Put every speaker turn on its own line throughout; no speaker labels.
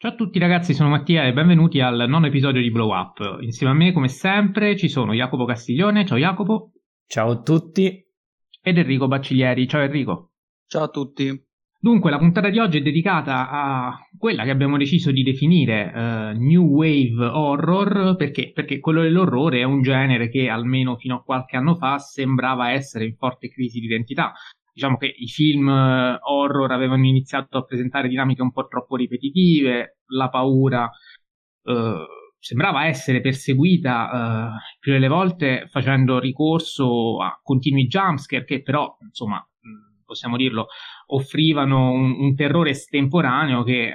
Ciao a tutti ragazzi, sono Mattia e benvenuti al nono episodio di Blow Up. Insieme a me, come sempre, ci sono Jacopo Castiglione. Ciao Jacopo.
Ciao a tutti.
Ed Enrico Bacciglieri. Ciao Enrico.
Ciao a tutti.
Dunque, la puntata di oggi è dedicata a quella che abbiamo deciso di definire uh, New Wave Horror, perché? Perché quello dell'orrore è un genere che almeno fino a qualche anno fa sembrava essere in forte crisi di identità diciamo che i film eh, horror avevano iniziato a presentare dinamiche un po' troppo ripetitive, la paura eh, sembrava essere perseguita eh, più delle volte facendo ricorso a continui jumpscare che però, insomma, possiamo dirlo, offrivano un, un terrore estemporaneo che eh,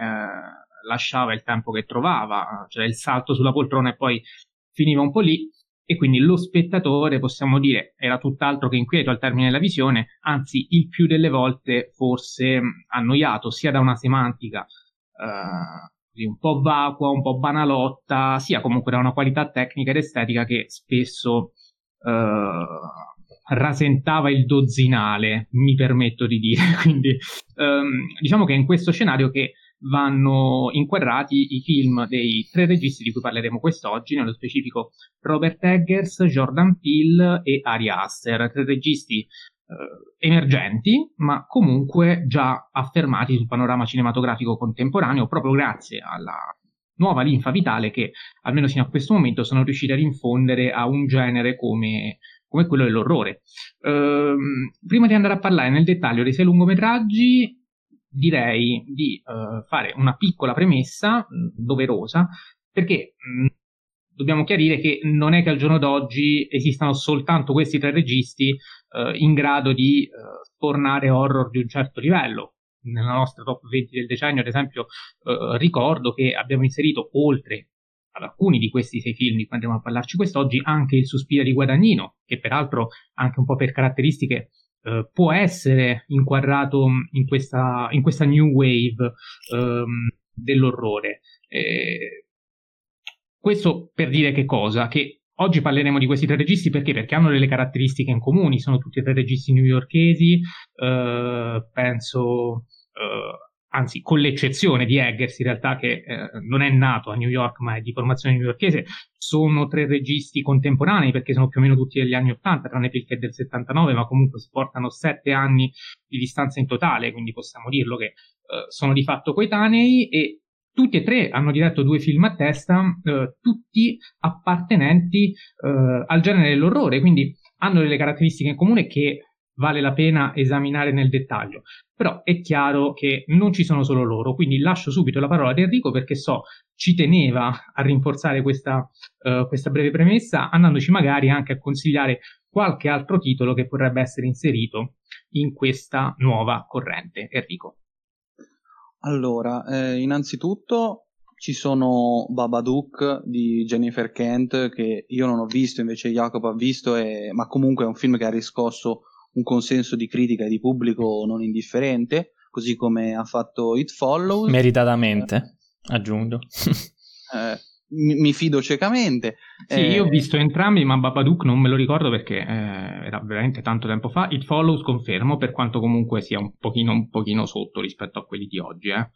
lasciava il tempo che trovava, cioè il salto sulla poltrona e poi finiva un po' lì e quindi lo spettatore, possiamo dire, era tutt'altro che inquieto al termine della visione, anzi il più delle volte forse annoiato sia da una semantica eh, un po' vacua, un po' banalotta, sia comunque da una qualità tecnica ed estetica che spesso eh, rasentava il dozzinale, mi permetto di dire. Quindi ehm, diciamo che è in questo scenario che vanno inquadrati i film dei tre registi di cui parleremo quest'oggi, nello specifico Robert Eggers, Jordan Peele e Ari Aster, tre registi eh, emergenti, ma comunque già affermati sul panorama cinematografico contemporaneo proprio grazie alla nuova linfa vitale che almeno fino a questo momento sono riusciti a rinfondere a un genere come, come quello dell'orrore. Ehm, prima di andare a parlare nel dettaglio dei sei lungometraggi, direi di uh, fare una piccola premessa mh, doverosa perché mh, dobbiamo chiarire che non è che al giorno d'oggi esistano soltanto questi tre registi uh, in grado di uh, sfornare horror di un certo livello. Nella nostra top 20 del decennio, ad esempio, ricordo che abbiamo inserito oltre ad alcuni di questi sei film di cui andremo a parlarci quest'oggi anche Il Suspiro di Guadagnino, che peraltro anche un po' per caratteristiche eh, può essere inquadrato in questa, in questa new wave um, dell'orrore. Eh, questo per dire che cosa? Che oggi parleremo di questi tre registi perché? Perché hanno delle caratteristiche in comune, sono tutti e tre registi newyorkesi, eh, penso eh, anzi con l'eccezione di Eggers in realtà che eh, non è nato a New York ma è di formazione newyorkese, sono tre registi contemporanei perché sono più o meno tutti degli anni 80, tranne Pill che del 79, ma comunque si portano sette anni di distanza in totale, quindi possiamo dirlo che eh, sono di fatto coetanei e tutti e tre hanno diretto due film a testa, eh, tutti appartenenti eh, al genere dell'orrore, quindi hanno delle caratteristiche in comune che vale la pena esaminare nel dettaglio. Però è chiaro che non ci sono solo loro, quindi lascio subito la parola ad Enrico perché so ci teneva a rinforzare questa, uh, questa breve premessa, andandoci magari anche a consigliare qualche altro titolo che potrebbe essere inserito in questa nuova corrente. Enrico.
Allora, eh, innanzitutto ci sono Babadook di Jennifer Kent che io non ho visto, invece Jacopo ha visto, e... ma comunque è un film che ha riscosso un consenso di critica e di pubblico non indifferente, così come ha fatto It Follows.
Meritatamente, eh, aggiungo.
eh, mi, mi, fido ciecamente.
Sì, eh, io ho visto entrambi, ma Babadook non me lo ricordo perché eh, era veramente tanto tempo fa. It Follows confermo, per quanto comunque sia un pochino, un pochino sotto rispetto a quelli di oggi. Eh.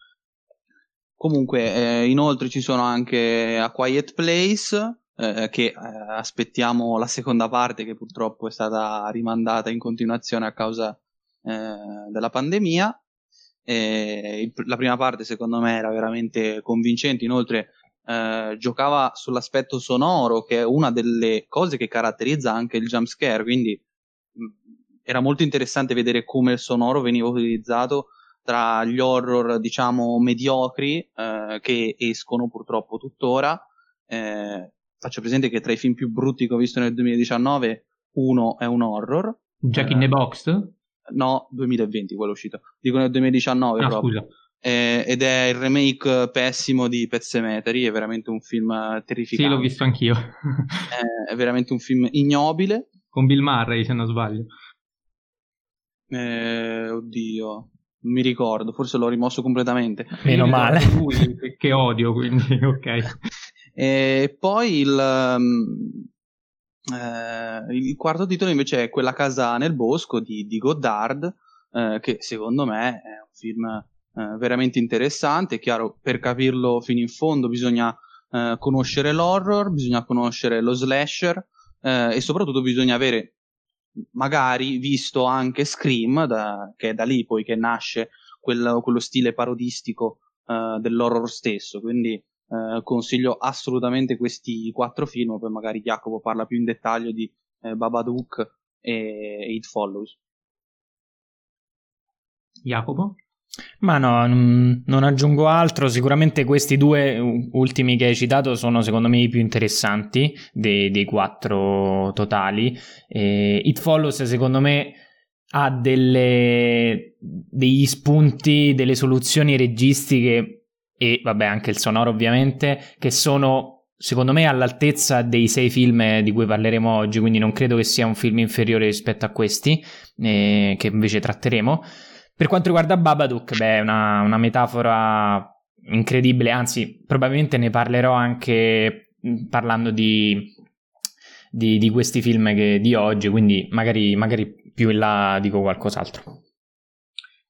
Comunque, eh, inoltre ci sono anche A Quiet Place, eh, che eh, aspettiamo la seconda parte che purtroppo è stata rimandata in continuazione a causa eh, della pandemia. Il, la prima parte secondo me era veramente convincente, inoltre eh, giocava sull'aspetto sonoro che è una delle cose che caratterizza anche il jump scare, quindi era molto interessante vedere come il sonoro veniva utilizzato tra gli horror diciamo mediocri eh, che escono purtroppo tuttora eh, faccio presente che tra i film più brutti che ho visto nel 2019, uno è un horror.
Jack in the Box?
No, 2020 quello uscito. Dico nel 2019
ah,
proprio.
Scusa.
Eh, ed è il remake pessimo di Pet Cemetery, è veramente un film terrificante.
Sì, l'ho visto anch'io.
è veramente un film ignobile.
Con Bill Murray, se non sbaglio.
Eh, oddio, non mi ricordo, forse l'ho rimosso completamente.
Meno male.
Lui, che odio, quindi ok.
E poi il, um, eh, il, quarto titolo invece è Quella casa nel bosco di, di Goddard, eh, che secondo me è un film eh, veramente interessante. È chiaro, per capirlo fino in fondo bisogna eh, conoscere l'horror, bisogna conoscere lo slasher eh, e soprattutto bisogna avere magari visto anche Scream, da, che è da lì poi che nasce quel, quello stile parodistico uh, dell'horror stesso. Quindi uh, consiglio assolutamente questi quattro film, poi magari Jacopo parla più in dettaglio di uh, Babadook e, e It Follows.
Jacopo?
Ma no, non aggiungo altro. Sicuramente questi due ultimi che hai citato sono secondo me i più interessanti dei, dei quattro totali. E It Follows secondo me ha delle, degli spunti, delle soluzioni registiche e vabbè anche il sonoro ovviamente che sono secondo me all'altezza dei sei film di cui parleremo oggi, quindi non credo che sia un film inferiore rispetto a questi eh, che invece tratteremo. Per quanto riguarda Babadook, beh, è una, una metafora incredibile, anzi, probabilmente ne parlerò anche mm, parlando di, di, di questi film che, di oggi, quindi magari, magari più in là dico qualcos'altro.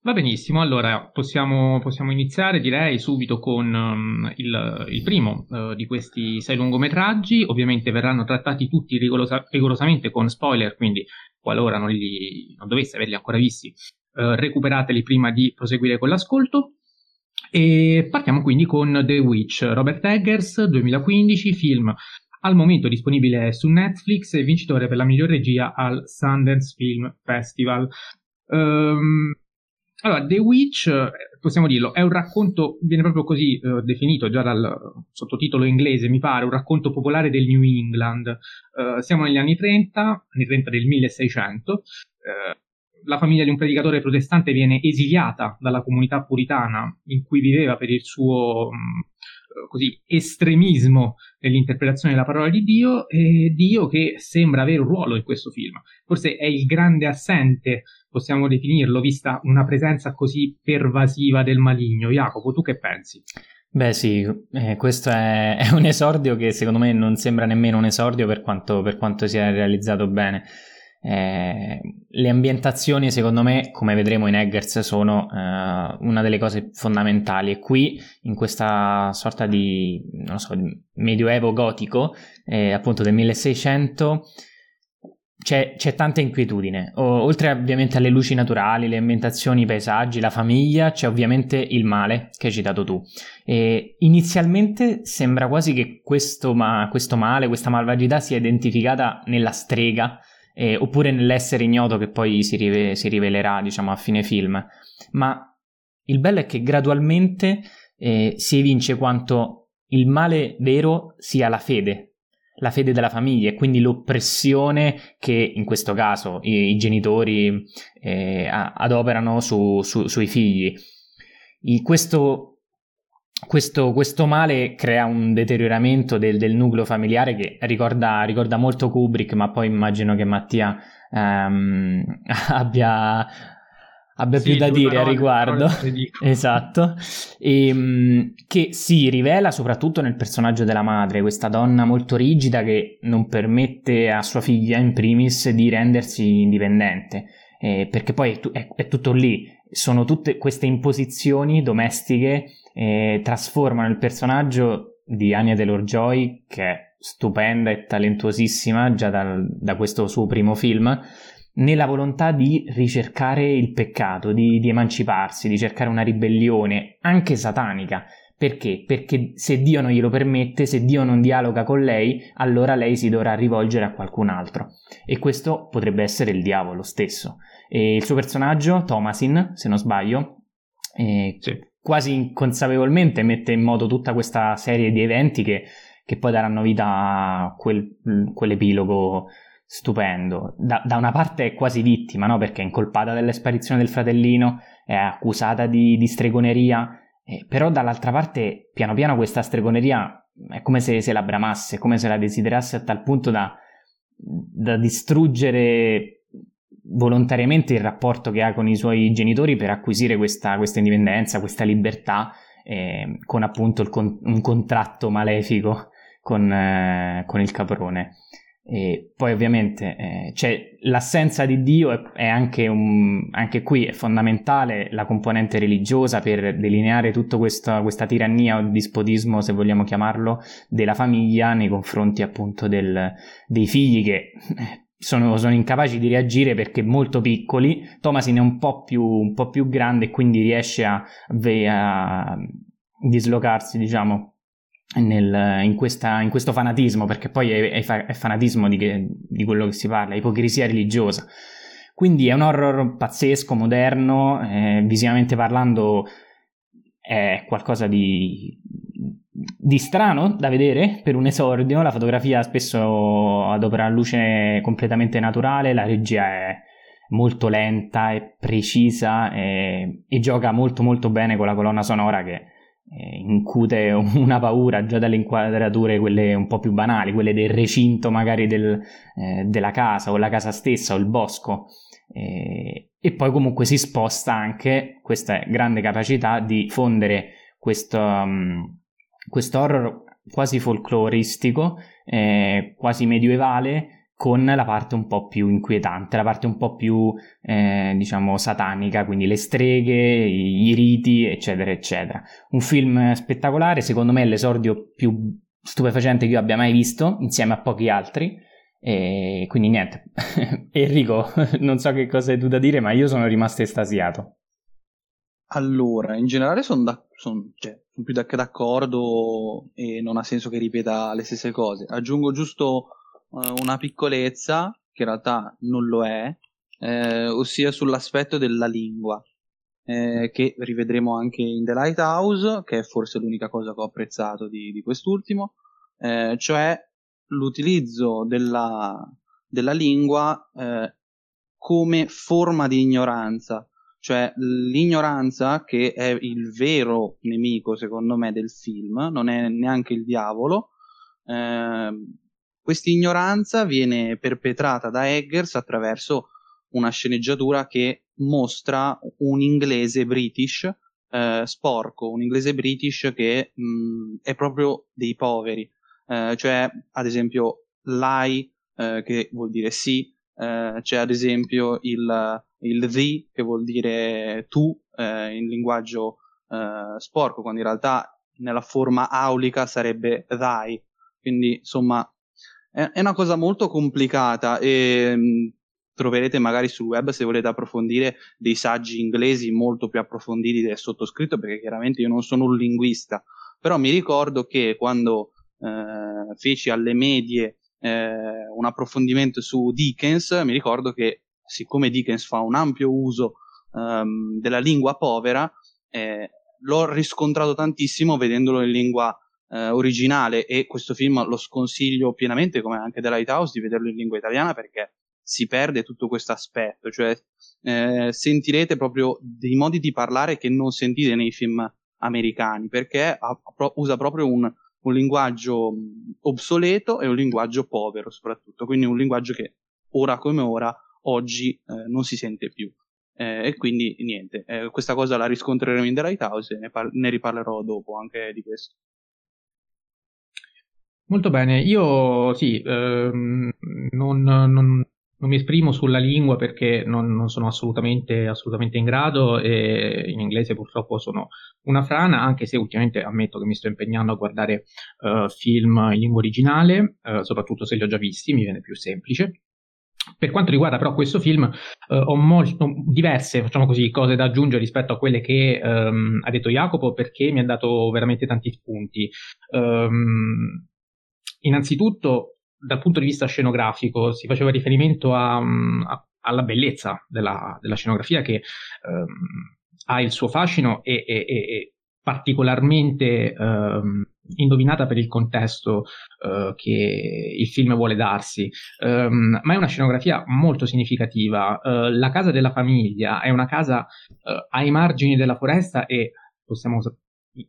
Va benissimo, allora possiamo, possiamo iniziare direi subito con um, il, il, primo uh, di questi sei lungometraggi, ovviamente verranno trattati tutti rigorosa, rigorosamente con spoiler, quindi qualora non, li, non dovesse averli ancora visti eh, recuperateli prima di proseguire con l'ascolto. E partiamo quindi con The Witch, Robert Eggers, 2015, film al momento disponibile su Netflix e vincitore per la miglior regia al Sundance Film Festival. Um, allora, The Witch, possiamo dirlo, è un racconto, viene proprio così uh, definito già dal sottotitolo inglese, mi pare, un racconto popolare del New England. Uh, siamo negli anni 30, anni 30 del 1600. Uh, la famiglia di un predicatore protestante viene esiliata dalla comunità puritana in cui viveva per il suo mm, così, estremismo nell'interpretazione della parola di Dio e Dio che sembra avere un ruolo in questo film. Forse è il grande assente, possiamo definirlo, vista una presenza così pervasiva del maligno. Jacopo, tu che pensi?
Beh sì, eh, questo è, è, un esordio che secondo me non sembra nemmeno un esordio per quanto, per quanto sia realizzato bene. Eh, le ambientazioni, secondo me, come vedremo in Eggers, sono eh, una delle cose fondamentali. E qui, in questa sorta di, so, medioevo gotico, eh, appunto del 1600, c'è, c'è tanta inquietudine. O, oltre ovviamente alle luci naturali, le ambientazioni, i paesaggi, la famiglia, c'è ovviamente il male che hai citato tu. E inizialmente sembra quasi che questo, ma, questo male, questa malvagità sia identificata nella strega eh, oppure nell'essere ignoto che poi si, rive- si, rivelerà, diciamo, a fine film. Ma il bello è che gradualmente eh, si evince quanto il male vero sia la fede, la fede della famiglia e quindi l'oppressione che in questo caso i, i genitori eh, adoperano su, su, sui figli. Il, questo questo, questo, male crea un deterioramento del, del nucleo familiare che ricorda, ricorda, molto Kubrick, ma poi immagino che Mattia ehm, abbia, abbia sì, più da dire a riguardo. esatto. E, ehm, che si rivela soprattutto nel personaggio della madre, questa donna molto rigida che non permette a sua figlia, in primis, di rendersi indipendente. Eh, perché poi è, è, è tutto lì, sono tutte queste imposizioni domestiche e trasformano il personaggio di Anya Taylor-Joy, che è stupenda e talentuosissima già dal, da questo suo primo film, nella volontà di ricercare il peccato, di, di emanciparsi, di cercare una ribellione, anche satanica. Perché? Perché se Dio non glielo permette, se Dio non dialoga con lei, allora lei si dovrà rivolgere a qualcun altro. E questo potrebbe essere il diavolo stesso. E il suo personaggio, Thomasin, se non sbaglio, eh, sì quasi inconsapevolmente mette in moto tutta questa serie di eventi che, che poi daranno vita a quel, quell'epilogo stupendo. Da, da, una parte è quasi vittima, no? Perché è incolpata della sparizione del fratellino, è accusata di, di stregoneria, eh, però dall'altra parte piano piano questa stregoneria è come se, se la bramasse, come se la desiderasse a tal punto da, da distruggere volontariamente il rapporto che ha con i suoi genitori per acquisire questa, questa indipendenza, questa libertà, eh, con appunto con, un contratto malefico con, eh, con il caprone. E poi ovviamente eh, c'è l'assenza di Dio è, è anche, un, anche, qui è fondamentale la componente religiosa per delineare tutta questa, questa, tirannia o dispotismo, se vogliamo chiamarlo, della famiglia nei confronti appunto del, dei figli che sono, sono, incapaci di reagire perché molto piccoli. Thomasin è un po' più, un po più grande e quindi riesce a, a dislocarsi, diciamo, nel, in, questa, in, questo fanatismo, perché poi è, è, è fanatismo di, che, di, quello che si parla, ipocrisia religiosa. Quindi è un horror pazzesco, moderno, eh, visivamente parlando è qualcosa di, di strano da vedere per un esordio. La fotografia spesso adopera luce completamente naturale, la regia è molto lenta e precisa e, e gioca molto molto bene con la colonna sonora che eh, incute una paura già dalle inquadrature, quelle un po' più banali, quelle del recinto magari del, eh, della casa o la casa stessa o il bosco. Eh, e poi comunque si sposta anche questa grande capacità di fondere questo, um, questo horror quasi folcloristico, eh, quasi medievale, con la parte un po' più inquietante, la parte un po' più, eh, diciamo, satanica, quindi le streghe, i, i, riti, eccetera, eccetera. Un film spettacolare, secondo me è l'esordio più stupefacente che io abbia mai visto, insieme a pochi altri. E quindi niente, Enrico, non so che cosa hai tu da dire, ma io sono rimasto estasiato.
Allora, in generale sono da, son, cioè, son più da, d'accordo e non ha senso che ripeta le stesse cose. Aggiungo giusto una piccolezza, che in realtà non lo è, eh, ossia sull'aspetto della lingua, eh, che rivedremo anche in The Lighthouse, che è forse l'unica cosa che ho apprezzato di, di quest'ultimo, eh, cioè l'utilizzo della, della lingua eh, come forma di ignoranza, cioè l'ignoranza che è il vero nemico secondo me del film, non è neanche il diavolo, eh, questa ignoranza viene perpetrata da Eggers attraverso una sceneggiatura che mostra un inglese british eh, sporco, un inglese british che mh, mm, è proprio dei poveri, eh, cioè ad esempio lie eh, che vuol dire sì, eh, c'è ad esempio il, il the che vuol dire tu eh, in linguaggio eh, sporco, quando in realtà nella forma aulica sarebbe thy, quindi insomma è, una cosa molto complicata e mm, troverete magari sul web se volete approfondire dei saggi inglesi molto più approfonditi del sottoscritto perché chiaramente io non sono un linguista. Però mi ricordo che quando eh, feci alle medie eh, un approfondimento su Dickens mi ricordo che siccome Dickens fa un ampio uso ehm, della lingua povera eh, l'ho riscontrato tantissimo vedendolo in lingua eh, originale e questo film lo sconsiglio pienamente come anche The Lighthouse di vederlo in lingua italiana perché si perde tutto questo aspetto, cioè eh, sentirete proprio dei modi di parlare che non sentite nei film americani perché ha, usa proprio un, un linguaggio obsoleto e un linguaggio povero soprattutto, quindi un linguaggio che ora come ora oggi eh, non si sente più. Eh, e quindi niente, eh, questa cosa la riscontreremo in The Lighthouse e ne, par- ne riparlerò dopo anche di questo.
Molto bene, io sì, ehm, non, non, non, mi esprimo sulla lingua perché non, non, sono assolutamente, assolutamente in grado e in inglese purtroppo sono una frana, anche se ultimamente ammetto che mi sto impegnando a guardare uh, film in lingua originale, uh, soprattutto se li ho già visti, mi viene più semplice. Per quanto riguarda però questo film, uh, ho molto, diverse, facciamo così, cose da aggiungere rispetto a quelle che um, ha detto Jacopo perché mi ha dato veramente tanti spunti. Um, innanzitutto dal punto di vista scenografico si faceva riferimento a, mm, a, alla bellezza della, della scenografia che ehm, ha il suo fascino e, e, e particolarmente ehm, indovinata per il contesto eh, che il film vuole darsi, um, ma è una scenografia molto significativa. Uh, la casa della famiglia è una casa uh, ai margini della foresta e possiamo,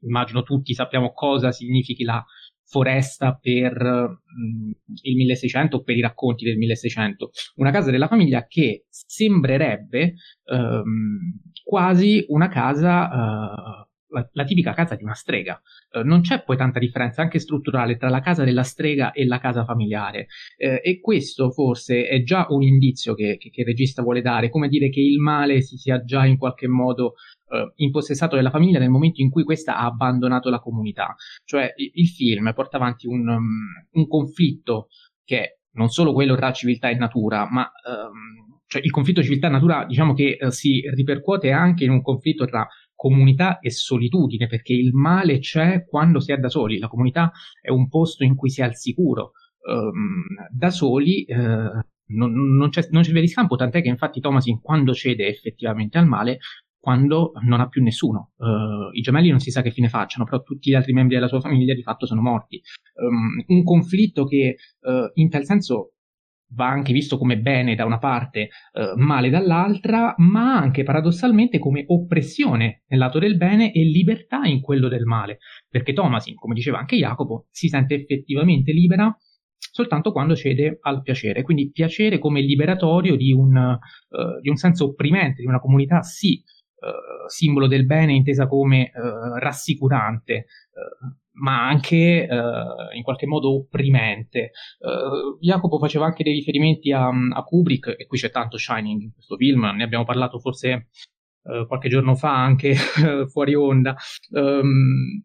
immagino tutti sappiamo cosa significhi la foresta per mh, il 1600 o per i racconti del 1600. Una casa della famiglia che sembrerebbe um, quasi una casa uh, la, la, tipica casa di una strega. Eh, non c'è poi tanta differenza anche strutturale tra la casa della strega e la casa familiare. Eh, e questo forse è già un indizio che, che, che, il regista vuole dare, come dire che il male si sia già in qualche modo eh, impossessato della famiglia nel momento in cui questa ha abbandonato la comunità. Cioè il, il film porta avanti un, um, un conflitto che non solo quello tra civiltà e natura, ma um, cioè il conflitto civiltà e natura diciamo che uh, si ripercuote anche in un conflitto tra comunità e solitudine, perché il male c'è quando si è da soli, la comunità è un posto in cui si è al sicuro. Um, da soli uh, non, non, c'è, non c'è via di scampo, tant'è che infatti Thomasin quando cede effettivamente al male quando non ha più nessuno. Uh, I gemelli non si sa che fine facciano, però tutti gli altri membri della sua famiglia di fatto sono morti. Um, un conflitto che uh, in tal senso va anche visto come bene da una parte, uh, male dall'altra, ma anche paradossalmente come oppressione nel lato del bene e libertà in quello del male. Perché Thomasin, come diceva anche Jacopo, si sente effettivamente libera soltanto quando cede al piacere. Quindi piacere come liberatorio di un, di un senso opprimente, di una comunità sì Uh, simbolo del bene intesa come uh, rassicurante, uh, ma anche in qualche modo opprimente. Jacopo faceva anche dei riferimenti a, a, Kubrick, e qui c'è tanto Shining in questo film, ne abbiamo parlato forse qualche giorno fa anche fuori onda. Um,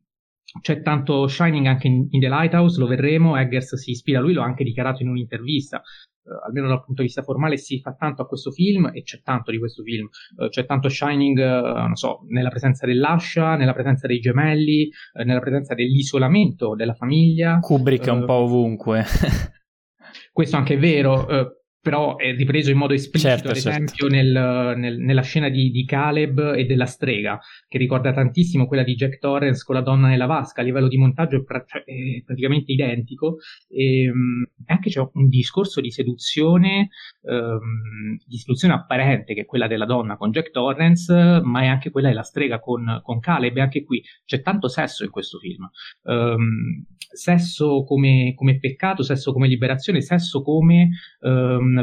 c'è tanto Shining anche in, in, The Lighthouse, lo vedremo, Eggers si ispira a lui, l'ho anche dichiarato in un'intervista. Uh, almeno dal punto di vista formale, si fa tanto a questo film e c'è tanto di questo film. Uh, c'è tanto Shining, uh, non so, nella presenza dell'ascia, nella presenza dei gemelli, nella presenza dell'isolamento della famiglia.
Kubrick è un po' ovunque.
questo anche è vero però è ripreso in modo esplicito, certo, ad certo. esempio, certo. nel, nel, nella scena di, di, Caleb e della strega, che ricorda tantissimo quella di Jack Torrance con la donna nella vasca, a livello di montaggio è, pra- cioè, è praticamente identico. E, um, anche c'è un discorso di seduzione, um, di seduzione apparente, che è quella della donna con Jack Torrance, ma è anche quella della strega con, con Caleb, e anche qui c'è tanto sesso in questo film. Um, sesso come, come, peccato, sesso come liberazione, sesso come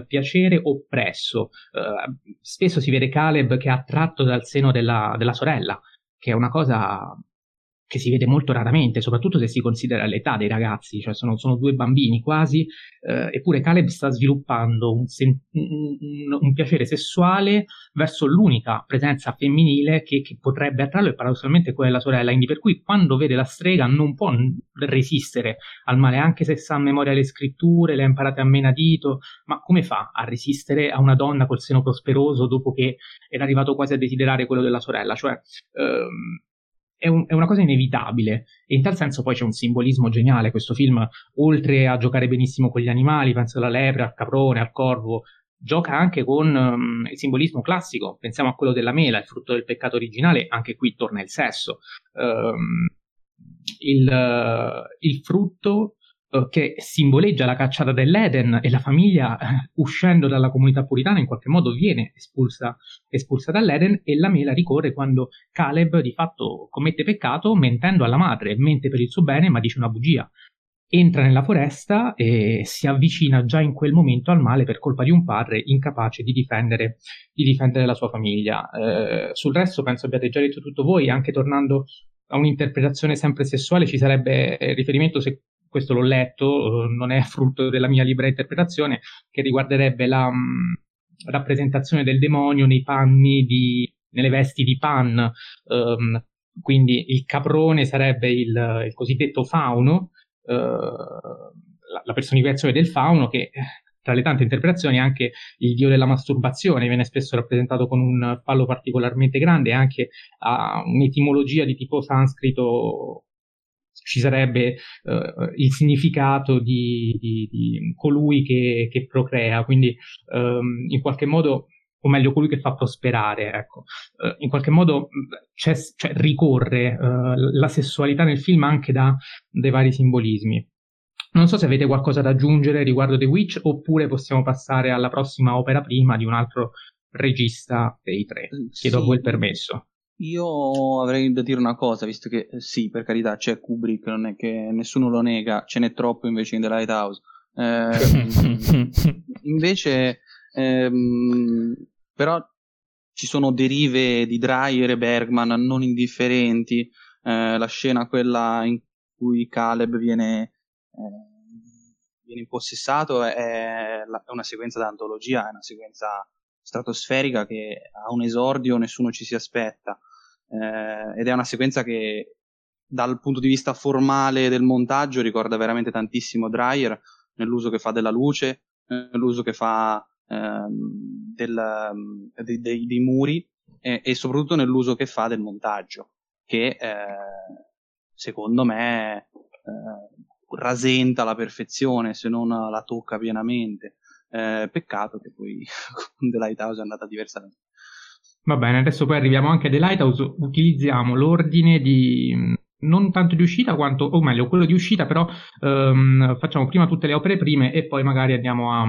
piacere oppresso. Uh, spesso si vede Caleb che è attratto dal seno della, della sorella, che è una cosa che si vede molto raramente, soprattutto se si considera l'età dei ragazzi, cioè sono, sono due bambini quasi, eh, eppure Caleb sta sviluppando un, sen- un, un, piacere sessuale verso l'unica presenza femminile che, che potrebbe attrarlo e paradossalmente quella della sorella, quindi per cui quando vede la strega non può resistere al male, anche se sa a memoria le scritture, le ha imparate a menadito, ma come fa a resistere a una donna col seno prosperoso dopo che era arrivato quasi a desiderare quello della sorella? Cioè, ehm, è, un, è, una cosa inevitabile e in tal senso poi c'è un simbolismo geniale. Questo film, oltre a giocare benissimo con gli animali, penso alla lepre, al caprone, al corvo, gioca anche con um, il simbolismo classico. Pensiamo a quello della mela, il frutto del peccato originale, anche qui torna il sesso. Um, il, uh, il frutto che simboleggia la cacciata dell'Eden e la famiglia eh, uscendo dalla comunità puritana in qualche modo viene espulsa, espulsa dall'Eden e la mela ricorre quando Caleb di fatto commette peccato mentendo alla madre, mente per il suo bene ma dice una bugia. Entra nella foresta e si avvicina già in quel momento al male per colpa di un padre incapace di difendere, di difendere la sua famiglia. Eh, sul resto penso abbiate già detto tutto voi, anche tornando a un'interpretazione sempre sessuale ci sarebbe riferimento se questo l'ho letto, eh, non è frutto della mia libera interpretazione, che riguarderebbe la mh, mm, rappresentazione del demonio nei panni di, nelle vesti di Pan. Um, quindi il caprone sarebbe il, il cosiddetto fauno, uh, la, la, personificazione del fauno che tra le tante interpretazioni anche il dio della masturbazione viene spesso rappresentato con un fallo particolarmente grande, anche ha un'etimologia di tipo sanscrito ci sarebbe uh, il significato di, di, di colui che, che, procrea, quindi um, in qualche modo, o meglio, colui che fa prosperare, ecco. Uh, in qualche modo cioè, ricorre uh, la sessualità nel film anche da dei vari simbolismi. Non so se avete qualcosa da aggiungere riguardo The Witch oppure possiamo passare alla prossima opera prima di un altro regista dei tre. Chiedo sì. a voi il permesso.
Io avrei da dire una cosa, visto che eh, sì, per carità, c'è Kubrick, non è che nessuno lo nega, ce n'è troppo invece in The Lighthouse. Eh, invece, ehm, però ci sono derive di Dreyer e Bergman non indifferenti, eh, la scena quella in cui Caleb viene, eh, viene impossessato è, è, una sequenza d'antologia, è una sequenza stratosferica che ha un esordio nessuno ci si aspetta eh, ed è una sequenza che dal punto di vista formale del montaggio ricorda veramente tantissimo Dreyer nell'uso che fa della luce, nell'uso che fa ehm, del, dei, dei, dei, muri e, e, soprattutto nell'uso che fa del montaggio, che eh, secondo me eh, rasenta la perfezione se non la tocca pienamente. Eh, peccato che poi con The Lighthouse è andata diversamente.
Va bene, adesso poi arriviamo anche a The Lighthouse, utilizziamo l'ordine di non tanto di uscita quanto, o meglio, quello di uscita, però um, facciamo prima tutte le opere prime e poi magari andiamo a,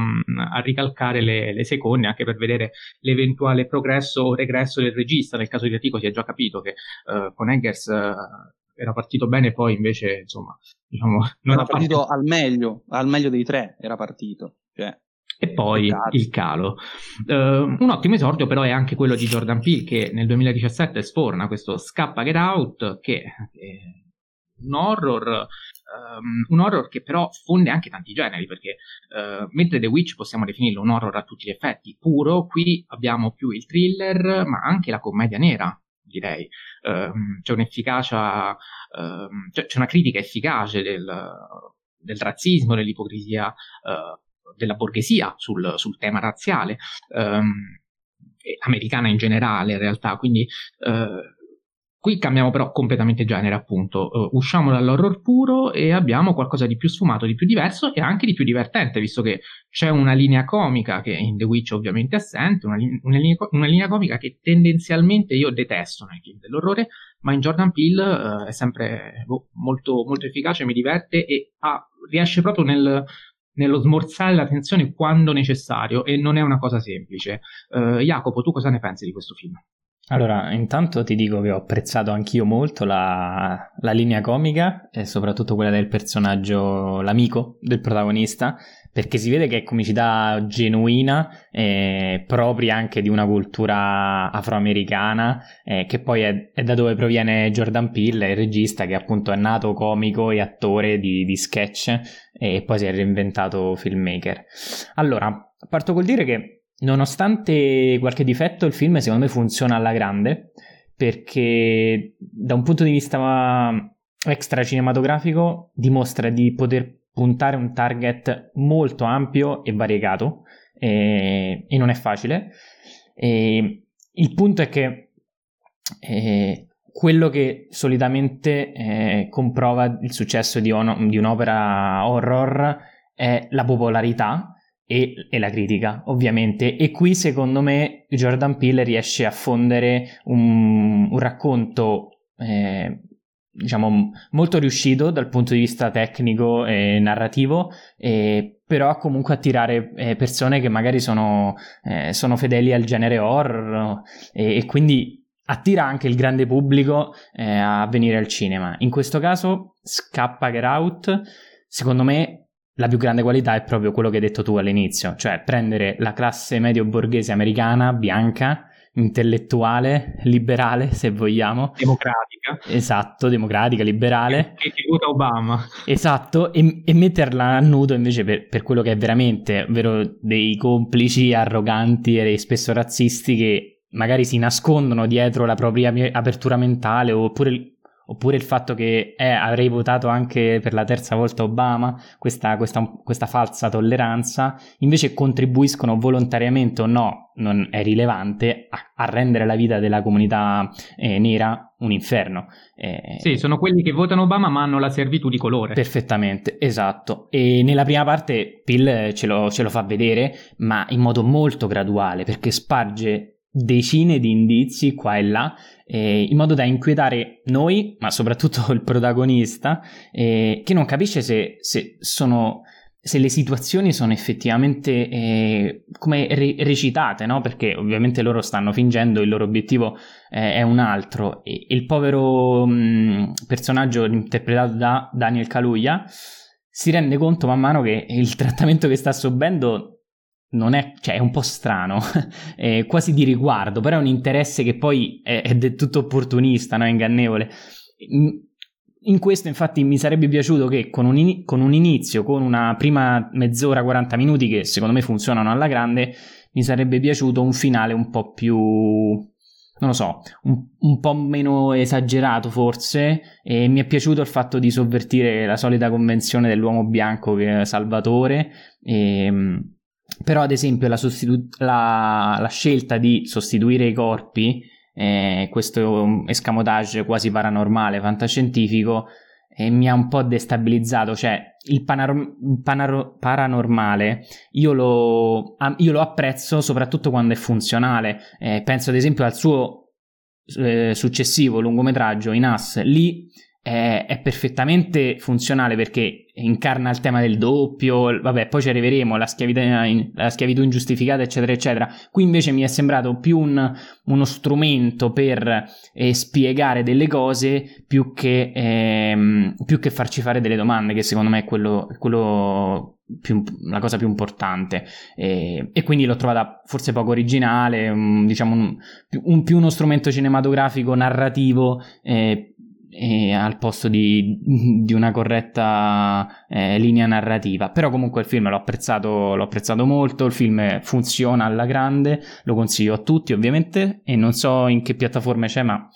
a ricalcare le, le, seconde, anche per vedere l'eventuale progresso o regresso del regista. Nel caso di Atico si è già capito che uh, con Eggers uh, era partito bene, poi invece, insomma, diciamo,
non era partito part- al meglio, al meglio dei tre era partito. Cioè,
e poi il calo. Uh, un ottimo esordio però è anche quello di Jordan Peele che nel 2017 sforna questo Scappa Get Out che è un horror, um, un horror che però fonde anche tanti generi perché uh, mentre The Witch possiamo definirlo un horror a tutti gli effetti puro, qui abbiamo più il thriller ma anche la commedia nera direi. Uh, c'è un'efficacia, uh, c'è, c'è, una critica efficace del, del razzismo, dell'ipocrisia uh, della borghesia sul, sul tema razziale, ehm, americana in generale in realtà, quindi eh, Qui cambiamo però completamente genere, appunto. Uh, usciamo dall'horror puro e abbiamo qualcosa di più sfumato, di più diverso e anche di più divertente, visto che c'è una linea comica che in The Witch ovviamente è assente, una, una, linea, una linea, comica che tendenzialmente io detesto nei film dell'orrore, ma in Jordan Peele uh, è sempre boh, molto, molto efficace, mi diverte e ha, riesce proprio nel, nello smorzare la tensione quando necessario e non è una cosa semplice. Uh, Jacopo, tu cosa ne pensi di questo film?
Allora, intanto ti dico che ho apprezzato anch'io molto la, la, linea comica e soprattutto quella del personaggio, l'amico del protagonista, perché si vede che è comicità genuina, eh, propria anche di una cultura afroamericana, eh, che poi è, è, da dove proviene Jordan Peele, il regista che appunto è nato comico e attore di, di sketch e poi si è reinventato filmmaker. Allora, parto col dire che Nonostante qualche difetto, il film secondo me funziona alla grande perché da un punto di vista extra cinematografico dimostra di poter puntare un target molto ampio e variegato e, e non è facile. E il punto è che eh, quello che solitamente eh, comprova il successo di, on- di un'opera horror è la popolarità e, e, la critica, ovviamente. E qui, secondo me, Jordan Peele riesce a fondere un, un racconto, eh, diciamo, molto riuscito dal punto di vista tecnico e narrativo, eh, però comunque attirare eh, persone che magari sono, eh, sono, fedeli al genere horror e, e, quindi attira anche il grande pubblico eh, a venire al cinema. In questo caso, Scappa Get Out, secondo me la più grande qualità è proprio quello che hai detto tu all'inizio, cioè prendere la classe medio borghese americana, bianca, intellettuale, liberale, se vogliamo.
Democratica.
Esatto, democratica, liberale.
Che, che vota Obama.
Esatto, e, e, metterla a nudo invece per, per, quello che è veramente, ovvero dei complici arroganti e spesso razzisti che magari si nascondono dietro la propria apertura mentale oppure oppure il fatto che eh, avrei votato anche per la terza volta Obama, questa, questa, questa, falsa tolleranza, invece contribuiscono volontariamente o no, non è rilevante, a, a rendere la vita della comunità eh, nera un inferno.
Eh, sì, sono quelli che votano Obama ma hanno la servitù di colore.
Perfettamente, esatto. E nella prima parte Pill ce lo, ce lo fa vedere, ma in modo molto graduale, perché sparge decine di indizi qua e là eh, in modo da inquietare noi, ma soprattutto il protagonista, eh, che non capisce se, se, sono, se, le situazioni sono effettivamente eh, come re- recitate, no? perché ovviamente loro stanno fingendo, il loro obiettivo eh, è un altro. E il povero mh, mm, personaggio interpretato da Daniel Kaluuya si rende conto man mano che il trattamento che sta subendo non è, cioè è un po' strano, è quasi di riguardo, però è un interesse che poi è, è del tutto opportunista, no? ingannevole. In questo infatti mi sarebbe piaciuto che con un, in- con un inizio, con una prima mezz'ora, 40 minuti che secondo me funzionano alla grande, mi sarebbe piaciuto un finale un po' più non lo so, un, un, po' meno esagerato forse e mi è piaciuto il fatto di sovvertire la solita convenzione dell'uomo bianco che è Salvatore e, ehm, però ad esempio la, sostitu- la, la, scelta di sostituire i corpi eh, questo escamotage quasi paranormale fantascientifico eh, mi ha un po' destabilizzato cioè il, panar- panar- paranormale io lo, io lo, apprezzo soprattutto quando è funzionale. Eh, penso ad esempio al suo eh, successivo lungometraggio in As. Lì è, è, perfettamente funzionale perché incarna il tema del doppio, vabbè, poi ci arriveremo, la schiavitù, la schiavitù ingiustificata, eccetera, eccetera. Qui invece mi è sembrato più un, uno strumento per eh, spiegare delle cose più che, ehm, più che farci fare delle domande, che secondo me è quello, quello più, la cosa più importante e, e, quindi l'ho trovata forse poco originale, diciamo un, un, più uno strumento cinematografico narrativo eh, eh, al posto di, di una corretta eh, linea narrativa. Però comunque il film l'ho apprezzato, l'ho apprezzato molto, il film funziona alla grande, lo consiglio a tutti ovviamente e non so in che piattaforme c'è ma...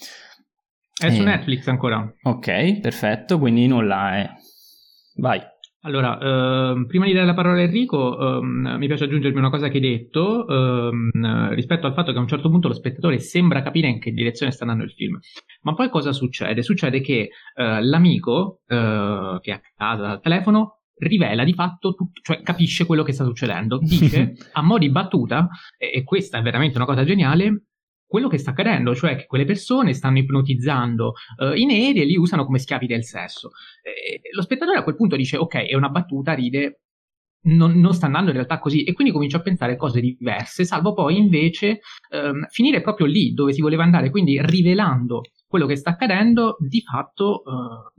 È su eh, Netflix ancora.
Ok, perfetto, quindi nulla, eh. vai.
Allora, ehm, prima di dare la parola a Enrico, ehm, mi piace aggiungermi una cosa che hai detto ehm, rispetto al fatto che a un certo punto lo spettatore sembra capire in che direzione sta andando il film. Ma poi cosa succede? Succede che eh, l'amico eh, che è a casa al telefono rivela di fatto tutto, cioè capisce quello che sta succedendo. Dice a mo' di battuta, e, e questa è veramente una cosa geniale, quello che sta accadendo, cioè che quelle persone stanno ipnotizzando uh, i neri e li usano come schiavi del sesso. E lo spettatore a quel punto dice: Ok, è una battuta, ride. Non, non, sta andando in realtà così e quindi comincia a pensare cose diverse, salvo poi invece um, finire proprio lì dove si voleva andare, quindi rivelando quello che sta accadendo, di fatto uh,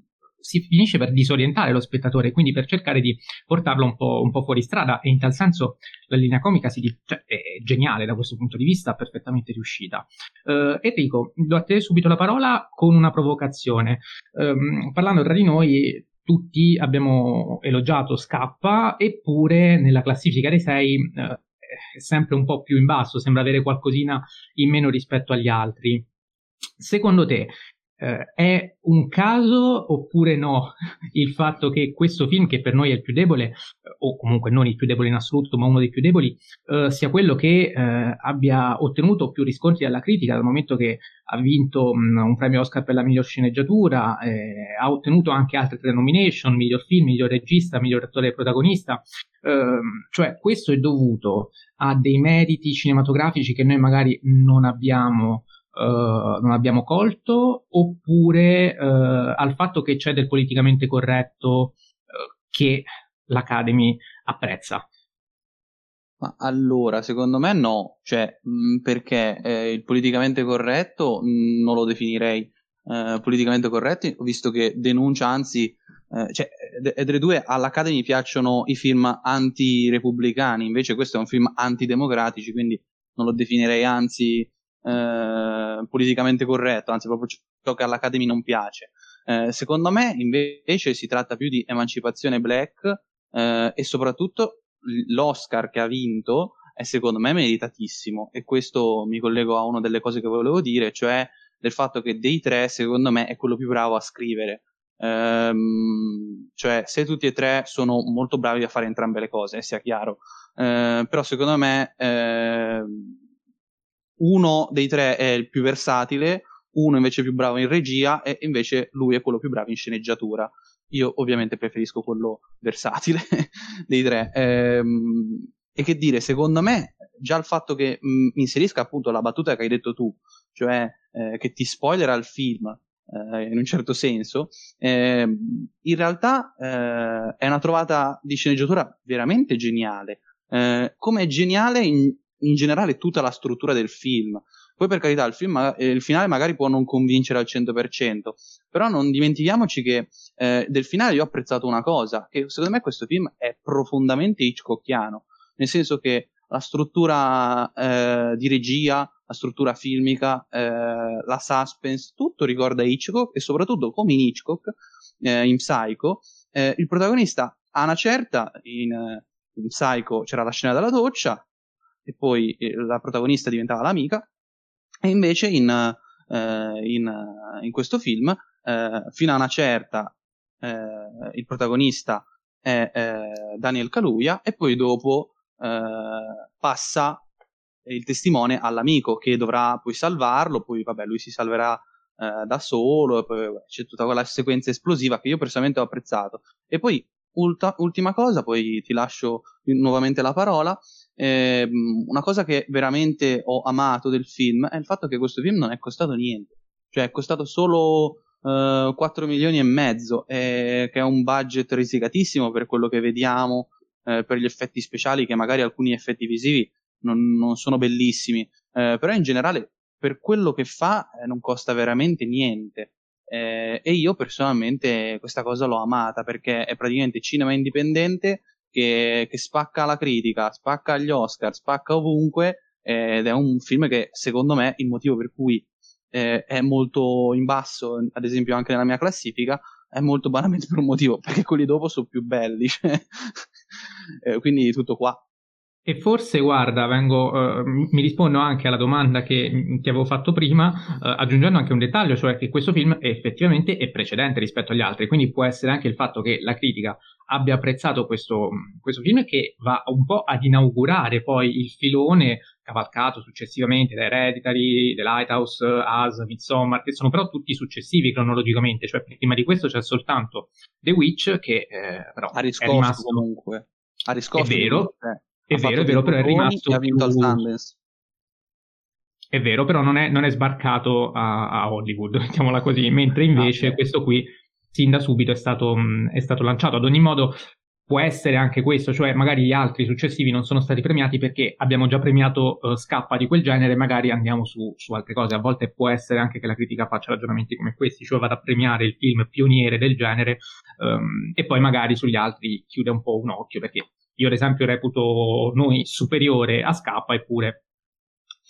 si finisce per disorientare lo spettatore, quindi per cercare di portarlo un po', un po fuori strada e in tal senso la linea comica si, cioè, è geniale da questo punto di vista, perfettamente riuscita. Uh, Enrico, do a te subito la parola con una provocazione. Um, parlando tra di noi, tutti abbiamo elogiato Scappa, eppure nella classifica dei sei uh, è sempre un po' più in basso, sembra avere qualcosina in meno rispetto agli altri. Secondo te, eh, è un caso oppure no il fatto che questo film, che per noi è il più debole, eh, o comunque non il più debole in assoluto, ma uno dei più deboli, eh, sia quello che eh, abbia ottenuto più riscontri dalla critica dal momento che ha vinto mh, mm, un premio Oscar per la miglior sceneggiatura, eh, ha ottenuto anche altre tre nomination, miglior film, miglior regista, miglior attore protagonista. Ehm, cioè, questo è dovuto a dei meriti cinematografici che noi magari non abbiamo uh, non abbiamo colto, oppure uh, al fatto che c'è del politicamente corretto uh, che l'Academy apprezza.
Ma allora, secondo me no, cioè, mh, perché eh, il politicamente corretto mh, non lo definirei eh, politicamente corretto, visto che denuncia, anzi, eh, cioè, Edre 2 all'Academy piacciono i film anti-repubblicani, invece questo è un film antidemocratici, quindi non lo definirei anzi eh, politicamente corretto, anzi proprio ciò che all'Academy non piace. Eh, secondo me invece si tratta più di emancipazione black eh, e soprattutto l'Oscar che ha vinto è secondo me meritatissimo e questo mi collego a una delle cose che volevo dire, cioè del fatto che dei tre secondo me è quello più bravo a scrivere. Um, cioè se tutti e tre sono molto bravi a fare entrambe le cose, sia chiaro, uh, però secondo me uh, uno dei tre è il più versatile, uno invece è più bravo in regia e invece lui è quello più bravo in sceneggiatura. Io ovviamente preferisco quello versatile dei tre. Ehm, e che dire, secondo me, già il fatto che mh, mm, inserisca appunto la battuta che hai detto tu, cioè eh, che ti spoilerà il film, eh, in un certo senso, eh, in realtà eh, è una trovata di sceneggiatura veramente geniale. Eh, come è geniale in, in generale tutta la struttura del film. Poi per carità il, film, eh, il finale magari può non convincere al 100%, però non dimentichiamoci che eh, del finale io ho apprezzato una cosa, che secondo me questo film è profondamente Hitchcockiano, nel senso che la struttura eh, di regia, la struttura filmica, eh, la suspense, tutto ricorda Hitchcock e soprattutto come in Hitchcock, eh, in Psycho, eh, il protagonista a una certa, in, in, Psycho c'era la scena della doccia e poi eh, la protagonista diventava l'amica e invece in, eh, in, in questo film fino a una certa il protagonista è Daniel Kaluuya e poi dopo eh, passa il testimone all'amico che dovrà poi salvarlo, poi vabbè lui si salverà eh, da solo, poi vabbè, c'è tutta quella sequenza esplosiva che io personalmente ho apprezzato. E poi ulta, ultima cosa, poi ti lascio nuovamente la parola, eh, una cosa che veramente ho amato del film è il fatto che questo film non è costato niente, cioè è costato solo... Uh, 4 milioni e mezzo, eh, che è un budget risicatissimo per quello che vediamo eh, per gli effetti speciali, che magari alcuni effetti visivi non, non sono bellissimi, eh, però in generale per quello che fa eh, non costa veramente niente. Eh, e io personalmente questa cosa l'ho amata perché è praticamente cinema indipendente che, che spacca la critica, spacca agli Oscar, spacca ovunque ed è un film che secondo me il motivo per cui eh, è molto in basso, ad esempio anche nella mia classifica, è molto banalmente per un motivo, perché quelli dopo sono più belli. Cioè. eh, quindi tutto qua.
E forse, guarda, vengo, uh, mi rispondo anche alla domanda che ti avevo fatto prima, uh, aggiungendo anche un dettaglio, cioè che questo film effettivamente è precedente rispetto agli altri, quindi può essere anche il fatto che la critica abbia apprezzato questo, questo film che va un po' ad inaugurare poi il filone cavalcato successivamente da Hereditary, The Lighthouse, As, Midsommar, che sono però tutti successivi cronologicamente, cioè prima di questo c'è soltanto The Witch che eh, però
ha riscosso è rimasto... comunque. Ha riscosso
è vero, eh, è vero, è vero, però è rimasto
ha vinto più... al
È vero, però non è, non è sbarcato a, a, Hollywood, mettiamola così, mentre invece ah, questo qui sin da subito è stato, è stato lanciato. Ad ogni modo, può essere anche questo, cioè magari gli altri successivi non sono stati premiati perché abbiamo già premiato uh, scappa di quel genere, magari andiamo su, su, altre cose. A volte può essere anche che la critica faccia ragionamenti come questi, cioè vada a premiare il film pioniere del genere um, e poi magari sugli altri chiude un po' un occhio, perché io ad esempio reputo noi superiore a scappa eppure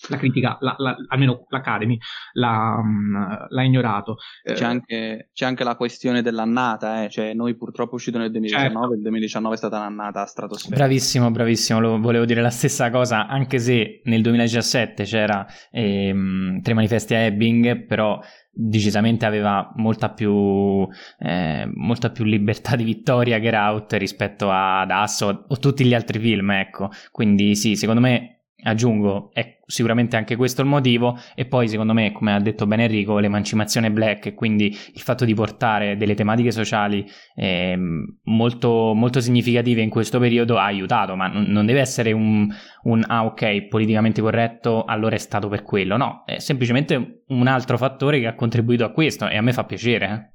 la critica, la, la, almeno l'Academy, l'ha, um, l'ha ignorato.
C'è, eh, anche, c'è, anche, la questione dell'annata, eh? cioè noi purtroppo uscito nel 2019, certo. il 2019 è stata un'annata stratosferica.
Bravissimo, bravissimo, Lo, volevo dire la stessa cosa, anche se nel 2017 c'era ehm, Tre manifesti a Ebbing, però decisamente aveva molta più, eh, molta più libertà di vittoria Get Out rispetto ad Asso o tutti gli altri film, ecco. Quindi sì, secondo me aggiungo, è sicuramente anche questo il motivo, e poi secondo me, come ha detto bene Enrico, l'emancipazione black e quindi il fatto di portare delle tematiche sociali eh, molto, molto, significative in questo periodo ha aiutato, ma non, non deve essere un, un, ah ok, politicamente corretto, allora è stato per quello, no, è semplicemente un altro fattore che ha contribuito a questo e a me fa piacere. Eh.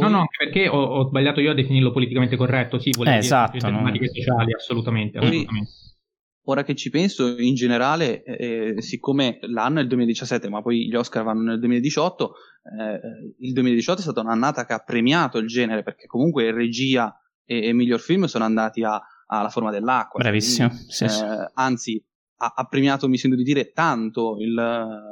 No, no, perché ho, ho, sbagliato io a definirlo politicamente corretto, sì, volevo
eh, dire esatto,
tematiche no? sociali, assolutamente. assolutamente
ora che ci penso, in generale, eh, eh siccome l'anno è il 2017, ma poi gli Oscar vanno nel 2018, eh, il 2018 è stata un'annata che ha premiato il genere, perché comunque regia e, e miglior film sono andati alla forma dell'acqua.
Bravissimo. Quindi, sì, sì.
Eh, anzi, ha, ha, premiato, mi sento di dire, tanto il,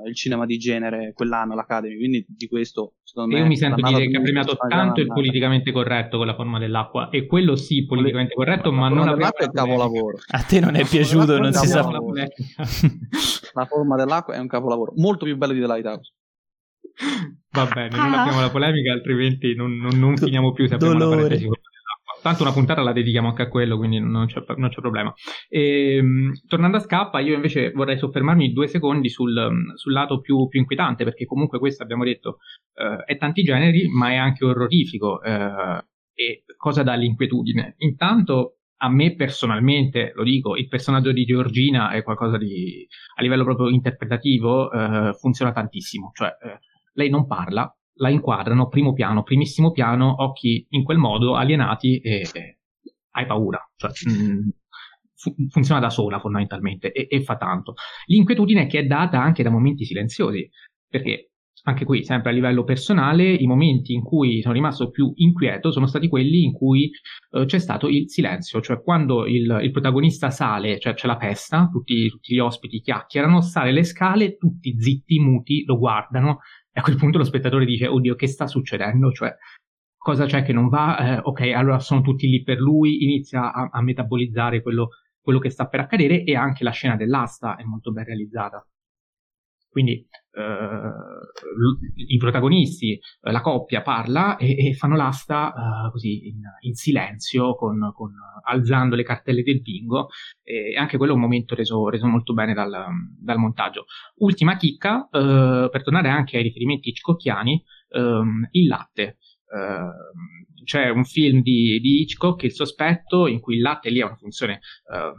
il, cinema di genere quell'anno l'Academy, quindi di questo secondo me...
Io mi sento di dire che ha premiato tanto il politicamente corretto con la forma dell'acqua, e quello sì, politicamente Poli- corretto, ma non
dell'acqua è un capolavoro.
A te non è piaciuto, non si sa...
la forma dell'acqua è un capolavoro, molto più bello di The Lighthouse.
Va bene, non ah. abbiamo la polemica, altrimenti non, non, non finiamo più se abbiamo Dolore. una parentesi tanto una puntata la dedichiamo anche a quello, quindi non c'è, non c'è problema. E, ehm, tornando a scappa, io invece vorrei soffermarmi due secondi sul, sul lato più, più, inquietante, perché comunque questo abbiamo detto eh, è tanti generi, ma è anche orrorifico. Eh, e cosa dà l'inquietudine? Intanto a me personalmente, lo dico, il personaggio di Georgina è qualcosa di a livello proprio interpretativo eh, funziona tantissimo, cioè eh, lei non parla, la inquadrano primo piano, primissimo piano, occhi in quel modo, alienati e, e hai paura. Cioè, mh, mm, fu- funziona da sola fondamentalmente e, e, fa tanto. L'inquietudine che è data anche da momenti silenziosi, perché anche qui, sempre a livello personale, i momenti in cui sono rimasto più inquieto sono stati quelli in cui eh, c'è stato il silenzio, cioè quando il, il protagonista sale, cioè c'è la festa, tutti, tutti, gli ospiti chiacchierano, sale le scale, tutti zitti, muti, lo guardano e a quel punto lo spettatore dice, oddio, che sta succedendo? Cioè, cosa c'è che non va? Eh, ok, allora sono tutti lì per lui, inizia a, a metabolizzare quello, quello che sta per accadere e anche la scena dell'asta è molto ben realizzata. Quindi i protagonisti, eh, la coppia parla e, e fanno l'asta eh, così in, in silenzio, con, con, alzando le cartelle del bingo, e anche quello è un momento reso, reso molto bene dal, dal, montaggio. Ultima chicca, eh, per tornare anche ai riferimenti hitchcockiani, ehm, il latte. Uh, c'è un film di, di Hitchcock, Il sospetto, in cui il latte lì ha una funzione uh,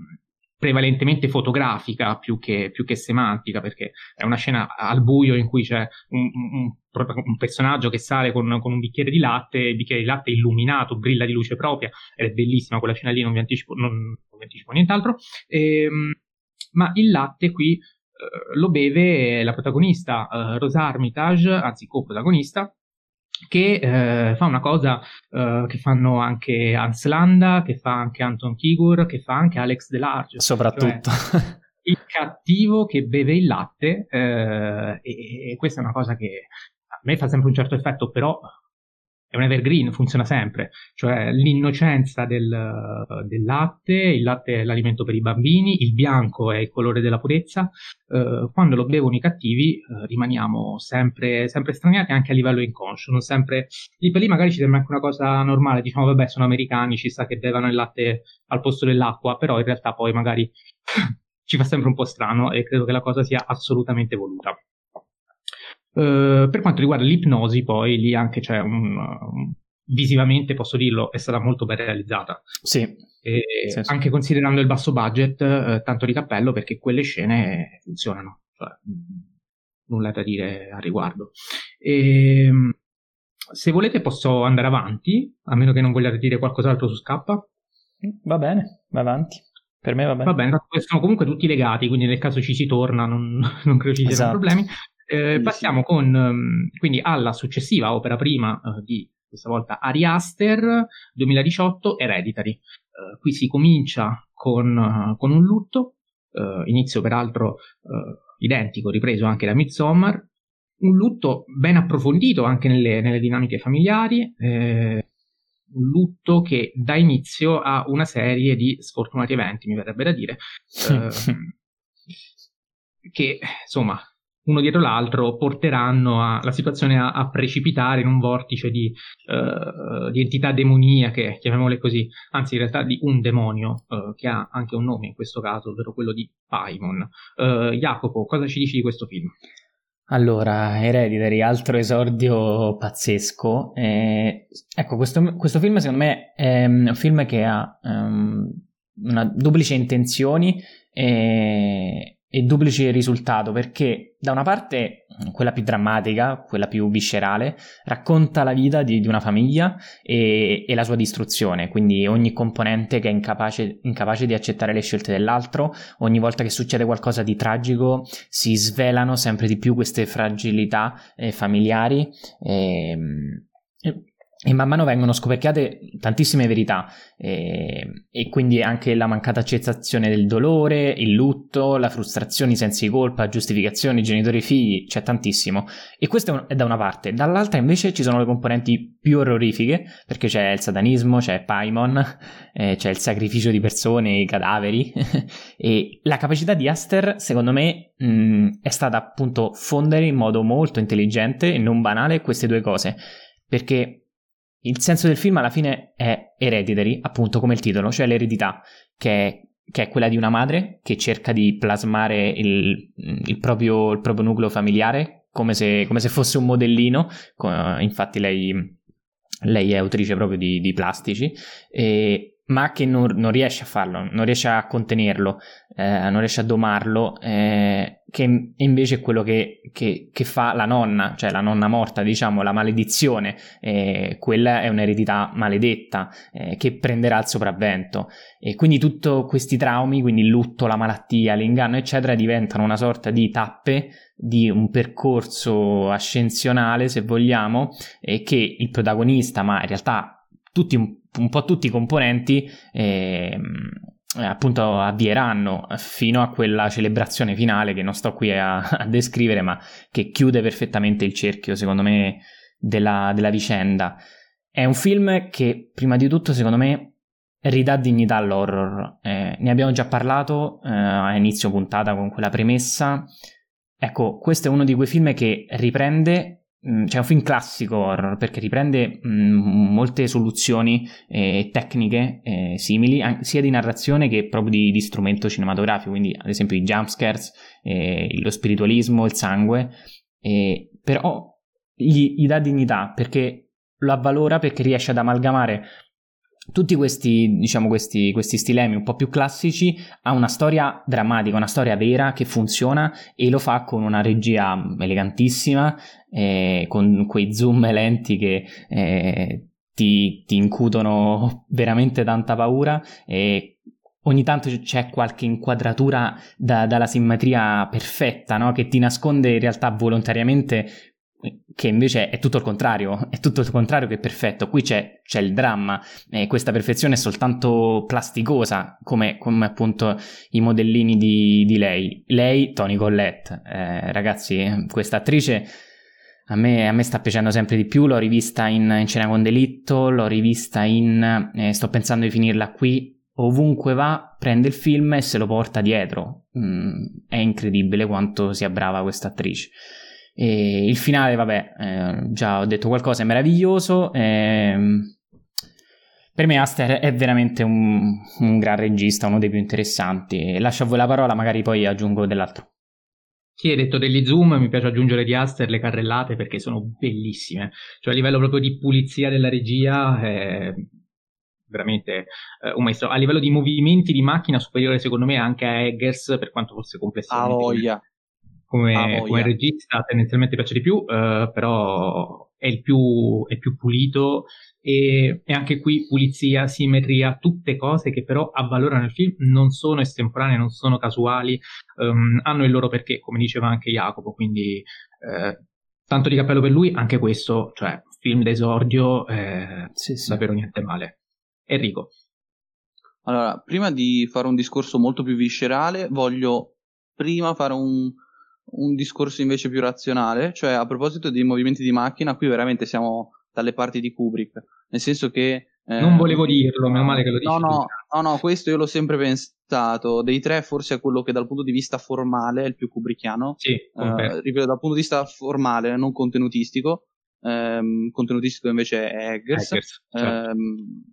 prevalentemente fotografica più che, più che, semantica, perché è una scena al buio in cui c'è un, un, un personaggio che sale con, con, un bicchiere di latte, il bicchiere di latte illuminato, brilla di luce propria, ed è bellissima quella scena lì, non vi anticipo, non, non vi anticipo nient'altro. Ehm, ma il latte qui eh, lo beve la protagonista eh, Rosa Armitage, anzi co-protagonista, che eh, fa una cosa eh, che fanno anche Hans Landa, che fa anche Anton Kigur, che fa anche Alex Delarge.
Soprattutto. Cioè,
il cattivo che beve il latte, eh, e, e, questa è una cosa che a me fa sempre un certo effetto, però è un evergreen, funziona sempre, cioè l'innocenza del, del, latte, il latte è l'alimento per i bambini, il bianco è il colore della purezza, eh, quando lo bevono i cattivi eh, rimaniamo sempre, sempre straniati anche a livello inconscio, non sempre, lì per lì magari ci sembra anche una cosa normale, diciamo vabbè sono americani, ci sa che bevono il latte al posto dell'acqua, però in realtà poi magari ci fa sempre un po' strano e credo che la cosa sia assolutamente voluta. Uh, per quanto riguarda l'ipnosi, poi lì anche c'è un, visivamente, posso dirlo, è stata molto ben realizzata.
Sì.
E sì, sì. Anche considerando il basso budget, eh, tanto di cappello perché quelle scene funzionano. Cioè, nulla da dire a riguardo. E, ehm, se volete posso andare avanti, a meno che non vogliate dire qualcos'altro su Scappa.
Va bene, va avanti. Per me va bene.
Va bene, sono comunque tutti legati, quindi nel caso ci si torna non, non credo ci siano esatto. problemi. Eh, passiamo con, um, quindi alla successiva opera prima uh, di questa volta Ari Aster 2018 Hereditary. Uh, qui si comincia con, uh, con un lutto, inizio peraltro identico, ripreso anche da Midsommar, un lutto ben approfondito anche nelle, nelle dinamiche familiari, eh, un lutto che dà inizio a una serie di sfortunati eventi, mi verrebbe da dire, eh, che insomma uno dietro l'altro porteranno a, la situazione a, a, precipitare in un vortice di, uh, di, entità demoniache, chiamiamole così, anzi in realtà di un demonio uh, che ha anche un nome in questo caso, ovvero quello di Paimon. Uh, Jacopo, cosa ci dici di questo film?
Allora, Hereditary, altro esordio pazzesco. Eh, ecco, questo, questo, film secondo me è un film che ha um, una duplice intenzioni e, e duplice risultato perché da una parte quella più drammatica, quella più viscerale, racconta la vita di, di una famiglia e, e, la sua distruzione, quindi ogni componente che è incapace, incapace, di accettare le scelte dell'altro, ogni volta che succede qualcosa di tragico si svelano sempre di più queste fragilità eh, familiari. E, e man mano vengono scoperchiate tantissime verità e, e, quindi anche la mancata accettazione del dolore, il lutto, la frustrazione, i sensi di colpa, giustificazioni, genitori e figli, c'è tantissimo. E questo è da una parte. Dall'altra invece ci sono le componenti più orrorifiche, perché c'è il satanismo, c'è Paimon, eh, c'è il sacrificio di persone, i cadaveri. e la capacità di Aster, secondo me, mh, è stata appunto fondere in modo molto intelligente e non banale queste due cose. Perché il senso del film alla fine è hereditary, appunto come il titolo, cioè l'eredità, che è, che è quella di una madre che cerca di plasmare il, il, proprio, il proprio, nucleo familiare come se, come se, fosse un modellino, infatti lei, lei è autrice proprio di, di plastici, e, ma che non, non, riesce a farlo, non riesce a contenerlo, eh, non riesce a domarlo, eh, che invece è quello che, che, che, fa la nonna, cioè la nonna morta, diciamo, la maledizione, eh, quella è un'eredità maledetta eh, che prenderà il sopravvento. E quindi tutti questi traumi, quindi il lutto, la malattia, l'inganno, eccetera, diventano una sorta di tappe di un percorso ascensionale, se vogliamo, e che il protagonista, ma in realtà tutti, un, un po' tutti i componenti, eh, appunto avvieranno fino a quella celebrazione finale che non sto qui a, a descrivere, ma che chiude perfettamente il cerchio, secondo me, della, della vicenda. È un film che, prima di tutto, secondo me, ridà dignità all'horror. Eh, ne abbiamo già parlato eh, a inizio puntata con quella premessa. Ecco, questo è uno di quei film che riprende Mm, c'è un film classico horror perché riprende mh, mm, molte soluzioni e eh, tecniche eh, simili sia di narrazione che proprio di, di, strumento cinematografico quindi ad esempio i jumpscares eh, lo spiritualismo il sangue eh, però gli, gli dà dignità perché lo avvalora perché riesce ad amalgamare tutti questi, diciamo, questi, questi stilemi un po' più classici ha una storia drammatica, una storia vera che funziona e lo fa con una regia elegantissima, eh, con quei zoom lenti che eh, ti, ti, incutono veramente tanta paura e ogni tanto c'è qualche inquadratura da, dalla simmetria perfetta, no? che ti nasconde in realtà volontariamente che invece è tutto il contrario, è tutto il contrario che è perfetto. Qui c'è, c'è il dramma, e questa perfezione è soltanto plasticosa, come, come appunto i modellini di, di, lei. Lei, Tony Collette, eh, ragazzi, questa attrice a me, a me, sta piacendo sempre di più. L'ho rivista in, in Cena con Delitto, l'ho rivista in. Eh, sto pensando di finirla qui. Ovunque va, prende il film e se lo porta dietro. Mm, è incredibile quanto sia brava questa attrice. E il finale, vabbè, eh, già ho detto qualcosa, è meraviglioso. Eh, per me Aster è veramente un, un, gran regista, uno dei più interessanti. Lascio a voi la parola, magari poi aggiungo dell'altro.
Sì, hai detto degli zoom, mi piace aggiungere di Aster le carrellate perché sono bellissime. Cioè a livello proprio di pulizia della regia è veramente eh, un maestro. A livello di movimenti di macchina superiore secondo me anche a Eggers, per quanto fosse complessamente...
Ah, voglia
come, ah, come regista tendenzialmente piace di più, eh, però è il più, è più pulito e, e, anche qui pulizia, simmetria, tutte cose che però avvalorano il film, non sono estemporanee, non sono casuali, um, hanno il loro perché, come diceva anche Jacopo, quindi eh, tanto di cappello per lui, anche questo, cioè film d'esordio, eh, sì, sì. davvero niente male. Enrico.
Allora, prima di fare un discorso molto più viscerale, voglio prima fare un, un discorso invece più razionale, cioè a proposito dei movimenti di macchina, qui veramente siamo dalle parti di Kubrick, nel senso che...
Eh, non volevo dirlo, meno male che lo dici.
No, no, no, no, questo io l'ho sempre pensato, dei tre forse è quello che dal punto di vista formale è il più kubrickiano,
sì, eh,
ripeto, dal punto di vista formale, non contenutistico, ehm, contenutistico invece è Eggers, Eggers certo. ehm,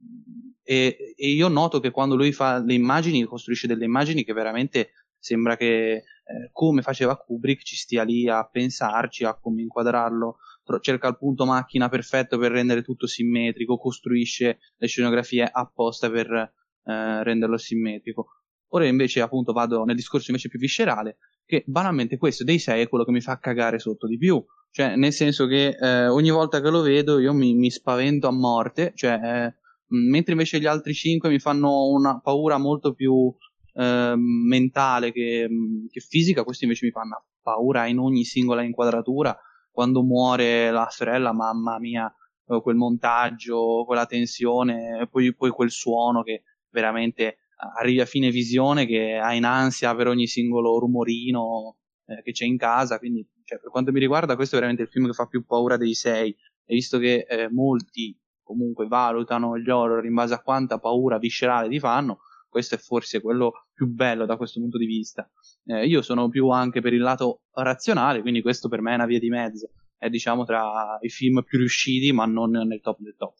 e, e io noto che quando lui fa le immagini, costruisce delle immagini che veramente sembra che eh, come faceva Kubrick ci stia lì a pensarci, a come inquadrarlo, cerca il punto macchina perfetto per rendere tutto simmetrico, costruisce le scenografie apposta per eh, renderlo simmetrico. Ora invece appunto vado nel discorso invece più viscerale, che banalmente questo dei 6 è quello che mi fa cagare sotto di più, cioè nel senso che eh, ogni volta che lo vedo io mi, mi spavento a morte, cioè eh, mentre invece gli altri 5 mi fanno una paura molto più eh, mentale che, mm, che, fisica, questo invece mi fanno paura in ogni singola inquadratura. Quando muore la sorella, mamma mia, eh, quel montaggio, quella tensione, poi, poi quel suono che veramente arrivi a fine visione che ha in ansia per ogni singolo rumorino eh, che c'è in casa. Quindi, cioè, per quanto mi riguarda, questo è veramente il film che fa più paura dei sei. E visto che eh, molti comunque valutano gli horror in base a quanta paura viscerale ti fanno, questo è forse quello più bello da questo punto di vista. Eh, io sono più anche per il lato razionale, quindi questo per me è una via di mezzo. È diciamo tra i film più riusciti, ma non nel top del top.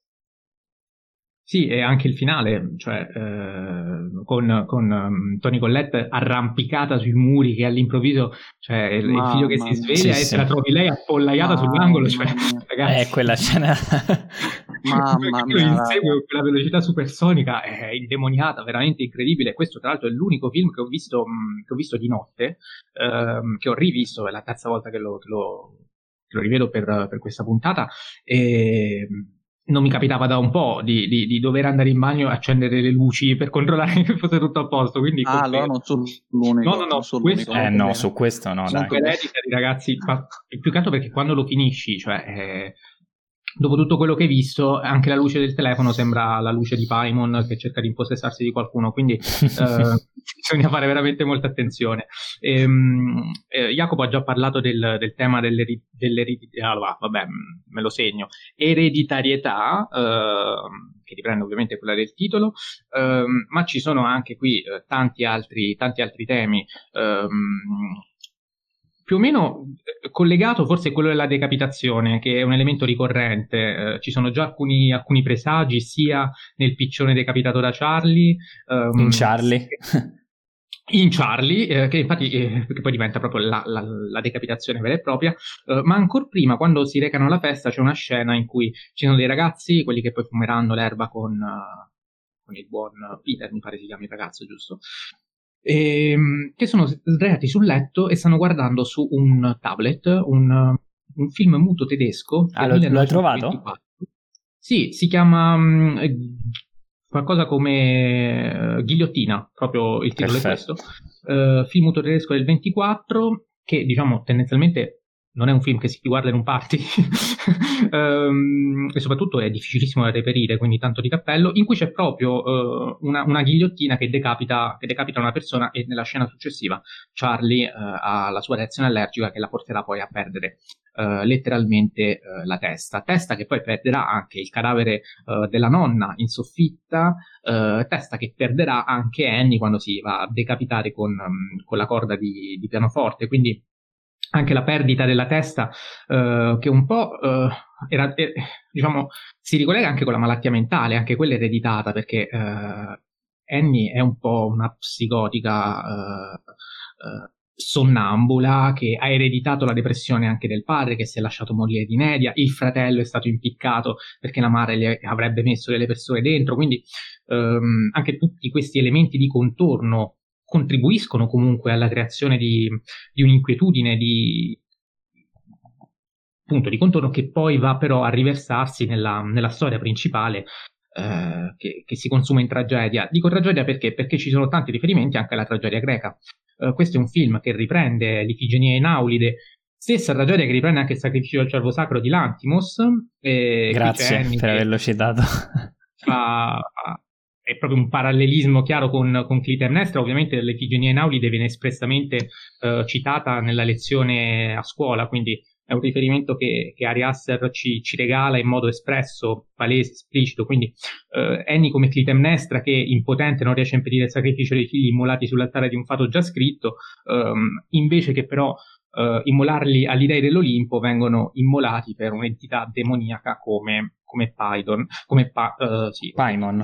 Sì, e anche il finale, cioè eh, con, con um, Tony Collette arrampicata sui muri che all'improvviso, cioè il, il figlio che si sveglia sì, e sì. la trovi lei appollaiata sull'angolo, cioè,
ragazzi, eh, quella scena
Mamma mia, insegue con quella velocità supersonica è indemoniata, veramente incredibile. Questo, tra l'altro, è l'unico film che ho visto, mh, che ho visto di notte, ehm, che ho rivisto, è la terza volta che lo, che lo, che lo rivedo per, per, questa puntata. E non mi capitava da un po' di, di, di, dover andare in bagno e accendere le luci per controllare che fosse tutto a posto. Quindi
ah, allora non sono l'unico.
No, no, no,
su questo, eh, no su questo no.
Comunque Hereditary, ragazzi, ma più che altro perché quando lo finisci, cioè... Eh, dopo tutto quello che hai visto, anche la luce del telefono sembra la luce di Paimon che cerca di impossessarsi di qualcuno, quindi eh, bisogna fare veramente molta attenzione. Ehm, eh, Jacopo ha già parlato del, del tema dell'ereditarietà, allora, vabbè, me lo segno, ereditarietà, eh, che riprende ovviamente quella del titolo, ehm, ma ci sono anche qui eh, tanti altri, tanti altri temi. Ehm, più o meno eh, collegato forse a quello della decapitazione, che è un elemento ricorrente. Eh, ci sono già alcuni, alcuni, presagi, sia nel piccione decapitato da Charlie.
Um, in Charlie.
In Charlie, eh, che infatti eh, che poi diventa proprio la, la, la decapitazione vera e propria, eh, ma ancora prima, quando si recano alla festa, c'è una scena in cui ci sono dei ragazzi, quelli che poi fumeranno l'erba con, uh, con il buon Peter, mi pare si chiami il ragazzo, giusto? E, ehm, che sono sdraiati sul letto e stanno guardando su un tablet un, un film muto tedesco.
Ah, lo, hai trovato?
Sì, si chiama um, qualcosa come uh, Ghigliottina, proprio il titolo Perfetto. è questo. Uh, film muto tedesco del 24 che diciamo tendenzialmente non è un film che si guarda in un party um, e soprattutto è difficilissimo da reperire, quindi tanto di cappello, in cui c'è proprio uh, una, una, ghigliottina che decapita, che decapita, una persona e nella scena successiva Charlie uh, ha la sua reazione allergica che la porterà poi a perdere uh, letteralmente la testa, testa che poi perderà anche il cadavere della nonna in soffitta, testa che perderà anche Annie quando si va a decapitare con, um, con la corda di, di pianoforte, quindi anche la perdita della testa, eh, che un po' eh, era, eh, diciamo, si ricollega anche con la malattia mentale, anche quella ereditata, perché eh, Annie è un po' una psicotica eh, eh, sonnambula che ha ereditato la depressione anche del padre che si è lasciato morire di inedia, il fratello è stato impiccato perché la madre gli avrebbe messo delle persone dentro, quindi ehm, anche tutti questi elementi di contorno contribuiscono comunque alla creazione di, di un'inquietudine, di, appunto, di contorno che poi va però a riversarsi nella, nella storia principale eh, che, che, si consuma in tragedia. Dico tragedia perché? Perché ci sono tanti riferimenti anche alla tragedia greca. Eh, questo è un film che riprende l'Ifigenia in Aulide, stessa tragedia che riprende anche il sacrificio del cervo sacro di Lantimos.
Grazie per averlo citato.
Fa, è proprio un parallelismo chiaro con, con Clitemnestra, ovviamente l'Efigenia in Aulide viene espressamente uh, citata nella lezione a scuola, quindi è un riferimento che, che Ari Aster ci, ci, regala in modo espresso, palese, esplicito, quindi uh, Annie come Clitemnestra che impotente non riesce a impedire il sacrificio dei figli immolati sull'altare di un fato già scritto, um, invece che però Uh, immolarli agli dei dell'Olimpo vengono immolati per un'entità demoniaca come, come Python, come pa, uh, sì,
Paimon.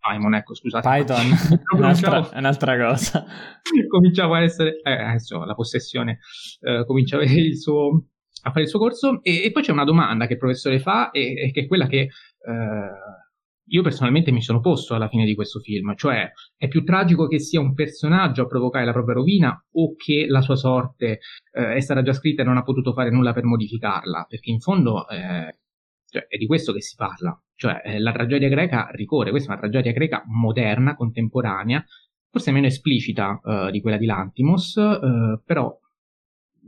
Paimon, ecco, scusate.
Python è un'altra, un'altra, cosa.
cominciava a essere, eh, adesso la possessione eh, comincia a, suo, a, fare il suo corso. E, e, poi c'è una domanda che il professore fa, e, e che è quella che eh, io personalmente mi sono posto alla fine di questo film, cioè è più tragico che sia un personaggio a provocare la propria rovina o che la sua sorte eh, è stata già scritta e non ha potuto fare nulla per modificarla, perché in fondo eh, cioè, è di questo che si parla. Cioè, eh, la tragedia greca ricorre, questa è una tragedia greca moderna, contemporanea, forse meno esplicita uh, di quella di Lantimos, uh, però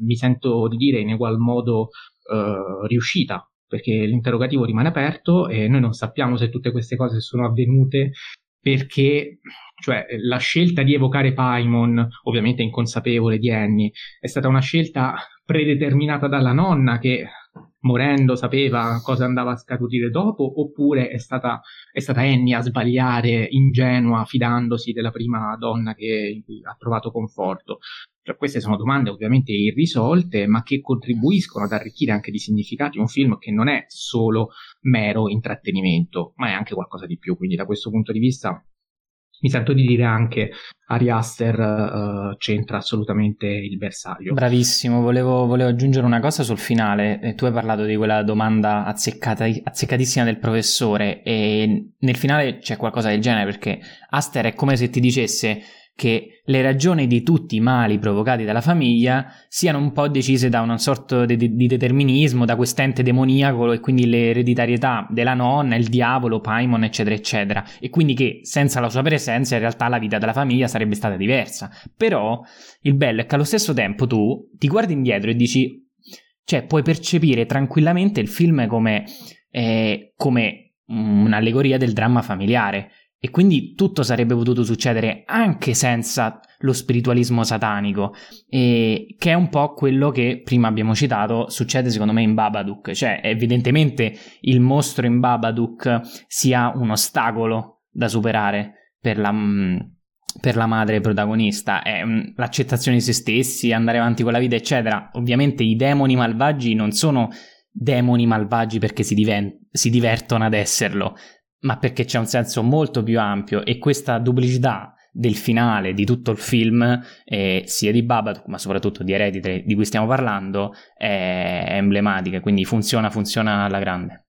mi sento di dire in egual modo uh, riuscita, perché l'interrogativo rimane aperto e noi non sappiamo se tutte queste cose sono avvenute perché cioè, la scelta di evocare Paimon, ovviamente inconsapevole di Annie, è stata una scelta predeterminata dalla nonna che morendo sapeva cosa andava a scaturire dopo, oppure è stata, è stata Annie a sbagliare ingenua fidandosi della prima donna che, ha trovato conforto. Cioè, queste sono domande ovviamente irrisolte, ma che contribuiscono ad arricchire anche di significati un film che non è solo mero intrattenimento, ma è anche qualcosa di più. Quindi, da questo punto di vista, mi sento di dire anche Ari Aster uh, c'entra assolutamente il bersaglio.
Bravissimo, volevo, volevo, aggiungere una cosa sul finale. Eh, tu hai parlato di quella domanda azzeccatissima del professore e nel finale c'è qualcosa del genere perché Aster è come se ti dicesse che le ragioni di tutti i mali provocati dalla famiglia siano un po' decise da una sorta di, di determinismo, da quest'ente demoniaco e quindi l'ereditarietà della nonna, il diavolo, Paimon, eccetera, eccetera. E quindi che senza la sua presenza in realtà la vita della famiglia sarebbe stata diversa. Però il bello è che allo stesso tempo tu ti guardi indietro e dici, cioè puoi percepire tranquillamente il film come, eh, come un'allegoria del dramma familiare e quindi tutto sarebbe potuto succedere anche senza lo spiritualismo satanico, e che è un po' quello che prima abbiamo citato, succede secondo me in Babadook, cioè evidentemente il mostro in Babadook sia un ostacolo da superare per la, mm, per la madre protagonista, è l'accettazione di se stessi, andare avanti con la vita, eccetera. Ovviamente i demoni malvagi non sono demoni malvagi perché si, diven- si divertono ad esserlo, ma perché c'è un senso molto più ampio e questa duplicità del finale di tutto il film, eh, sia di Babadook ma soprattutto di Hereditary di cui stiamo parlando, è, emblematica, quindi funziona, funziona alla grande.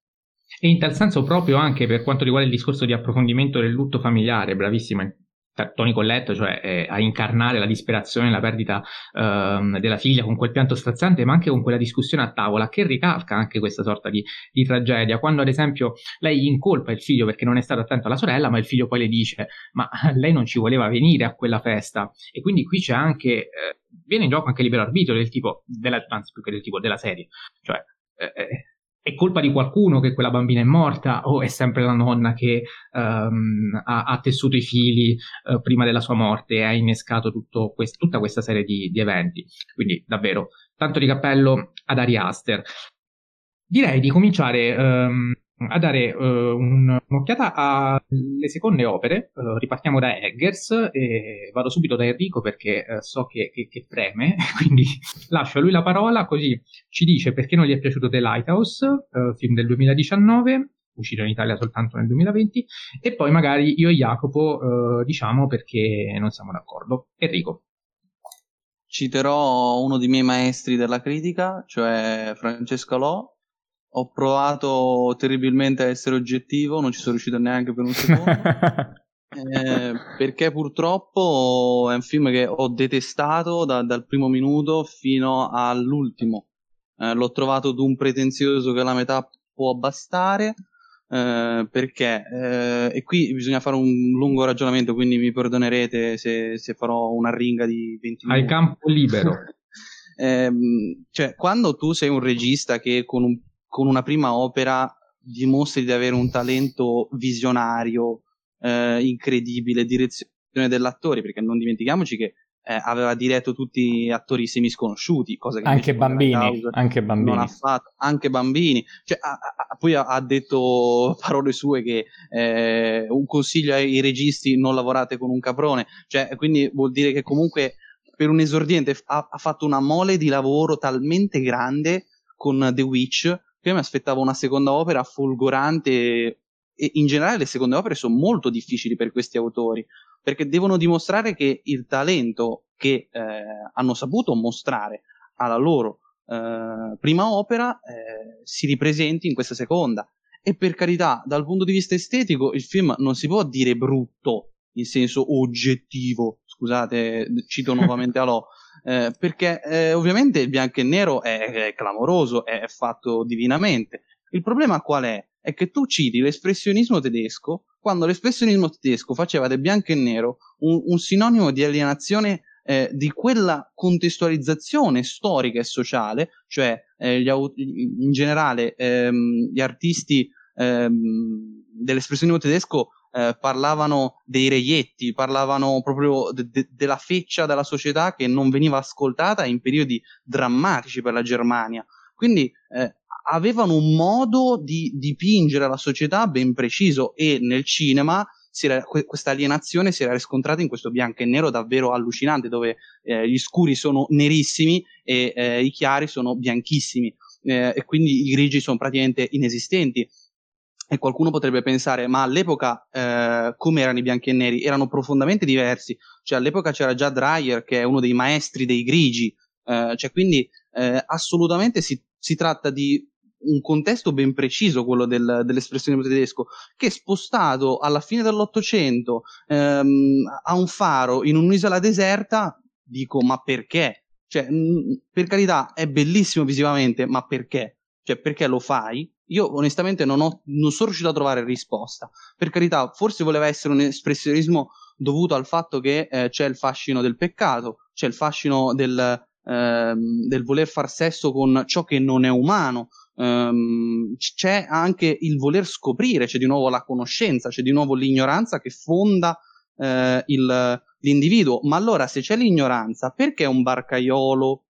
E in tal senso proprio anche per quanto riguarda il discorso di approfondimento del lutto familiare, bravissima Tony Colletto, cioè eh, a incarnare la disperazione, la perdita ehm, della figlia con quel pianto straziante, ma anche con quella discussione a tavola che ricalca anche questa sorta di, di, tragedia. Quando ad esempio lei incolpa il figlio perché non è stato attento alla sorella, ma il figlio poi le dice: Ma lei non ci voleva venire a quella festa. E quindi qui c'è anche, eh, viene in gioco anche il libero arbitrio del tipo, della, anzi più che del tipo della serie. Cioè, eh, eh è colpa di qualcuno che quella bambina è morta o è sempre la nonna che um, ha, ha, tessuto i fili uh, prima della sua morte e ha innescato quest- tutta questa serie di, di, eventi. Quindi davvero tanto di cappello ad Ari Aster. Direi di cominciare um, a dare uh, un, un'occhiata alle seconde opere. Uh, ripartiamo da Eggers e vado subito da Enrico perché uh, so che, che, che, preme, quindi lascio a lui la parola così ci dice perché non gli è piaciuto The Lighthouse, film del 2019, uscito in Italia soltanto nel 2020, e poi magari io e Jacopo diciamo perché non siamo d'accordo. Enrico.
Citerò uno dei miei maestri della critica, cioè Francesco Lò, ho provato terribilmente a essere oggettivo, non ci sono riuscito neanche per un secondo. eh, perché purtroppo è un film che ho detestato da, dal primo minuto fino all'ultimo. Eh, l'ho trovato d'un pretenzioso che la metà può bastare. Eh, perché eh, e qui bisogna fare un lungo ragionamento, quindi mi perdonerete se, se farò una ringa di 20 minuti.
Hai campo libero.
eh, cioè, quando tu sei un regista che con un con una prima opera dimostri di avere un talento visionario eh, incredibile, direzione dell'attore, perché non dimentichiamoci che eh, aveva diretto tutti attori semisconosciuti, cosa che
anche bambini, anche bambini.
Non ha fatto, anche bambini. Cioè, ha, ha, poi ha, ha, detto parole sue che eh, un consiglio ai registi non lavorate con un caprone, cioè, quindi vuol dire che comunque per un esordiente ha, ha fatto una mole di lavoro talmente grande con The Witch io mi aspettavo una seconda opera folgorante e in generale le seconde opere sono molto difficili per questi autori perché devono dimostrare che il talento che eh, hanno saputo mostrare alla loro eh, prima opera eh, si ripresenti in questa seconda. E per carità, dal punto di vista estetico, il film non si può dire brutto in senso oggettivo. Scusate, cito nuovamente Alò, eh, perché eh, ovviamente il bianco e nero è, è clamoroso, è, è, fatto divinamente. Il problema qual è? È che tu citi l'espressionismo tedesco quando l'espressionismo tedesco faceva del bianco e nero un, un sinonimo di alienazione eh, di quella contestualizzazione storica e sociale, cioè eh, gli, in generale ehm, gli artisti ehm, dell'espressionismo tedesco eh, parlavano dei reietti, parlavano proprio de- de- della feccia della società che non veniva ascoltata in periodi drammatici per la Germania. Quindi eh, avevano un modo di dipingere la società ben preciso e nel cinema era, questa alienazione si era riscontrata in questo bianco e nero davvero allucinante, dove eh, gli scuri sono nerissimi e eh, i chiari sono bianchissimi, eh, e quindi i grigi sono praticamente inesistenti. E qualcuno potrebbe pensare, ma all'epoca eh, come erano i bianchi e neri? Erano profondamente diversi. Cioè, all'epoca c'era già Dreyer, che è uno dei maestri dei grigi. Eh, cioè, quindi eh, assolutamente si, si tratta di un contesto ben preciso, quello del, dell'espressionismo tedesco, che spostato alla fine dell'Ottocento ehm, a un faro in un'isola deserta, dico ma perché? Cioè, mh, per carità, è bellissimo visivamente, ma perché? Cioè, perché lo fai? Io onestamente non, ho, non sono riuscito a trovare risposta. Per carità, forse voleva essere un espressionismo dovuto al fatto che eh, c'è il fascino del peccato, c'è il fascino del, eh, del voler far sesso con ciò che non è umano, Um, c'è anche il voler scoprire, c'è di nuovo la conoscenza, c'è di nuovo l'ignoranza che fonda uh, il, l'individuo. Ma allora, se c'è l'ignoranza, perché un barcaiolo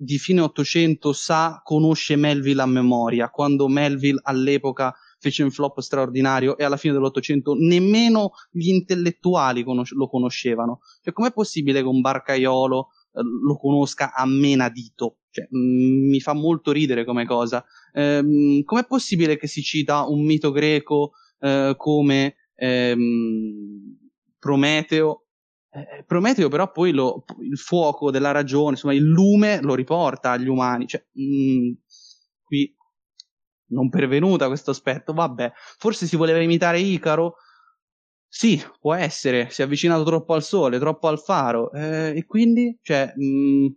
di fine Ottocento sa, conosce Melville a memoria, quando Melville all'epoca fece un flop straordinario e alla fine dell'Ottocento nemmeno gli intellettuali conos- lo conoscevano? Cioè, com'è possibile che un barcaiolo eh, lo conosca a menadito? Cioè, mh, mi fa molto ridere come cosa. Ehm, com'è possibile che si cita un mito greco eh, come ehm, Prometeo? Eh, Prometeo però poi lo, il fuoco della ragione, insomma il lume lo riporta agli umani. Cioè, mh, mm, qui non pervenuta questo aspetto, vabbè, forse si voleva imitare Icaro? Sì, può essere, si è avvicinato troppo al sole, troppo al faro, eh, e quindi, cioè, mh,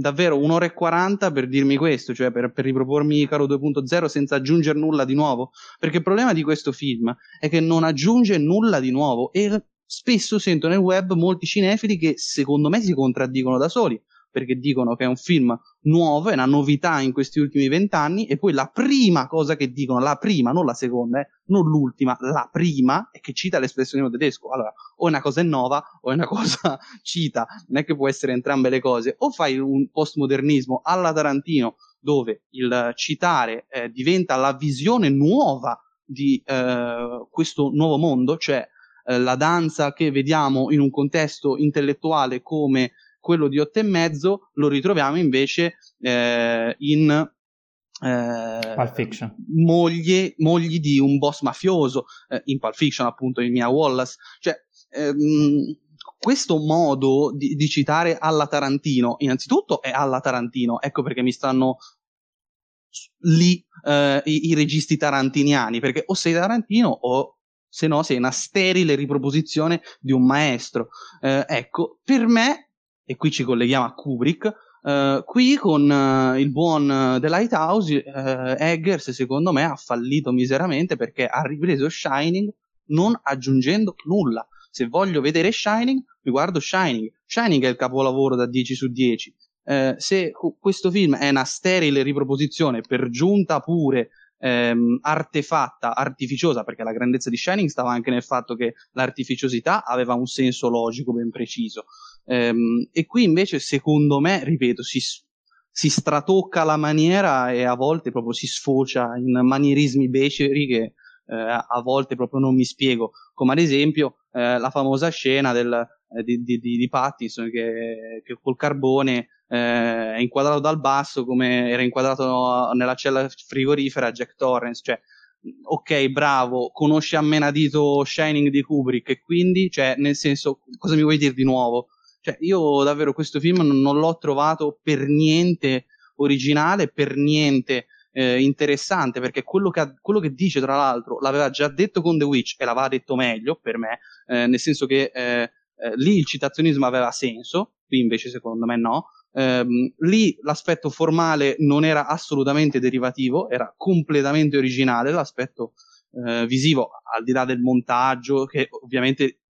davvero un'ora e quaranta per dirmi questo, cioè per, per ripropormi Icaro 2.0 senza aggiungere nulla di nuovo. Perché il problema di questo film è che non aggiunge nulla di nuovo e spesso sento nel web molti cinefili che secondo me si contraddicono da soli perché dicono che è un film nuovo, è una novità in questi ultimi vent'anni, e poi la prima cosa che dicono, la prima, non la seconda, eh, non l'ultima, la prima, è che cita l'espressionismo tedesco. Allora, o una cosa è nuova, o una cosa cita, non è che può essere entrambe le cose. O fai un postmodernismo alla Tarantino, dove il citare eh, diventa la visione nuova di eh, questo nuovo mondo, cioè eh, la danza che vediamo in un contesto intellettuale come quello di otto e mezzo lo ritroviamo invece eh, in
eh, Pulp Fiction.
Moglie, mogli di un boss mafioso eh, in Pulp Fiction appunto in Mia Wallace cioè ehm, questo modo di, di, citare alla Tarantino innanzitutto è alla Tarantino ecco perché mi stanno lì eh, i, i, registi tarantiniani perché o sei Tarantino o se no sei una sterile riproposizione di un maestro eh, ecco per me e qui ci colleghiamo a Kubrick, Uh, qui con uh, il buon uh, The Lighthouse, Eggers secondo me ha fallito miseramente perché ha ripreso Shining non aggiungendo nulla. Se voglio vedere Shining, mi guardo Shining. Shining è il capolavoro da 10 su 10. se questo film è una sterile riproposizione, per giunta pure ehm, artefatta, artificiosa, perché la grandezza di Shining stava anche nel fatto che l'artificiosità aveva un senso logico ben preciso. Ehm, e qui invece, secondo me, ripeto, si, si stratocca la maniera e a volte proprio si sfocia in manierismi beceri che eh, a volte proprio non mi spiego, come ad esempio eh, la famosa scena del, eh, di, di, di, Pattinson che, che col carbone eh, è inquadrato dal basso come era inquadrato nella cella frigorifera Jack Torrance, cioè ok, bravo, conosci a menadito Shining di Kubrick e quindi, cioè, nel senso, cosa mi vuoi dire di nuovo? Cioè, io davvero questo film non, l'ho trovato per niente originale, per niente eh, interessante, perché quello che, quello che, dice, tra l'altro, l'aveva già detto con The Witch e l'aveva detto meglio per me, eh, nel senso che eh, eh lì il citazionismo aveva senso, qui invece secondo me no. Um, lì l'aspetto formale non era assolutamente derivativo, era completamente originale. L'aspetto uh, visivo, al di là del montaggio, che ovviamente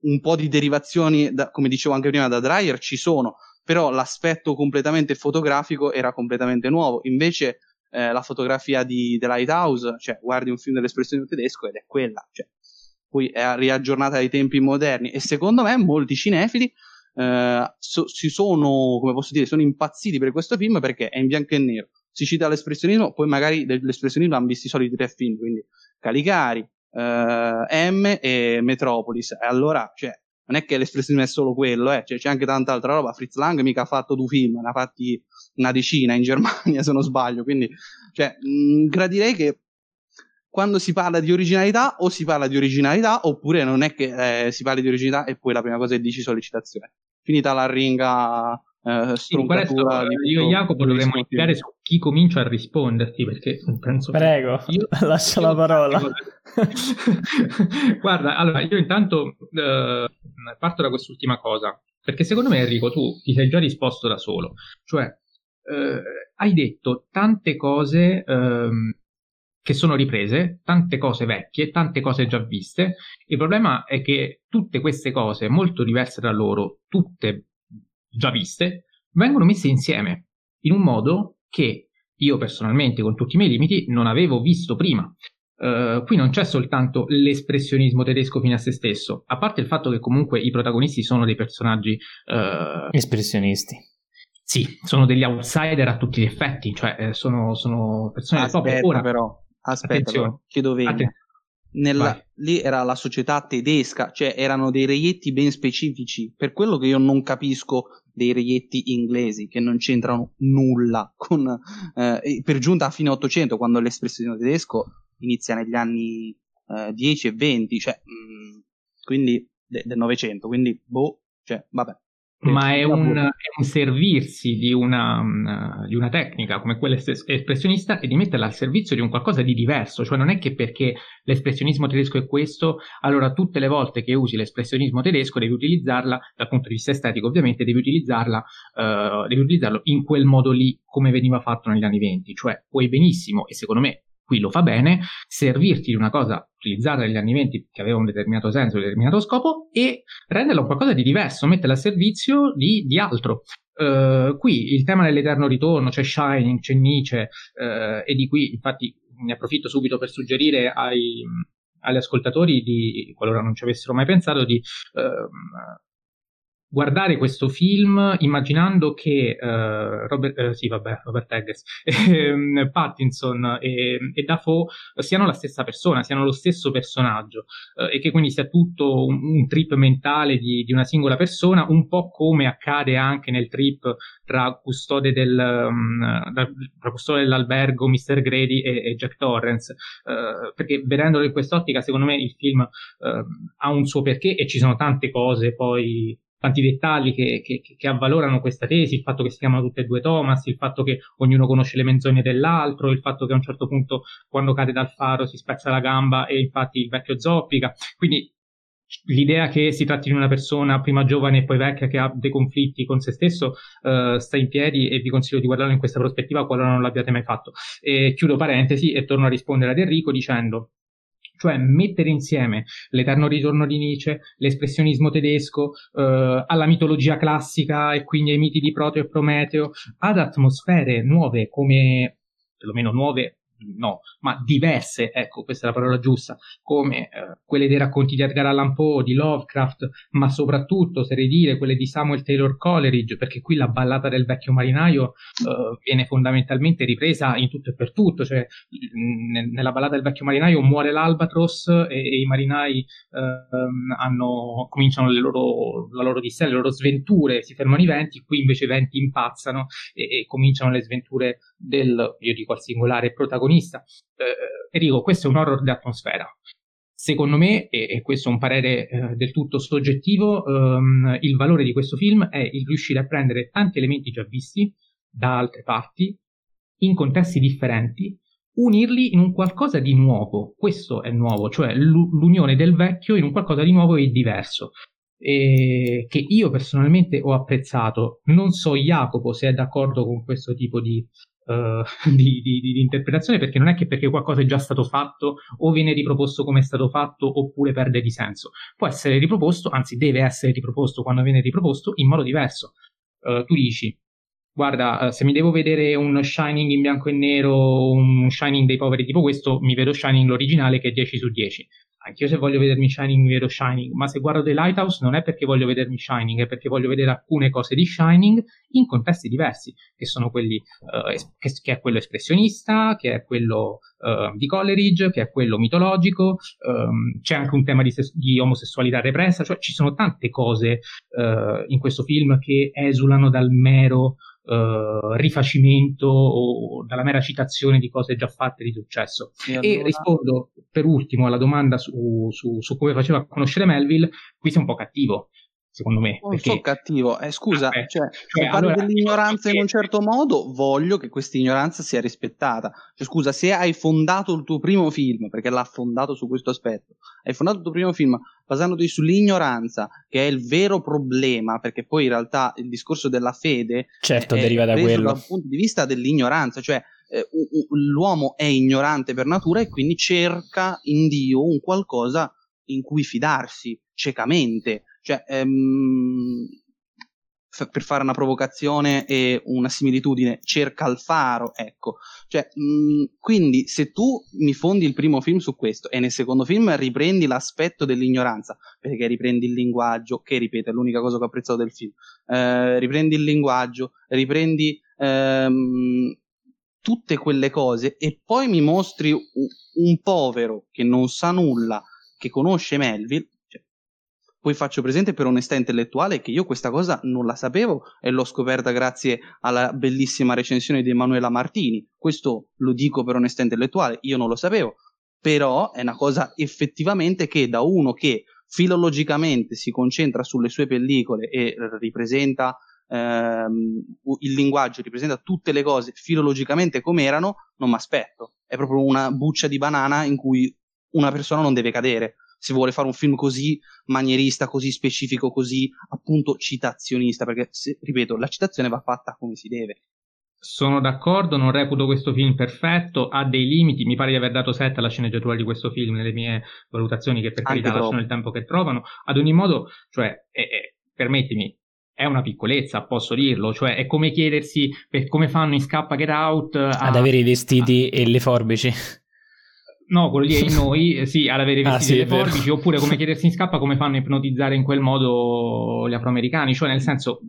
un po' di derivazioni, da, come dicevo anche prima, da Dreyer ci sono, però l'aspetto completamente fotografico era completamente nuovo. Invece eh, la fotografia di The Lighthouse, cioè guardi un film dell'espressione tedesco ed è quella, cioè, poi è riaggiornata ai tempi moderni e secondo me molti cinefili eh, so, si sono, come posso dire, sono impazziti per questo film perché è in bianco e nero, si cita l'espressionismo, poi magari dell'espressionismo hanno visto i soliti tre film, quindi Caligari, eh, M e Metropolis. E allora, cioè, non è che l'espressionismo è solo quello, eh, cioè, c'è anche tanta altra roba. Fritz Lang mica ha fatto due film, ne ha fatti una decina in Germania, se non sbaglio. Quindi, cioè, mh, gradirei che quando si parla di originalità o si parla di originalità oppure non è che eh, si parla di originalità e poi la prima cosa è dici sollecitazione. Finita la ringa
eh, sì, io e Jacopo dovremmo iniziare su chi comincia a risponderti perché penso
prego io, lascia io la parola.
Guarda allora io intanto eh, parto da quest'ultima cosa perché secondo me Enrico tu ti sei già risposto da solo. Cioè eh, hai detto tante cose ehm, che sono riprese, tante cose vecchie, tante cose già viste. Il problema è che tutte queste cose, molto diverse tra loro, tutte già viste, vengono messe insieme in un modo che io personalmente, con tutti i miei limiti, non avevo visto prima. Uh, qui non c'è soltanto l'espressionismo tedesco fino a se stesso, a parte il fatto che comunque i protagonisti sono dei personaggi uh,
espressionisti.
Sì, sono degli outsider a tutti gli effetti, cioè eh, sono, sono persone
aspetta, del popolo. Ora, però, aspetta, però, chiedo venia. Nella, lì era la società tedesca, cioè erano dei reietti ben specifici. Per quello che io non capisco dei reietti inglesi che non c'entrano nulla con, eh, per giunta a fine 800, quando l'espressione tedesco inizia negli anni eh, 10 e 20, cioè, mh, mm, quindi de- del Novecento, quindi boh, cioè, vabbè
ma è un, è un, servirsi di una, uh, di una, tecnica come quella espressionista e di metterla al servizio di un qualcosa di diverso, cioè non è che perché l'espressionismo tedesco è questo, allora tutte le volte che usi l'espressionismo tedesco devi utilizzarla, dal punto di vista estetico ovviamente, devi utilizzarla, uh, devi utilizzarlo in quel modo lì come veniva fatto negli anni venti, cioè puoi benissimo, e secondo me qui lo fa bene, servirti di una cosa utilizzata negli anni 20 che aveva un determinato senso, un determinato scopo e renderla qualcosa di diverso, metterla a servizio di, di altro. Uh, qui il tema dell'eterno ritorno, c'è Shining, c'è Nietzsche uh, e di qui infatti ne approfitto subito per suggerire ai, agli ascoltatori di, qualora non ci avessero mai pensato, di uh, guardare questo film immaginando che uh, Robert, uh, sì, vabbè, Robert Eggers, ehm, Pattinson e, e, Dafoe siano la stessa persona, siano lo stesso personaggio uh, e che quindi sia tutto un, un trip mentale di, di, una singola persona, un po' come accade anche nel trip tra custode, del, um, tra custode dell'albergo Mr. Grady e, e Jack Torrance, perché vedendolo in quest'ottica secondo me il film ha un suo perché e ci sono tante cose poi tanti dettagli che, che, che, avvalorano questa tesi, il fatto che si chiamano tutte e due Thomas, il fatto che ognuno conosce le menzogne dell'altro, il fatto che a un certo punto quando cade dal faro si spezza la gamba e infatti il vecchio zoppica. Quindi l'idea che si tratti di una persona prima giovane e poi vecchia che ha dei conflitti con se stesso uh, sta in piedi e vi consiglio di guardarlo in questa prospettiva qualora non l'abbiate mai fatto. E chiudo parentesi e torno a rispondere ad Enrico dicendo cioè mettere insieme l'eterno ritorno di Nietzsche, l'espressionismo tedesco, eh, alla mitologia classica e quindi ai miti di Proteo e Prometeo, ad atmosfere nuove come perlomeno nuove no, ma diverse, ecco, questa è la parola giusta, come eh, quelle dei racconti di Edgar Allan Poe, di Lovecraft, ma soprattutto, oserei dire, quelle di Samuel Taylor Coleridge, perché qui la ballata del vecchio marinaio eh, viene fondamentalmente ripresa in tutto e per tutto, cioè n- nella ballata del vecchio marinaio muore l'albatros e, e i marinai eh, hanno, cominciano loro, la loro odissea, le loro sventure, si fermano i venti, qui invece i venti impazzano e, e cominciano le sventure del, io dico al singolare, protagonista. Eh, Enrico, questo è un horror di atmosfera. Secondo me, e, e questo è un parere eh, del tutto soggettivo, ehm, il valore di questo film è il riuscire a prendere tanti elementi già visti da altre parti, in contesti differenti, unirli in un qualcosa di nuovo. Questo è nuovo, cioè l'unione del vecchio in un qualcosa di nuovo e diverso e che io personalmente ho apprezzato. Non so Jacopo se è d'accordo con questo tipo di, uh, di, di, di, interpretazione, perché non è che perché qualcosa è già stato fatto o viene riproposto come è stato fatto oppure perde di senso. Può essere riproposto, anzi deve essere riproposto quando viene riproposto in modo diverso. Uh, tu dici, guarda, se mi devo vedere un Shining in bianco e nero, un Shining dei poveri tipo questo, mi vedo Shining l'originale che è 10 su 10 anch'io se voglio vedermi Shining mi vedo Shining, ma se guardo The Lighthouse non è perché voglio vedermi Shining, è perché voglio vedere alcune cose di Shining in contesti diversi, che sono quelli, uh, es- che, che, è quello espressionista, che è quello uh, di Coleridge, che è quello mitologico, um, c'è anche un tema di, ses- di, omosessualità repressa, cioè ci sono tante cose uh, in questo film che esulano dal mero uh, rifacimento o dalla mera citazione di cose già fatte di successo. E, allora... e rispondo per ultimo alla domanda su, su, su come faceva a conoscere Melville, qui sei un po' cattivo secondo me.
Non perché... so cattivo, eh, scusa, ah, cioè, cioè, se parli allora, dell'ignoranza in un certo modo, voglio che questa ignoranza sia rispettata. Cioè, scusa, se hai fondato il tuo primo film, perché l'ha fondato su questo aspetto, hai fondato il tuo primo film basandoti sull'ignoranza, che è il vero problema, perché poi in realtà il discorso della fede
certo, è, deriva da quello.
dal punto di vista dell'ignoranza, cioè eh, l'uomo è ignorante per natura e quindi cerca in Dio un qualcosa in cui fidarsi ciecamente cioè, ehm, f- per fare una provocazione e una similitudine, cerca il faro, ecco. Cioè, mh, mm, quindi se tu mi fondi il primo film su questo e nel secondo film riprendi l'aspetto dell'ignoranza, perché riprendi il linguaggio, che ripeto è l'unica cosa che ho apprezzato del film, eh, riprendi il linguaggio, riprendi ehm, tutte quelle cose e poi mi mostri un, povero che non sa nulla, che conosce Melville, poi faccio presente per onestà intellettuale che io questa cosa non la sapevo e l'ho scoperta grazie alla bellissima recensione di Emanuela Martini. Questo lo dico per onestà intellettuale, io non lo sapevo. Però è una cosa effettivamente che da uno che filologicamente si concentra sulle sue pellicole e ripresenta ehm, il linguaggio, ripresenta tutte le cose filologicamente come erano, non mi aspetto. È proprio una buccia di banana in cui una persona non deve cadere se vuole fare un film così manierista, così specifico, così appunto citazionista, perché se, ripeto, la citazione va fatta come si deve.
Sono d'accordo, non reputo questo film perfetto, ha dei limiti, mi pare di aver dato 7 alla sceneggiatura di questo film nelle mie valutazioni che per carità lasciano il tempo che trovano. Ad ogni modo, cioè, è, è, permettimi, è una piccolezza, posso dirlo, cioè è come chiedersi per come fanno in Scappa Get Out a,
ad avere i vestiti a, e le forbici.
No, quello lì è in noi, eh, sì, ad avere ah, sì, le forbici, oppure come chiedersi in scappa come fanno a ipnotizzare in quel modo gli afroamericani, cioè nel senso,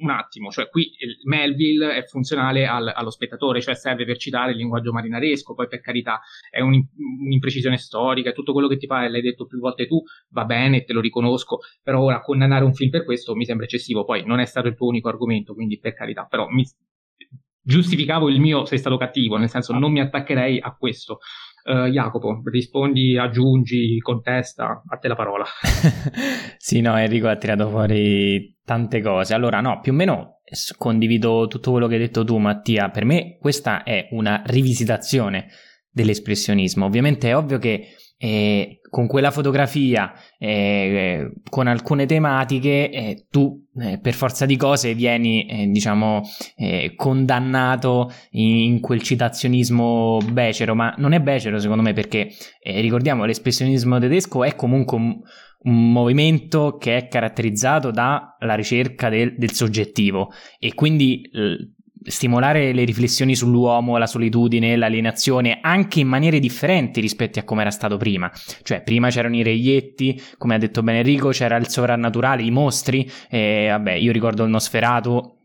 un attimo, cioè qui Melville è funzionale al, allo spettatore, cioè serve per citare il linguaggio marinaresco, poi per carità è un, un'imprecisione storica, tutto quello che ti pare, l'hai detto più volte tu, va bene, te lo riconosco, però ora condannare un film per questo mi sembra eccessivo, poi non è stato il tuo unico argomento, quindi per carità, però mi, giustificavo il mio sei stato cattivo, nel senso non mi attaccherei a questo. Uh, Jacopo, rispondi, aggiungi, contesta, a te la parola.
sì, no, Enrico ha tirato fuori tante cose. Allora, no, più o meno condivido tutto quello che hai detto tu, Mattia. Per me questa è una rivisitazione dell'espressionismo. Ovviamente è ovvio che eh, con quella fotografia, eh, con alcune tematiche, eh, tu eh, per forza di cose vieni, eh, diciamo, eh, condannato in, in, quel citazionismo becero, ma non è becero secondo me perché ricordiamo l'espressionismo tedesco è comunque un, un movimento che è caratterizzato dalla ricerca del, del soggettivo. E quindi stimolare le riflessioni sull'uomo, la solitudine, l'alienazione, anche in maniere differenti rispetto a come era stato prima. Cioè, prima c'erano i reietti, come ha detto bene Enrico, c'era il sovrannaturale, i mostri, e vabbè, io ricordo il Nosferatu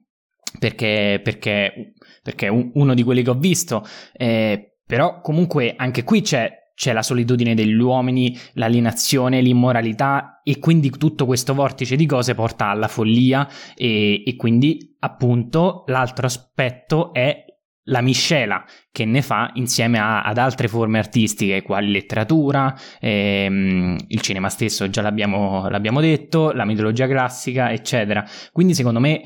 perché, perché, perché è uno di quelli che ho visto, eh, però comunque anche qui c'è c'è la solitudine degli uomini, l'alienazione, l'immoralità e quindi tutto questo vortice di cose porta alla follia e, e quindi appunto l'altro aspetto è la miscela che ne fa insieme a, ad altre forme artistiche quali letteratura, ehm, il cinema stesso già l'abbiamo, l'abbiamo detto, la mitologia classica eccetera. Quindi secondo me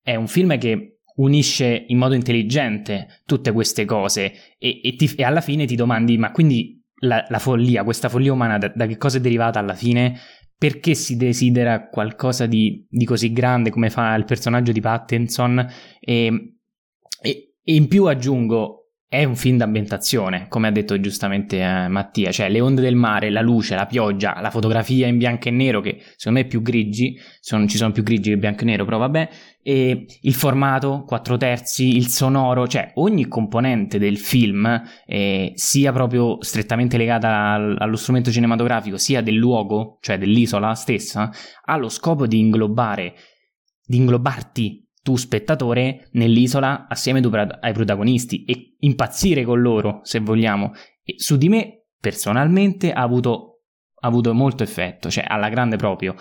è un film che unisce in modo intelligente tutte queste cose e, e, ti, e alla fine ti domandi ma quindi la, la follia, questa follia umana da, da, che cosa è derivata alla fine? Perché si desidera qualcosa di, di così grande come fa il personaggio di Pattinson? E, e, e in più aggiungo, è un film d'ambientazione, come ha detto giustamente eh, Mattia, cioè le onde del mare, la luce, la pioggia, la fotografia in bianco e nero, che secondo me è più grigi, sono, ci sono più grigi che bianco e nero, però vabbè, e il formato, 4 terzi, il sonoro, cioè ogni componente del film, eh, sia proprio strettamente legata al, allo strumento cinematografico, sia del luogo, cioè dell'isola stessa, ha lo scopo di inglobare, di inglobarti tu spettatore nell'isola assieme ai protagonisti e impazzire con loro, se vogliamo. E su di me, personalmente, ha avuto, ha avuto molto effetto, cioè alla grande proprio.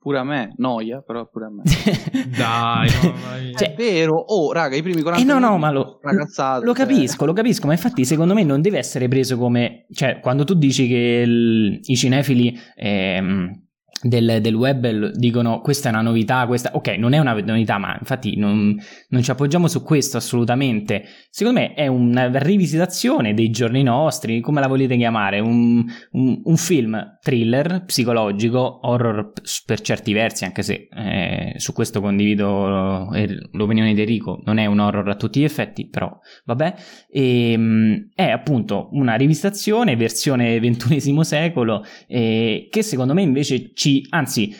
Pure a me, noia, però pure a me.
Dai, no,
cioè, è vero. Oh, raga, i primi 40
eh no, no, ma lo, lo
cioè.
capisco, lo capisco, ma infatti secondo me non deve essere preso come... Cioè, quando tu dici che il, i cinefili... Ehm, del, del, web dicono questa è una novità, questa... ok, non è una novità, ma infatti non, non, ci appoggiamo su questo assolutamente. Secondo me è una rivisitazione dei giorni nostri, come la volete chiamare, un, un, un film thriller, psicologico, horror per certi versi, anche se eh, su questo condivido eh, l'opinione di Enrico, non è un horror a tutti gli effetti, però vabbè, e, ehm, è appunto una rivisitazione, versione ventunesimo secolo, eh, che secondo me invece ci ci, anzi,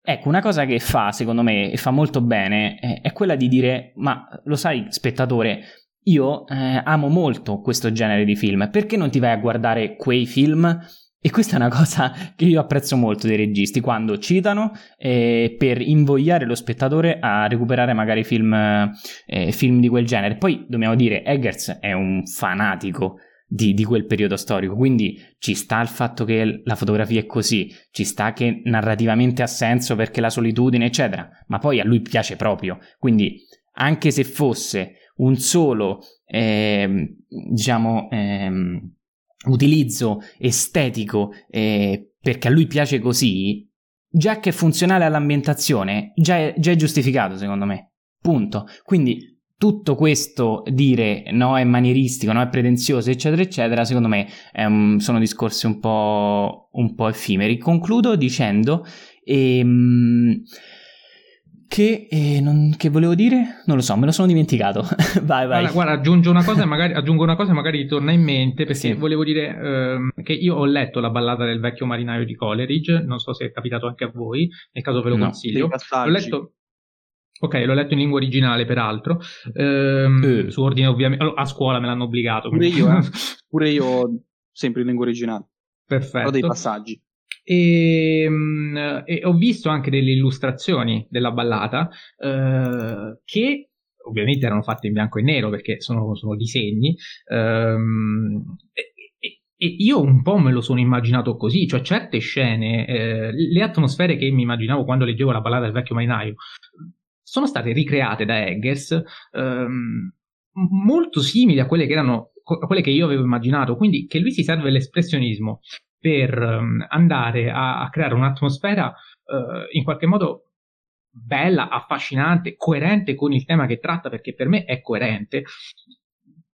ecco, una cosa che fa, secondo me, e fa molto bene, è, è quella di dire, ma lo sai, spettatore, io eh, amo molto questo genere di film, perché non ti vai a guardare quei film? E questa è una cosa che io apprezzo molto dei registi, quando citano eh, per invogliare lo spettatore a recuperare magari film, eh, film di quel genere. Poi dobbiamo dire, Eggers è un fanatico di, di, quel periodo storico. Quindi ci sta il fatto che la fotografia è così, ci sta che narrativamente ha senso perché la solitudine, eccetera, ma poi a lui piace proprio. Quindi anche se fosse un solo, eh, diciamo, eh, utilizzo estetico eh, perché a lui piace così, già che è funzionale all'ambientazione, già è, già è giustificato secondo me. Punto. Quindi tutto questo dire no è manieristico, no è pretenzioso, eccetera, eccetera, secondo me um, sono discorsi un po', un po', effimeri. Concludo dicendo ehm, che, eh, non, che, volevo dire? Non lo so, me lo sono dimenticato. vai, vai.
Guarda, guarda, aggiungo una cosa e magari, aggiungo una cosa magari torna in mente perché sì. volevo dire ehm, che io ho letto la ballata del vecchio marinaio di Coleridge, non so se è capitato anche a voi, nel caso ve lo no, consiglio. L'ho letto Ok, l'ho letto in lingua originale, peraltro. Ehm, eh. Su ordine, ovviamente. A scuola me l'hanno obbligato.
Pure io, eh. Pure io, sempre in lingua originale.
Perfetto. Ho
dei passaggi.
E, ehm, e, ho visto anche delle illustrazioni della ballata eh, che ovviamente erano fatte in bianco e nero perché sono, sono disegni. Ehm, e, e, io un po' me lo sono immaginato così, cioè certe scene, eh, le atmosfere che mi immaginavo quando leggevo la ballata del vecchio marinaio sono state ricreate da Eggers ehm, molto simili a quelle che erano a quelle che io avevo immaginato, quindi che lui si serve l'espressionismo per um, andare a, a, creare un'atmosfera uh, in qualche modo bella, affascinante, coerente con il tema che tratta, perché per me è coerente.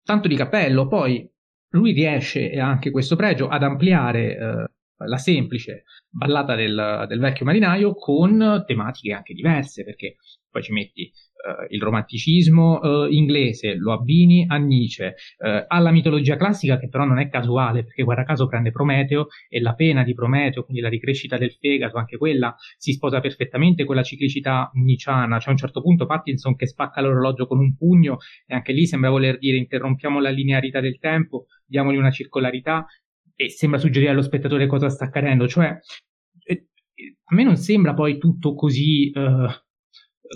Tanto di cappello, poi lui riesce, e ha anche questo pregio, ad ampliare uh, la semplice ballata del, del, vecchio marinaio con tematiche anche diverse, perché poi ci metti uh, il romanticismo uh, inglese, lo abbini a Nietzsche, uh, alla mitologia classica che però non è casuale, perché guarda caso prende Prometeo e la pena di Prometeo, quindi la ricrescita del fegato, anche quella si sposa perfettamente con la ciclicità nicciana, c'è a un certo punto Pattinson che spacca l'orologio con un pugno e anche lì sembra voler dire interrompiamo la linearità del tempo, diamogli una circolarità e sembra suggerire allo spettatore cosa sta accadendo, cioè eh, a me non sembra poi tutto così uh,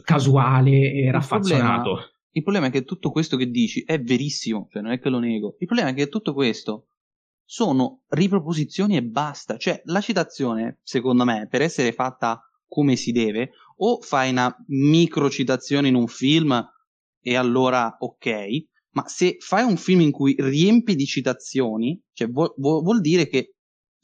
casuale e raffazzonato.
Il problema, il problema, è che tutto questo che dici è verissimo, cioè non è che lo nego. Il problema è che tutto questo sono riproposizioni e basta. Cioè, la citazione, secondo me, per essere fatta come si deve, o fai una microcitazione in un film e allora ok, ma se fai un film in cui riempi di citazioni, cioè vuol, vuol dire che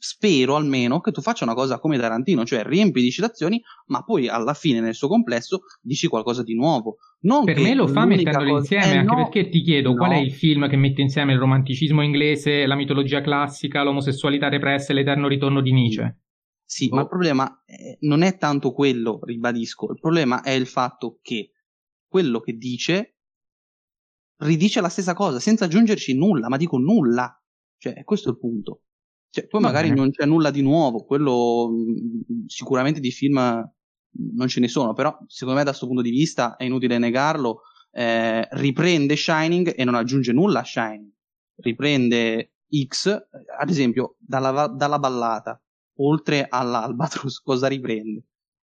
spero almeno che tu faccia una cosa come Tarantino, cioè riempi di citazioni, ma poi alla fine nel suo complesso dici qualcosa di nuovo. Non
per me lo fa mettendolo cosa... insieme, eh, anche no, perché ti chiedo no. qual è il film che mette insieme il romanticismo inglese, la mitologia classica, l'omosessualità repressa e l'eterno ritorno di Nietzsche.
Sì, oh. ma il problema eh, non è tanto quello, ribadisco, il problema è il fatto che quello che dice ridice la stessa cosa senza aggiungerci nulla, ma dico nulla. Cioè, questo è il punto. Cioè, poi magari non c'è nulla di nuovo, quello mh, sicuramente di film non ce ne sono, però secondo me da questo punto di vista è inutile negarlo, eh, riprende Shining e non aggiunge nulla a Shining, riprende X, ad esempio, dalla, dalla ballata, oltre all'Albatros, cosa riprende?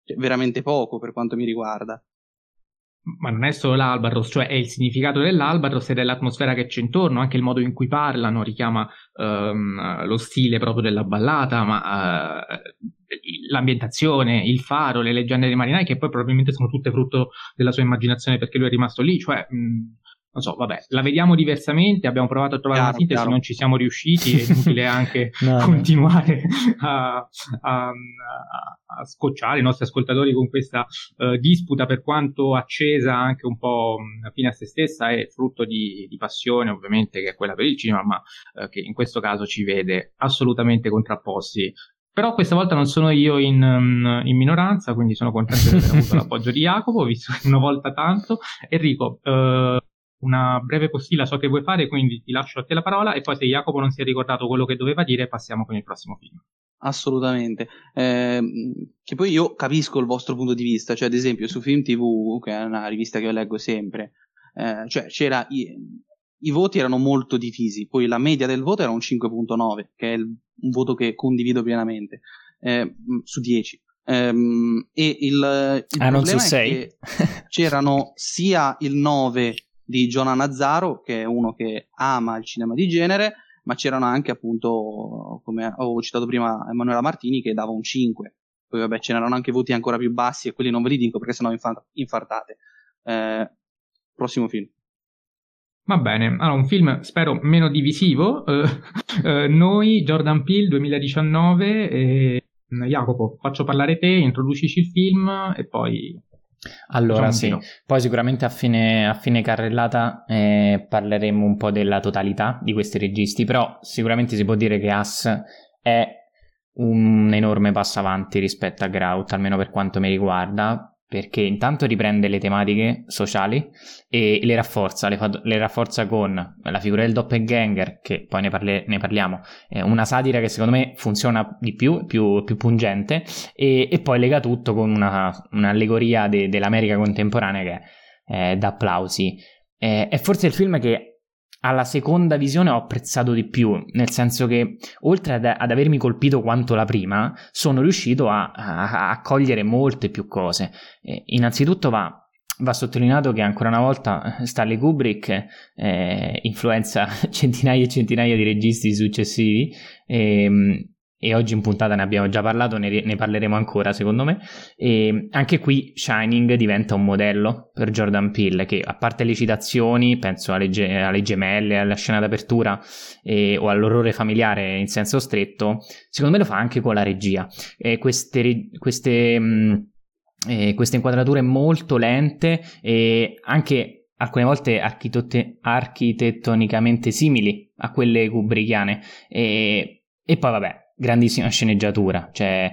Cioè, veramente poco per quanto mi riguarda
ma non è solo l'Albatros, cioè è il significato dell'Albatros ed è l'atmosfera che c'è intorno, anche il modo in cui parlano richiama um, lo stile proprio della ballata, ma uh, l'ambientazione, il faro, le leggende dei marinai, che poi probabilmente sono tutte frutto della sua immaginazione perché lui è rimasto lì, cioè mh, non so, vabbè, la vediamo diversamente, abbiamo provato a trovare chiaro, una sintesi, chiaro. non ci siamo riusciti, è inutile anche no, continuare a, a, a, scocciare i nostri ascoltatori con questa uh, disputa, per quanto accesa anche un po' fine a se stessa, è frutto di, di passione ovviamente che è quella per il cinema, ma uh, che in questo caso ci vede assolutamente contrapposti però questa volta non sono io in, in, minoranza, quindi sono contento di aver avuto l'appoggio di Jacopo, visto che una volta tanto. Enrico, eh, una breve postilla so che vuoi fare, quindi ti lascio a te la parola e poi se Jacopo non si è ricordato quello che doveva dire passiamo con il prossimo film.
Assolutamente, eh, che poi io capisco il vostro punto di vista, cioè ad esempio su Film TV, che è una rivista che io leggo sempre, eh, cioè c'era i, i, voti erano molto divisi, poi la media del voto era un 5.9, che è il, un voto che condivido pienamente, eh, su 10. Ehm, e il, il
ah, non su 6.
c'erano sia il 9 di Giona Nazzaro, che è uno che ama il cinema di genere, ma c'erano anche appunto, come avevo citato prima, Emanuela Martini che dava un 5. Poi vabbè, ce n'erano anche voti ancora più bassi e quelli non ve li dico perché sennò infa- infartate. Eh, prossimo film.
Va bene, allora un film spero meno divisivo. Uh, uh, noi, Jordan Peele 2019, e Jacopo, faccio parlare te, introducici il film e poi
allora sì, poi sicuramente a fine, a fine carrellata eh, parleremo un po' della totalità di questi registi, però sicuramente si può dire che As è un enorme passo avanti rispetto a Grout, almeno per quanto mi riguarda, perché intanto riprende le tematiche sociali e le rafforza, le, fa, le rafforza con la figura del doppelganger, che poi ne, parle, ne parliamo, è una satira che secondo me funziona di più, più, più pungente, e, e, poi lega tutto con una, un'allegoria de, dell'America contemporanea che è da applausi. è forse il film che alla seconda visione ho apprezzato di più, nel senso che oltre ad, ad avermi colpito quanto la prima, sono riuscito a, a, a cogliere molte più cose. Eh, innanzitutto va, va, sottolineato che ancora una volta Stanley Kubrick eh, influenza centinaia e centinaia di registi successivi. Eh, e oggi in puntata ne abbiamo già parlato, ne, ne, parleremo ancora secondo me. E anche qui Shining diventa un modello per Jordan Peele che a parte le citazioni, penso alle, ge- alle gemelle, alla scena d'apertura e, o all'orrore familiare in senso stretto, secondo me lo fa anche con la regia. E queste, queste, mh, eh, queste inquadrature molto lente e anche alcune volte architette- architettonicamente simili a quelle kubrickiane. E, e poi vabbè, grandissima sceneggiatura, cioè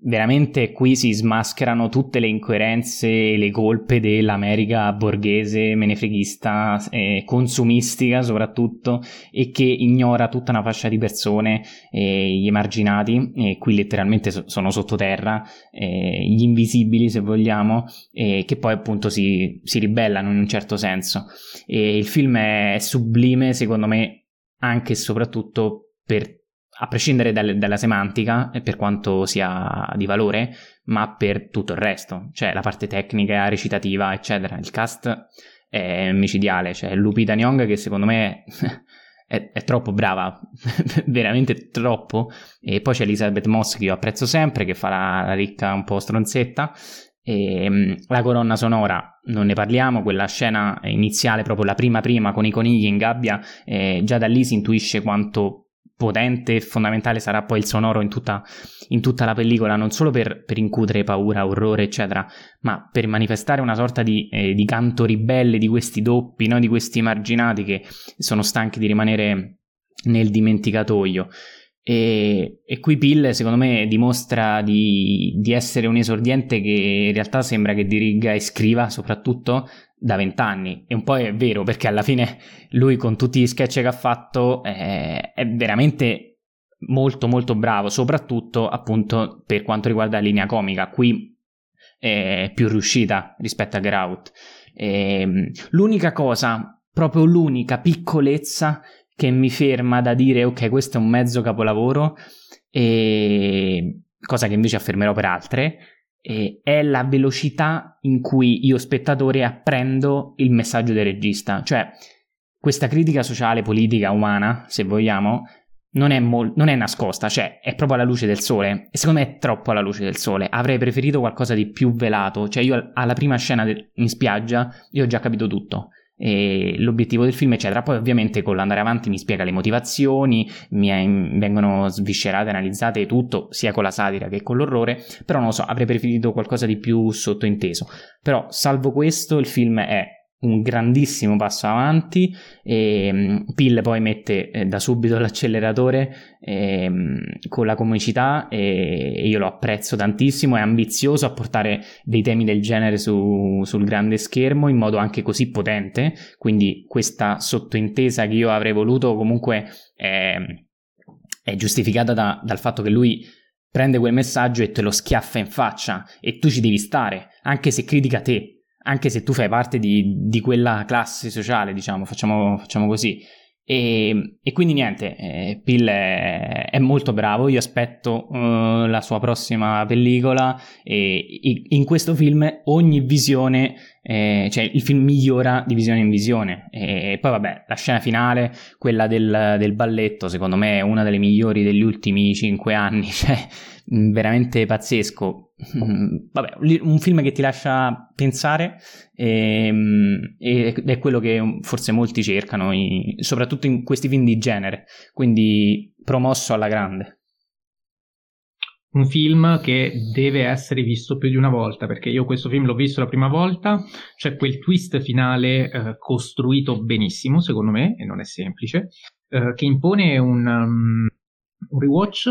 veramente qui si smascherano tutte le incoerenze e le colpe dell'America borghese, menefreghista, eh, consumistica soprattutto, e che ignora tutta una fascia di persone, eh, gli emarginati, e qui letteralmente so- sono sottoterra, eh, gli invisibili se vogliamo, che poi appunto si, si, ribellano in un certo senso. E il film è sublime secondo me anche e soprattutto per a prescindere dal, dalla semantica, per quanto sia di valore, ma per tutto il resto, cioè la parte tecnica, recitativa, eccetera. Il cast è micidiale, cioè Lupita Nyong che secondo me è, è troppo brava, veramente troppo, e poi c'è Elizabeth Moss che io apprezzo sempre, che fa la, la ricca un po' stronzetta, e, ehm, la colonna sonora non ne parliamo, quella scena iniziale, proprio la prima prima con i conigli in gabbia, eh, già da lì si intuisce quanto potente e fondamentale sarà poi il sonoro in tutta, in tutta la pellicola, non solo per, per, incutere paura, orrore, eccetera, ma per manifestare una sorta di, eh, di canto ribelle di questi doppi, no? di questi marginati che sono stanchi di rimanere nel dimenticatoio. E, e qui Pill, secondo me, dimostra di, di, essere un esordiente che in realtà sembra che diriga e scriva soprattutto da vent'anni. E un po' è vero, perché alla fine lui con tutti gli sketch che ha fatto eh, è veramente molto molto bravo, soprattutto appunto per quanto riguarda la linea comica. Qui è più riuscita rispetto a Get Out. E, ehm, l'unica cosa, proprio l'unica piccolezza che mi ferma da dire ok, questo è un mezzo capolavoro, e... cosa che invece affermerò per altre, e... è la velocità in cui io spettatore apprendo il messaggio del regista. Cioè, questa critica sociale, politica, umana, se vogliamo, non è, mol- non è, nascosta, cioè è proprio alla luce del sole. E secondo me è troppo alla luce del sole. Avrei preferito qualcosa di più velato. Cioè, io alla prima scena de- in spiaggia, io ho già capito tutto l'obiettivo del film, eccetera. Poi, ovviamente, con l'andare avanti mi spiega le motivazioni, mi è, vengono sviscerate, analizzate tutto, sia con la satira che con l'orrore. Però non lo so, avrei preferito qualcosa di più sottointeso. Però, salvo questo, il film è un grandissimo passo avanti e um, Pill poi mette eh, da subito l'acceleratore eh, con la comicità e io lo apprezzo tantissimo è ambizioso a portare dei temi del genere su, sul grande schermo in modo anche così potente quindi questa sottointesa che io avrei voluto comunque è, è giustificata da, dal fatto che lui prende quel messaggio e te lo schiaffa in faccia e tu ci devi stare anche se critica te anche se tu fai parte di, di quella classe sociale, diciamo, facciamo, facciamo così. E, e, quindi niente, eh, Pill è, è, molto bravo, io aspetto uh, la sua prossima pellicola e in questo film ogni visione, eh, cioè il film migliora di visione in visione. E poi vabbè la scena finale, quella del, del balletto, secondo me è una delle migliori degli ultimi cinque anni, cioè veramente pazzesco. Mm, vabbè, un film che ti lascia pensare ehm, ed è quello che forse molti cercano, soprattutto in questi film di genere, quindi promosso alla grande.
Un film che deve essere visto più di una volta, perché io questo film l'ho visto la prima volta, c'è quel twist finale eh, costruito benissimo, secondo me, e non è semplice, eh, che impone un, um, un rewatch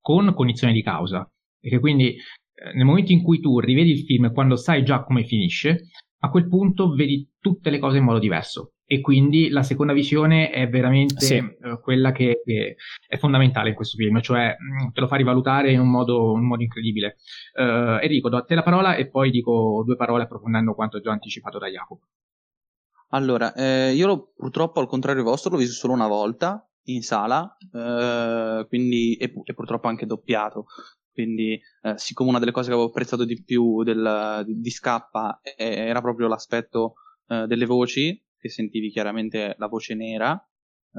con cognizione di causa. Perché quindi eh, nel momento in cui tu rivedi il film quando sai già come finisce, a quel punto vedi tutte le cose in modo diverso. E quindi la seconda visione è veramente sì. uh, quella che, che, è fondamentale in questo film, cioè mm, te lo fa rivalutare in un modo, in un modo incredibile. Uh, Enrico, do a te la parola e poi dico due parole approfondendo quanto già anticipato da Jacopo.
Allora, eh, io purtroppo al contrario vostro l'ho visto solo una volta in sala, eh, quindi, e, e, purtroppo anche doppiato. Quindi, eh, siccome una delle cose che avevo apprezzato di più del, di, di, Scappa era proprio l'aspetto eh, delle voci, che sentivi chiaramente la voce nera. Eh,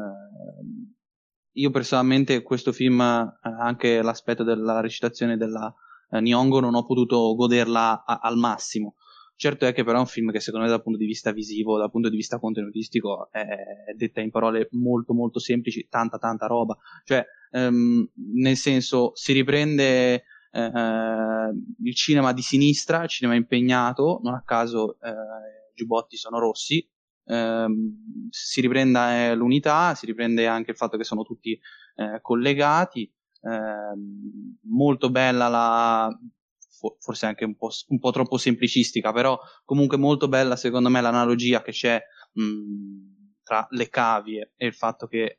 io personalmente questo film, eh, anche l'aspetto della recitazione della eh, Nyong'o, non ho potuto goderla a, al massimo. Certo è che però è un film che secondo me dal punto di vista visivo, dal punto di vista contenutistico, è, è detta in parole molto molto semplici, tanta tanta roba. Cioè, ehm, nel senso, si riprende eh, il cinema di sinistra, il cinema impegnato, non a caso eh, i giubbotti sono rossi, ehm, si riprende eh, l'unità, si riprende anche il fatto che sono tutti eh, collegati, ehm, molto bella la forse anche un po', un po', troppo semplicistica, però comunque molto bella secondo me l'analogia che c'è mh, tra le cavie e il fatto che eh,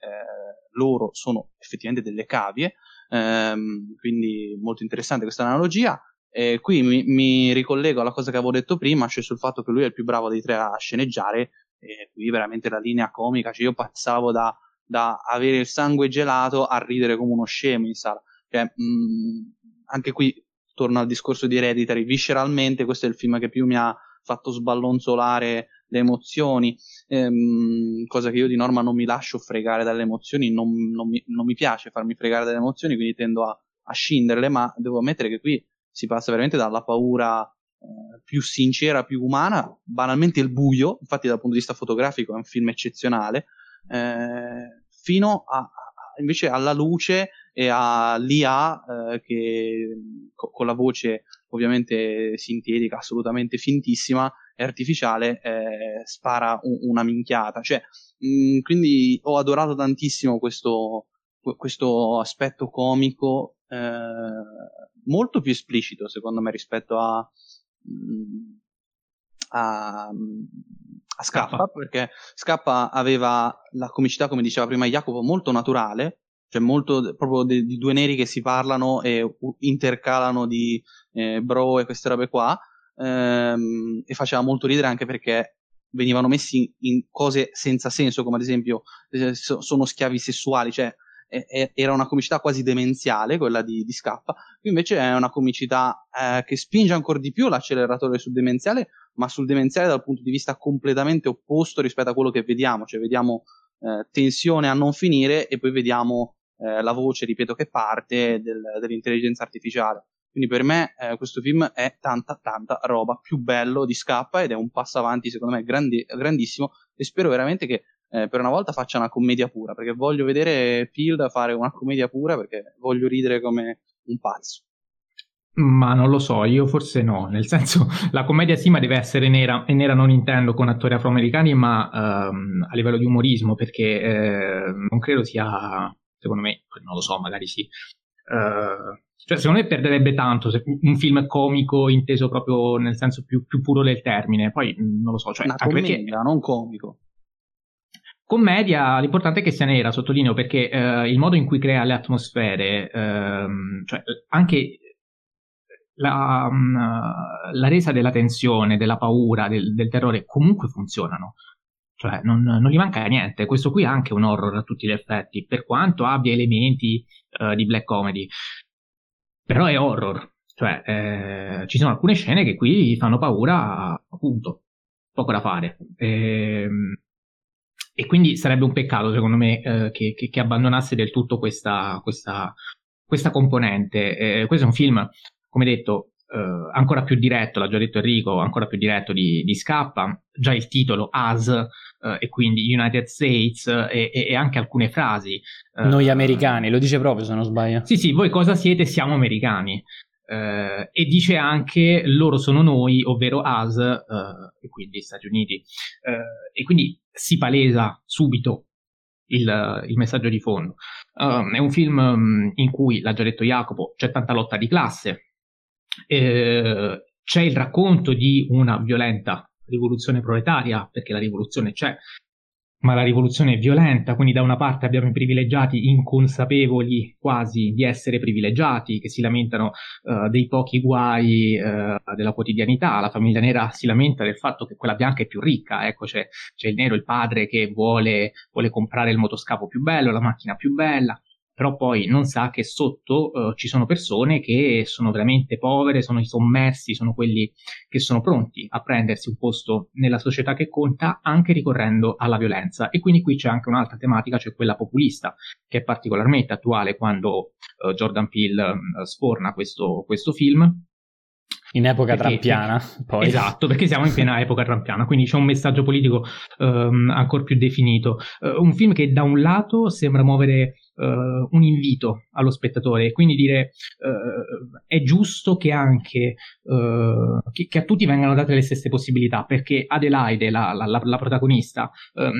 loro sono effettivamente delle cavie, ehm, quindi molto interessante questa analogia. E qui mi, mi, ricollego alla cosa che avevo detto prima, cioè sul fatto che lui è il più bravo dei tre a sceneggiare, e qui veramente la linea comica, cioè io passavo da, da avere il sangue gelato a ridere come uno scemo in sala. Cioè, mh, anche qui torno al discorso di Hereditary, visceralmente questo è il film che più mi ha fatto sballonzolare le emozioni, ehm, cosa che io di norma non mi lascio fregare dalle emozioni, non, non, mi, non mi, piace farmi fregare dalle emozioni, quindi tendo a, a, scinderle, ma devo ammettere che qui si passa veramente dalla paura eh, più sincera, più umana, banalmente il buio, infatti dal punto di vista fotografico è un film eccezionale, eh, fino a, invece alla luce e all'IA eh, che co- con la voce ovviamente sintetica, assolutamente fintissima e artificiale, eh, spara un- una minchiata. Cioè, mh, mm, quindi ho adorato tantissimo questo, questo aspetto comico eh, molto più esplicito secondo me rispetto a, a, a Scappa, perché Scappa aveva la comicità, come diceva prima Jacopo, molto naturale, cioè molto proprio de, di due neri che si parlano e intercalano di eh, bro e queste robe qua, ehm, e faceva molto ridere anche perché venivano messi in cose senza senso, come ad esempio eh, sono schiavi sessuali, cioè era una comicità quasi demenziale, quella di, di Scappa, qui invece è una comicità eh, che spinge ancora di più l'acceleratore sul demenziale, ma sul demenziale dal punto di vista completamente opposto rispetto a quello che vediamo, cioè vediamo eh, tensione a non finire e poi vediamo eh, la voce, ripeto, che parte del, dell'intelligenza artificiale. Quindi per me eh, questo film è tanta, tanta roba, più bello di Scappa ed è un passo avanti secondo me grandi, grandissimo e spero veramente che eh, per una volta faccia una commedia pura, perché voglio vedere Peel fare una commedia pura perché voglio ridere come un pazzo.
Ma non lo so, io forse no, nel senso la commedia sì, ma deve essere nera, e nera non intendo con attori afroamericani, ma ehm, a livello di umorismo, perché eh, non credo sia, secondo me, non lo so, magari sì, eh, cioè, secondo me perderebbe tanto se un film comico inteso proprio nel senso più, più puro del termine. Poi non lo so, cioè,
una commedia, perché... non comico.
Commedia, l'importante è che sia nera, sottolineo, perché eh, il modo in cui crea le atmosfere, ehm, cioè anche la, mm, la, resa della tensione, della paura, del, del terrore, comunque funzionano. Cioè, non, non, gli manca niente. Questo qui è anche un horror a tutti gli effetti, per quanto abbia elementi uh, di black comedy però è horror, cioè eh, ci sono alcune scene che qui fanno paura, appunto, poco da fare. Ehm, e quindi sarebbe un peccato, secondo me, eh, che, che, che, abbandonasse del tutto questa, questa, questa componente. Eh, questo è un film, come detto, eh, ancora più diretto, l'ha già detto Enrico, ancora più diretto di, di Scappa. Già il titolo, As, eh, e quindi United States, e, e, anche alcune frasi.
Eh, Noi americani, lo dice proprio se non sbaglio.
Sì, sì, voi cosa siete? Siamo americani. Uh, e dice anche loro sono noi, ovvero US, uh, e quindi Stati Uniti. Uh, e quindi si palesa subito il, il messaggio di fondo. è un film um, in cui, l'ha già detto Jacopo, c'è tanta lotta di classe, eh, c'è il racconto di una violenta rivoluzione proletaria, perché la rivoluzione c'è, ma la rivoluzione è violenta, quindi da una parte abbiamo i privilegiati inconsapevoli quasi di essere privilegiati, che si lamentano uh, dei pochi guai uh, della quotidianità, la famiglia nera si lamenta del fatto che quella bianca è più ricca, ecco c'è, c'è il nero, il padre che vuole, vuole comprare il motoscafo più bello, la macchina più bella, però poi non sa che sotto uh, ci sono persone che sono veramente povere, sono i sommersi, sono quelli che sono pronti a prendersi un posto nella società che conta anche ricorrendo alla violenza. E quindi qui c'è anche un'altra tematica, cioè quella populista, che è particolarmente attuale quando uh, Jordan Peele uh, sforna questo, questo film.
In epoca perché, trampiana, poi.
Esatto, perché siamo in piena epoca trampiana, quindi c'è un messaggio politico um, ancora più definito. Uh, un film che da un lato sembra muovere uh, un invito allo spettatore e quindi dire uh, è giusto che anche che, che, a tutti vengano date le stesse possibilità perché Adelaide, la, la, la, la protagonista,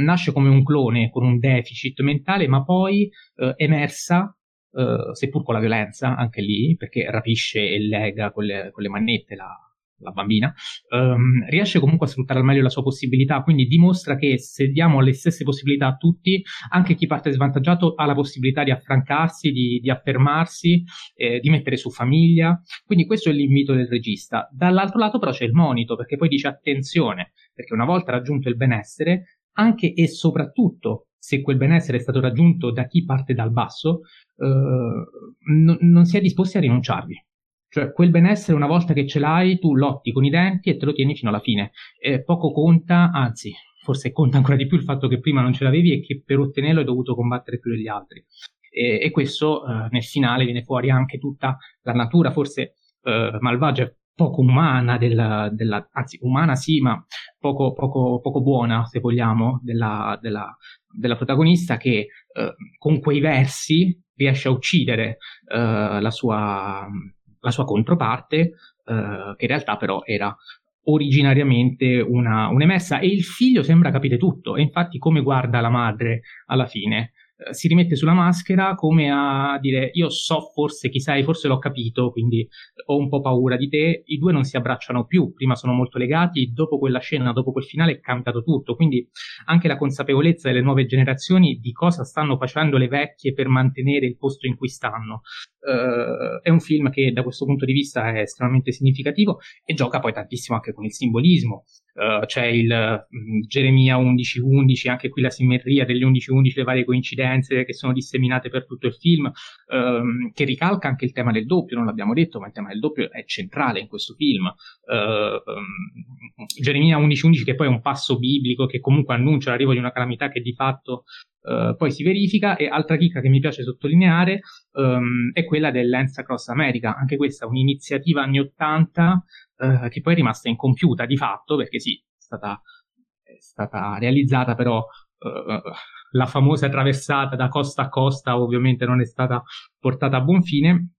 nasce come un clone con un deficit mentale ma poi emersa Uh, seppur con la violenza, anche lì, perché rapisce e lega con le, con le manette la, la bambina, um, riesce comunque a sfruttare al meglio la sua possibilità, quindi dimostra che se diamo le stesse possibilità a tutti, anche chi parte svantaggiato ha la possibilità di affrancarsi, di, di affermarsi, eh, di mettere su famiglia, quindi questo è l'invito del regista. Dall'altro lato però c'è il monito, perché poi dice attenzione, perché una volta raggiunto il benessere, anche e soprattutto se quel benessere è stato raggiunto da chi parte dal basso, eh, no, non si è disposti a rinunciarvi. Cioè, quel benessere, una volta che ce l'hai, tu lotti con i denti e te lo tieni fino alla fine. Eh, poco conta, anzi, forse conta ancora di più il fatto che prima non ce l'avevi e che per ottenerlo hai dovuto combattere più degli altri. E, e questo eh, nel finale viene fuori anche tutta la natura, forse eh, malvagia, poco umana, della, della, anzi umana sì, ma poco, poco, poco buona, se vogliamo, della, della, della protagonista che eh, con quei versi riesce a uccidere eh, la sua la sua controparte, eh, che in realtà però era originariamente una, un'emessa. E il figlio sembra capire tutto e infatti come guarda la madre alla fine si rimette sulla maschera come a dire io so forse chi sei, forse l'ho capito, quindi ho un po' paura di te, i due non si abbracciano più, prima sono molto legati, dopo quella scena, dopo quel finale è cambiato tutto, quindi anche la consapevolezza delle nuove generazioni di cosa stanno facendo le vecchie per mantenere il posto in cui stanno. Uh, è un film che da questo punto di vista è estremamente significativo e gioca poi tantissimo anche con il simbolismo. Uh, c'è il um, Geremia 11-11, anche qui la simmetria degli 11-11, le varie coincidenze che sono disseminate per tutto il film, um, che ricalca anche il tema del doppio, non l'abbiamo detto, ma il tema del doppio è centrale in questo film. Uh, Geremia 11-11 che poi è un passo biblico che comunque annuncia l'arrivo di una calamità che di fatto Uh, poi si verifica e altra chicca che mi piace sottolineare um, è quella dell'Ensa Cross America, anche questa un'iniziativa anni 80 uh, che poi è rimasta incompiuta di fatto perché sì, è stata, è stata realizzata però uh, la famosa traversata da costa a costa ovviamente non è stata portata a buon fine.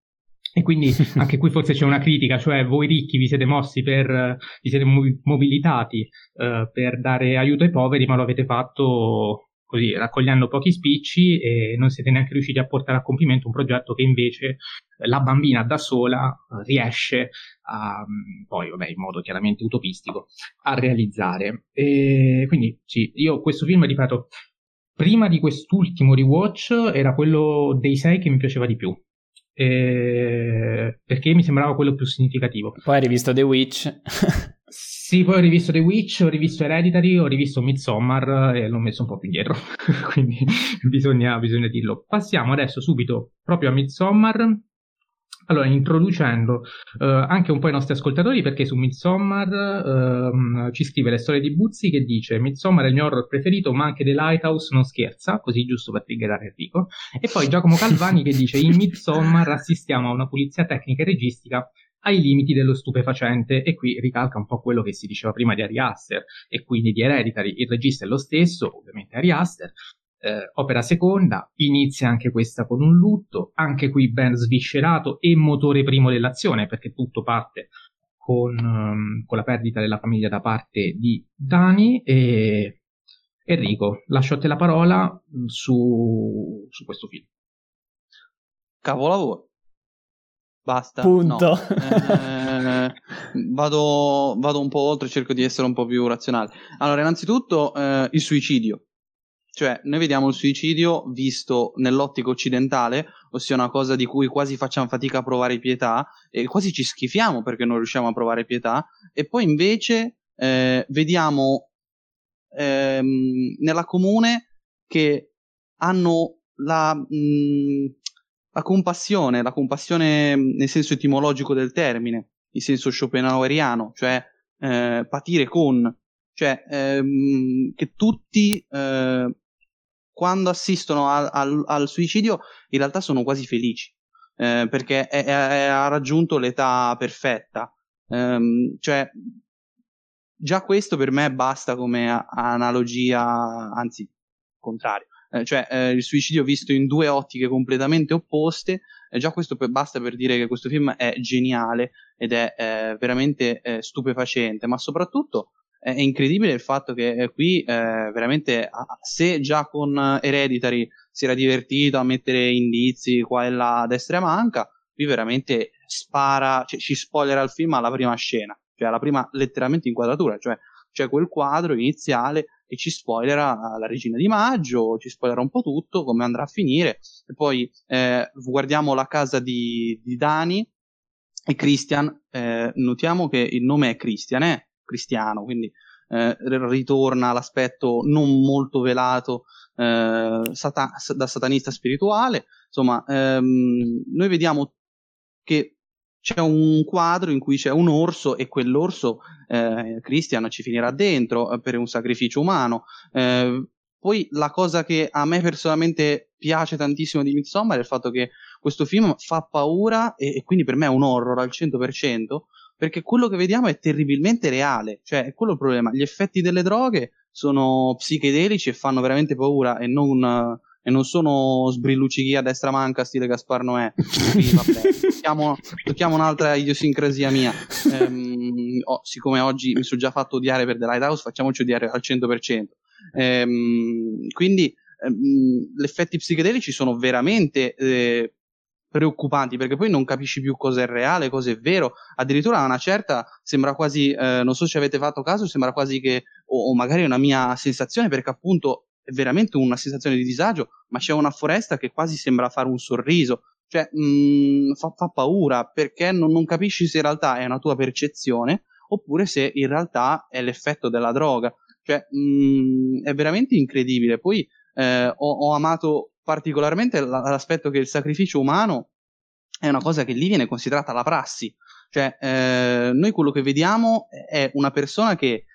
E quindi anche qui forse c'è una critica, cioè voi ricchi vi siete mossi per, vi siete mobilitati per dare aiuto ai poveri, ma lo avete fatto così raccogliendo pochi spicci e non siete neanche riusciti a portare a compimento un progetto che invece eh, la bambina da sola eh, riesce a, mm, poi vabbè in modo chiaramente utopistico, a realizzare. E quindi sì, io questo film, ripeto, prima di quest'ultimo rewatch era quello dei sei che mi piaceva di più. Eh, perché mi sembrava quello più significativo.
Poi hai rivisto The Witch.
Sì, poi ho rivisto The Witch, ho rivisto Hereditary, ho rivisto Midsommar e l'ho messo un po' più indietro, quindi bisogna, bisogna, dirlo. Passiamo adesso subito proprio a Midsommar. Allora, introducendo uh, anche un po' i nostri ascoltatori, perché su Midsommar uh, ci scrive le storie di Buzzi che dice Midsommar è il mio horror preferito, ma anche The Lighthouse non scherza, così giusto per triggerare Enrico. E poi Giacomo Calvani che dice in Midsommar assistiamo a una pulizia tecnica e registica ai limiti dello stupefacente e qui ricalca un po' quello che si diceva prima di Ari Aster e quindi di Hereditary, il regista è lo stesso, ovviamente Ari Aster, eh, opera seconda, inizia anche questa con un lutto, anche qui ben sviscerato e motore primo dell'azione perché tutto parte con, um, con la perdita della famiglia da parte di Dani e Enrico, lascio a te la parola su, su questo film.
Capolavoro. Basta.
Punto. No.
Eh, vado, vado, un po' oltre, cerco di essere un po' più razionale. Allora, innanzitutto, eh, il suicidio. Cioè, noi vediamo il suicidio visto nell'ottica occidentale, ossia una cosa di cui quasi facciamo fatica a provare pietà e quasi ci schifiamo perché non riusciamo a provare pietà, e poi invece eh, vediamo ehm, nella comune che hanno la, mh, la compassione, la compassione nel senso etimologico del termine, in senso schopenhaueriano, cioè eh, patire con, cioè ehm, che tutti eh, quando assistono al, al, al, suicidio in realtà sono quasi felici, eh, perché è, è, ha raggiunto l'età perfetta, ehm, cioè già questo per me basta come a- analogia, anzi contrario. Eh, cioè eh, il suicidio visto in due ottiche completamente opposte, eh, già questo per, basta per dire che questo film è geniale ed è eh, veramente eh, stupefacente, ma soprattutto è incredibile il fatto che eh, qui veramente se già con Hereditary si era divertito a mettere indizi qua e là a destra e a manca, qui veramente spara, cioè, ci spoilerà il film alla prima scena, cioè alla prima letteralmente inquadratura, cioè c'è quel quadro iniziale e ci spoilerà la regina di maggio, ci spoilerà un po' tutto, come andrà a finire. E poi eh, guardiamo la casa di, di Dani e Christian, eh, notiamo che il nome è Christian, eh? Cristiano, quindi eh, ritorna l'aspetto non molto velato eh, sata- da satanista spirituale. Insomma, ehm, noi vediamo che c'è un quadro in cui c'è un orso e quell'orso eh, Christian ci finirà dentro eh, per un sacrificio umano. Eh, poi la cosa che a me personalmente piace tantissimo di Midsommar è il fatto che questo film fa paura e, e quindi per me è un horror al 100%, perché quello che vediamo è terribilmente reale, cioè è quello il problema, gli effetti delle droghe sono psichedelici e fanno veramente paura e non e non sono sbrilluccichi a destra manca stile Gaspar Noè. Quindi, vabbè, tocchiamo, tocchiamo, un'altra idiosincrasia mia. Ehm, oh, siccome oggi mi sono già fatto odiare per The Lighthouse, facciamoci odiare al 100%. Ehm, quindi ehm, gli effetti psichedelici sono veramente eh, preoccupanti perché poi non capisci più cosa è reale, cosa è vero. Addirittura una certa sembra quasi, eh, non so se avete fatto caso, sembra quasi che, o, o magari è una mia sensazione perché appunto è veramente una sensazione di disagio, ma c'è una foresta che quasi sembra fare un sorriso. Cioè, mh, mm, fa, fa, paura perché non, non capisci se in realtà è una tua percezione oppure se in realtà è l'effetto della droga. Cioè, mh, mm, è veramente incredibile. Poi eh, ho, ho, amato particolarmente l'aspetto che il sacrificio umano è una cosa che lì viene considerata la prassi. Cioè, eh, noi quello che vediamo è una persona che eh,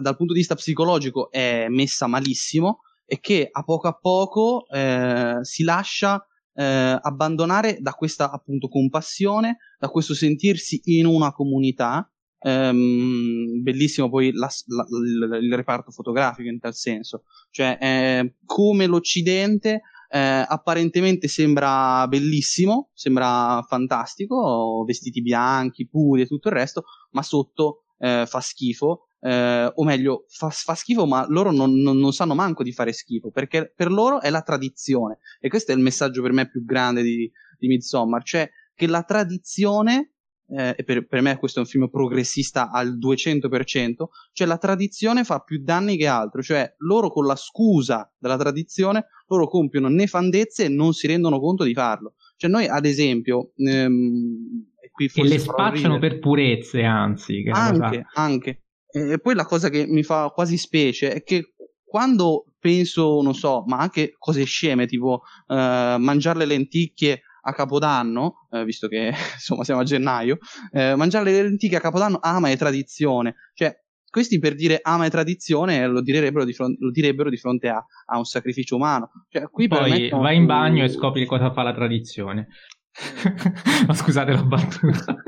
dal punto di vista psicologico è messa malissimo e che a poco a poco eh, si lascia eh, abbandonare da questa appunto compassione, da questo sentirsi in una comunità. Ehm, bellissimo poi la, la, il reparto fotografico in tal senso, cioè eh, come l'Occidente eh, apparentemente sembra bellissimo, sembra fantastico, vestiti bianchi, puri e tutto il resto, ma sotto eh, fa schifo eh, o meglio, fa, fa, schifo, ma loro non, non, non, sanno manco di fare schifo, perché per loro è la tradizione. E questo è il messaggio per me più grande di, di Midsommar, cioè che la tradizione, eh, e per, per, me questo è un film progressista al 200%, cioè la tradizione fa più danni che altro, cioè loro con la scusa della tradizione, loro compiono nefandezze e non si rendono conto di farlo. Cioè noi, ad esempio, ehm,
e, qui e le spacciano per purezze, anzi.
anche, anche. E poi la cosa che mi fa quasi specie è che quando penso, non so, ma anche cose sceme, tipo eh, mangiare le lenticchie a Capodanno, eh, visto che insomma siamo a gennaio, eh, mangiare le lenticchie a Capodanno ama e tradizione. Cioè, questi per dire ama e tradizione lo direbbero di fronte, lo direbbero di fronte a, a, un sacrificio umano. Cioè, qui
Poi vai in bagno e scopri cosa fa la tradizione. oh, scusate la battuta.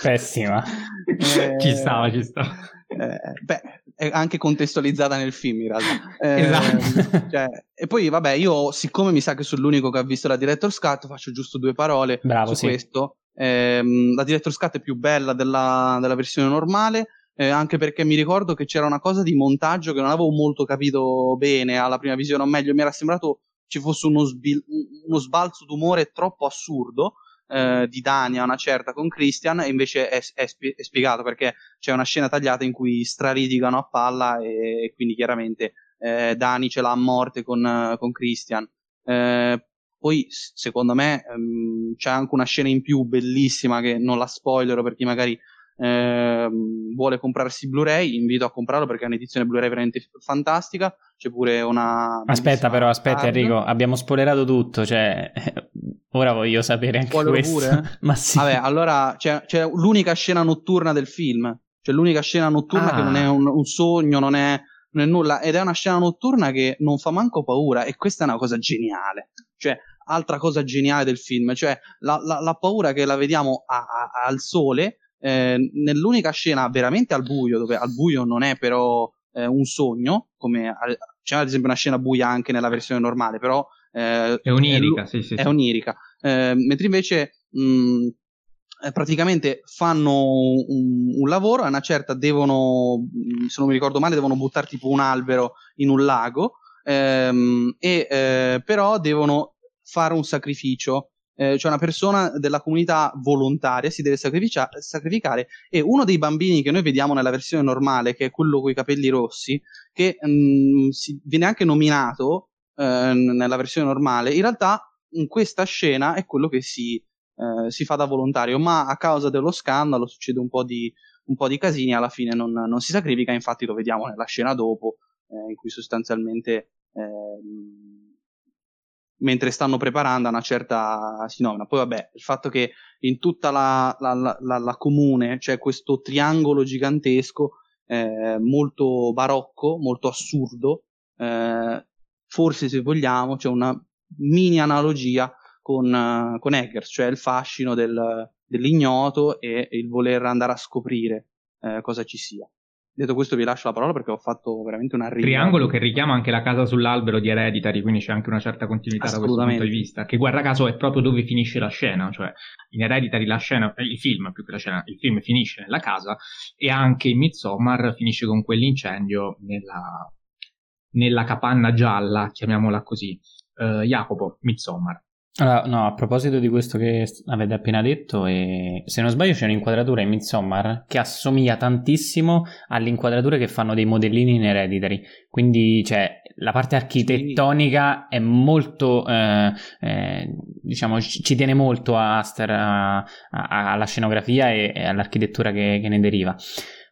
Pessima.
Eh, ci stava, ci stava.
Eh, beh, è anche contestualizzata nel film in realtà.
Eh, esatto.
Cioè, e poi, vabbè, io siccome mi sa che sono l'unico che ha visto la Director's Cut, faccio giusto due parole
Bravo,
su
sì.
questo. Eh, la Director's Cut è più bella della, della versione normale. Eh, anche perché mi ricordo che c'era una cosa di montaggio che non avevo molto capito bene alla prima visione, o meglio, mi era sembrato ci fosse uno, sbil- uno sbalzo d'umore troppo assurdo eh, di Dania, una certa con Christian, e invece è, è, spie- è, spiegato perché c'è una scena tagliata in cui straridigano a palla e, e quindi chiaramente eh, Dani ce l'ha a morte con, con Christian. Eh, poi, secondo me, ehm, c'è anche una scena in più bellissima che non la spoilerò per chi magari eh, vuole comprarsi Blu-ray, invito a comprarlo perché è un'edizione Blu-ray veramente fantastica. C'è pure una.
Aspetta, però, aspetta, card. Enrico, abbiamo spoilerato tutto. Cioè, ora voglio sapere anche Spoiler questo. Pure?
Ma sì. Vabbè, allora c'è, c'è, l'unica scena notturna del film. Cioè, l'unica scena notturna ah. che non è un, un sogno, non è, non è nulla. Ed è una scena notturna che non fa manco paura. E questa è una cosa geniale. Cioè, altra cosa geniale del film, cioè la, la, la paura che la vediamo a, a, al sole eh, nell'unica scena veramente al buio, dove al buio non è però eh, un sogno, come c'è ad esempio una scena buia anche nella versione normale, però
eh, è onirica,
è,
sì, sì,
è onirica. Eh, mentre invece mh, eh, praticamente fanno un, un, lavoro, a una certa devono, se non mi ricordo male, devono buttare tipo un albero in un lago, ehm, e però devono fare un sacrificio eh, cioè una persona della comunità volontaria si deve sacrificare e uno dei bambini che noi vediamo nella versione normale, che è quello con i capelli rossi, che mh, mm, si, viene anche nominato eh, nella versione normale, in realtà in questa scena è quello che si, eh, si, fa da volontario, ma a causa dello scandalo succede un po' di, un po di casini, alla fine non, non, si sacrifica, infatti lo vediamo nella scena dopo, eh, in cui sostanzialmente ehm, mentre stanno preparando una certa sinomina. Poi vabbè, il fatto che in tutta la, la, la, la comune c'è questo triangolo gigantesco, eh, molto barocco, molto assurdo, eh, forse se vogliamo c'è una mini analogia con, uh, con Eggers, cioè il fascino del, dell'ignoto e il voler andare a scoprire eh, cosa ci sia. Detto questo vi lascio la parola perché ho fatto veramente una
riga. Triangolo che richiama anche la casa sull'albero di Hereditary, quindi c'è anche una certa continuità da questo punto di vista, che guarda caso è proprio dove finisce la scena, cioè in Hereditary la scena, il film più che la scena, il film finisce nella casa e anche in Midsommar finisce con quell'incendio nella, nella capanna gialla, chiamiamola così. Uh, Jacopo, Midsommar.
Allora, no, a proposito di questo che avete appena detto, eh, se non sbaglio c'è un'inquadratura in Midsommar che assomiglia tantissimo alle inquadrature che fanno dei modellini in Hereditary, quindi cioè, la parte architettonica è molto, eh, eh, diciamo, ci tiene molto a Aster, a, a, alla scenografia e, e all'architettura che, che ne deriva.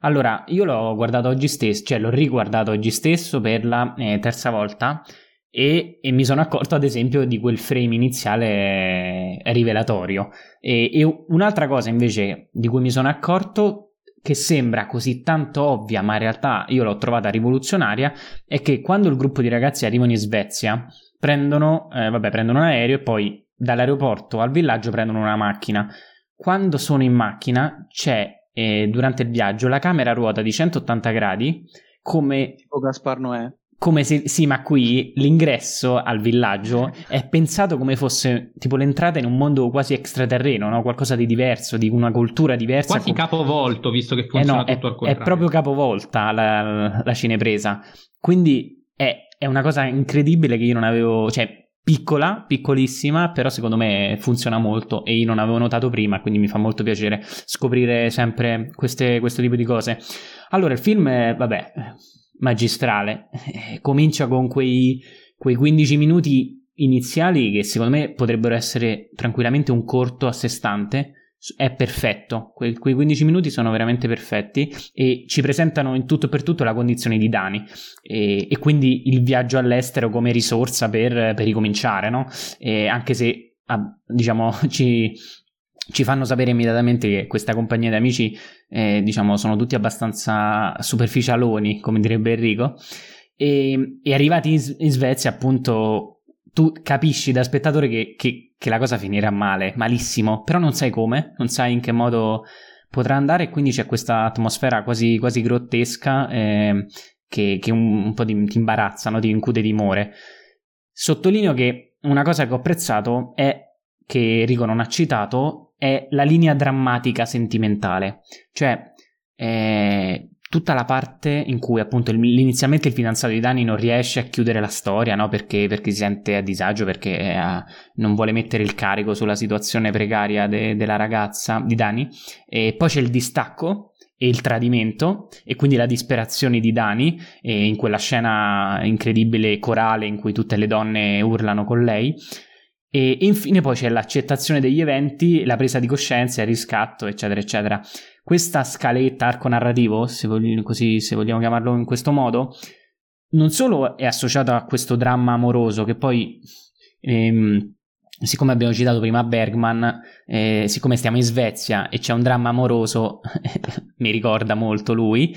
Allora, io l'ho guardato oggi stesso, cioè l'ho riguardato oggi stesso per la eh, terza volta e, e, mi sono accorto ad esempio di quel frame iniziale rivelatorio. E, e, un'altra cosa invece di cui mi sono accorto che sembra così tanto ovvia, ma in realtà io l'ho trovata rivoluzionaria, è che quando il gruppo di ragazzi arrivano in Svezia, prendono, eh, vabbè, prendono un aereo e poi dall'aeroporto al villaggio prendono una macchina. Quando sono in macchina c'è eh, durante il viaggio la camera ruota di 180 gradi come
tipo Gaspar Noè
come se sì, ma qui l'ingresso al villaggio è pensato come fosse tipo l'entrata in un mondo quasi extraterreno, no? qualcosa di diverso, di una cultura diversa.
Quasi com- capovolto, visto che funziona eh no, tutto
è,
al contrario.
È proprio capovolta la, la cinepresa. Quindi è, è, una cosa incredibile che io non avevo, cioè piccola, piccolissima, però secondo me funziona molto e io non avevo notato prima, quindi mi fa molto piacere scoprire sempre queste, questo tipo di cose. Allora, il film, è, vabbè magistrale. Eh, comincia con quei, quei 15 minuti iniziali che secondo me potrebbero essere tranquillamente un corto a sé stante. È perfetto, que- quei 15 minuti sono veramente perfetti e ci presentano in tutto e per tutto la condizione di Dani e, e quindi il viaggio all'estero come risorsa per, per ricominciare, no? Anche se ah, diciamo ci, ci fanno sapere immediatamente che questa compagnia di amici, eh, diciamo, sono tutti abbastanza superficialoni, come direbbe Enrico. E, e arrivati in, in, Svezia, appunto, tu capisci da spettatore che, che, che, la cosa finirà male, malissimo, però non sai come, non sai in che modo potrà andare, e quindi c'è questa atmosfera quasi, quasi grottesca eh, che, che un, un, po' ti, imbarazza, no? ti incute timore. Sottolineo che una cosa che ho apprezzato è che Enrico non ha citato è la linea drammatica sentimentale, cioè eh, tutta la parte in cui appunto inizialmente il fidanzato di Dani non riesce a chiudere la storia, no? perché, perché, si sente a disagio, perché eh, non vuole mettere il carico sulla situazione precaria de- della ragazza di Dani, e poi c'è il distacco e il tradimento e quindi la disperazione di Dani in quella scena incredibile corale in cui tutte le donne urlano con lei e infine poi c'è l'accettazione degli eventi, la presa di coscienza, il riscatto, eccetera, eccetera. Questa scaletta arco narrativo, se, voglio, se vogliamo chiamarlo in questo modo, non solo è associata a questo dramma amoroso che poi, ehm, siccome abbiamo citato prima Bergman, eh, siccome stiamo in Svezia e c'è un dramma amoroso, mi ricorda molto lui,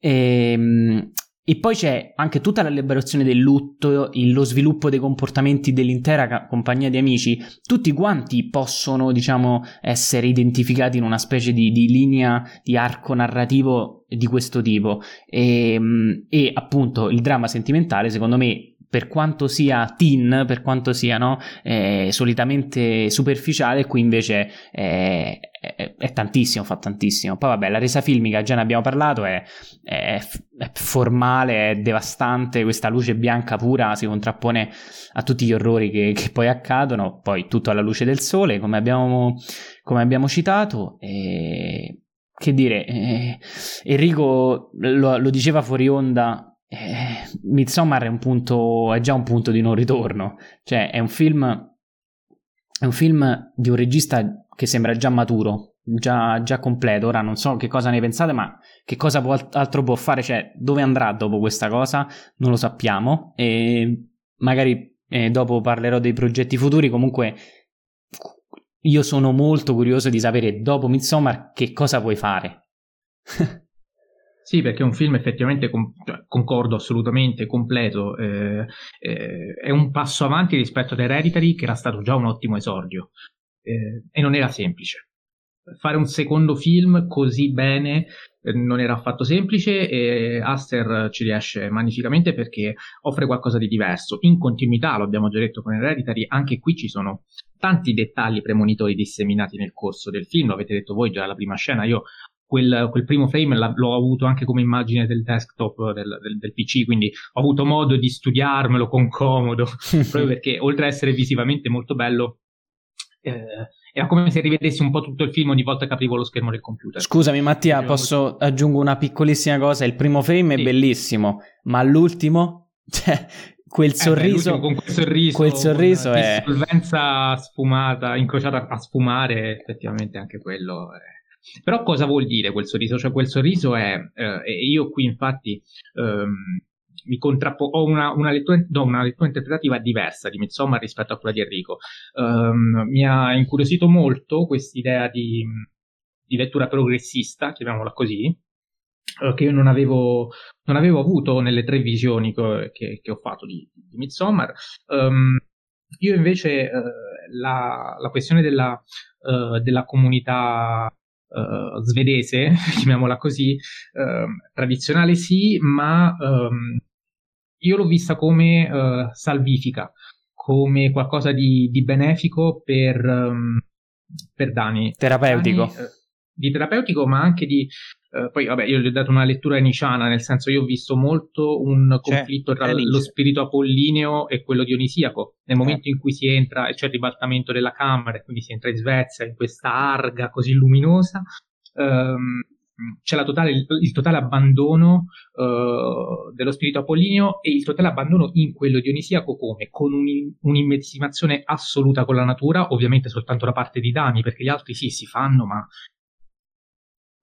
ehm, e poi c'è anche tutta la liberazione del lutto, lo sviluppo dei comportamenti dell'intera compagnia di amici. Tutti quanti possono, diciamo, essere identificati in una specie di, di linea di arco narrativo di questo tipo. E, ehm, e appunto il dramma sentimentale, secondo me, per quanto sia teen, per quanto sia no, eh, solitamente superficiale, qui invece è, è, è, tantissimo, fa tantissimo. Poi vabbè, la resa filmica già ne abbiamo parlato, è, è, formale, è devastante, questa luce bianca pura si contrappone a tutti gli orrori che, che poi accadono, poi tutto alla luce del sole, come abbiamo, come abbiamo citato. E che dire, eh, Enrico lo, lo, diceva fuori onda eh, Midsommar è un punto, è già un punto di non ritorno. Cioè, è un film. È un film di un regista che sembra già maturo, già, già completo. Ora non so che cosa ne pensate, ma che cosa può, altro può fare? Cioè, dove andrà dopo questa cosa? Non lo sappiamo. E magari eh, dopo parlerò dei progetti futuri. Comunque, io sono molto curioso di sapere dopo Midsommar che cosa puoi fare.
Sì, perché è un film effettivamente, cioè, concordo assolutamente, completo, eh, eh, è un passo avanti rispetto ad Hereditary che era stato già un ottimo esordio eh, e non era semplice. Fare un secondo film così bene eh, non era affatto semplice e Aster ci riesce magnificamente perché offre qualcosa di diverso. In continuità, lo abbiamo già detto con Hereditary, anche qui ci sono tanti dettagli premonitori disseminati nel corso del film, lo avete detto voi già alla prima scena, io quel, quel primo frame l'ho avuto anche come immagine del desktop del, del, del, PC, quindi ho avuto modo di studiarmelo con comodo, proprio perché oltre ad essere visivamente molto bello, eh, era come se rivedessi un po' tutto il film ogni volta che aprivo lo schermo del computer.
Scusami Mattia, posso aggiungere una piccolissima cosa? Il primo frame sì. è bellissimo, ma l'ultimo... Cioè, quel sorriso,
eh con quel sorriso,
quel sorriso è
solvenza sfumata, incrociata a sfumare, effettivamente anche quello è però cosa vuol dire quel sorriso? Cioè quel sorriso è, eh, io qui infatti ehm, mi contrappo- ho una, una, lettura, no, una, lettura, interpretativa diversa di Midsommar rispetto a quella di Enrico. Um, mi ha incuriosito molto quest'idea di, di lettura progressista, chiamiamola così, uh, che io non avevo, non avevo, avuto nelle tre visioni che, che, che ho fatto di, di Midsommar. Um, io invece uh, la, la, questione della, uh, della comunità uh, svedese, chiamiamola così, uh, tradizionale sì, ma um, io l'ho vista come uh, salvifica, come qualcosa di, di benefico per, um, per Dani.
Terapeutico.
Dani, di terapeutico, ma anche di Uh, poi, vabbè, io gli ho dato una lettura niciana, nel senso io ho visto molto un conflitto tra lo spirito apollineo e quello dionisiaco. Nel momento in cui si entra e c'è il ribaltamento della camera, quindi si entra in Svezia, in questa arga così luminosa, um, c'è totale, il, il, totale abbandono uh, dello spirito apollineo e il totale abbandono in quello dionisiaco come? Con un, un'immedesimazione assoluta con la natura, ovviamente soltanto da parte di Dani, perché gli altri sì si fanno, ma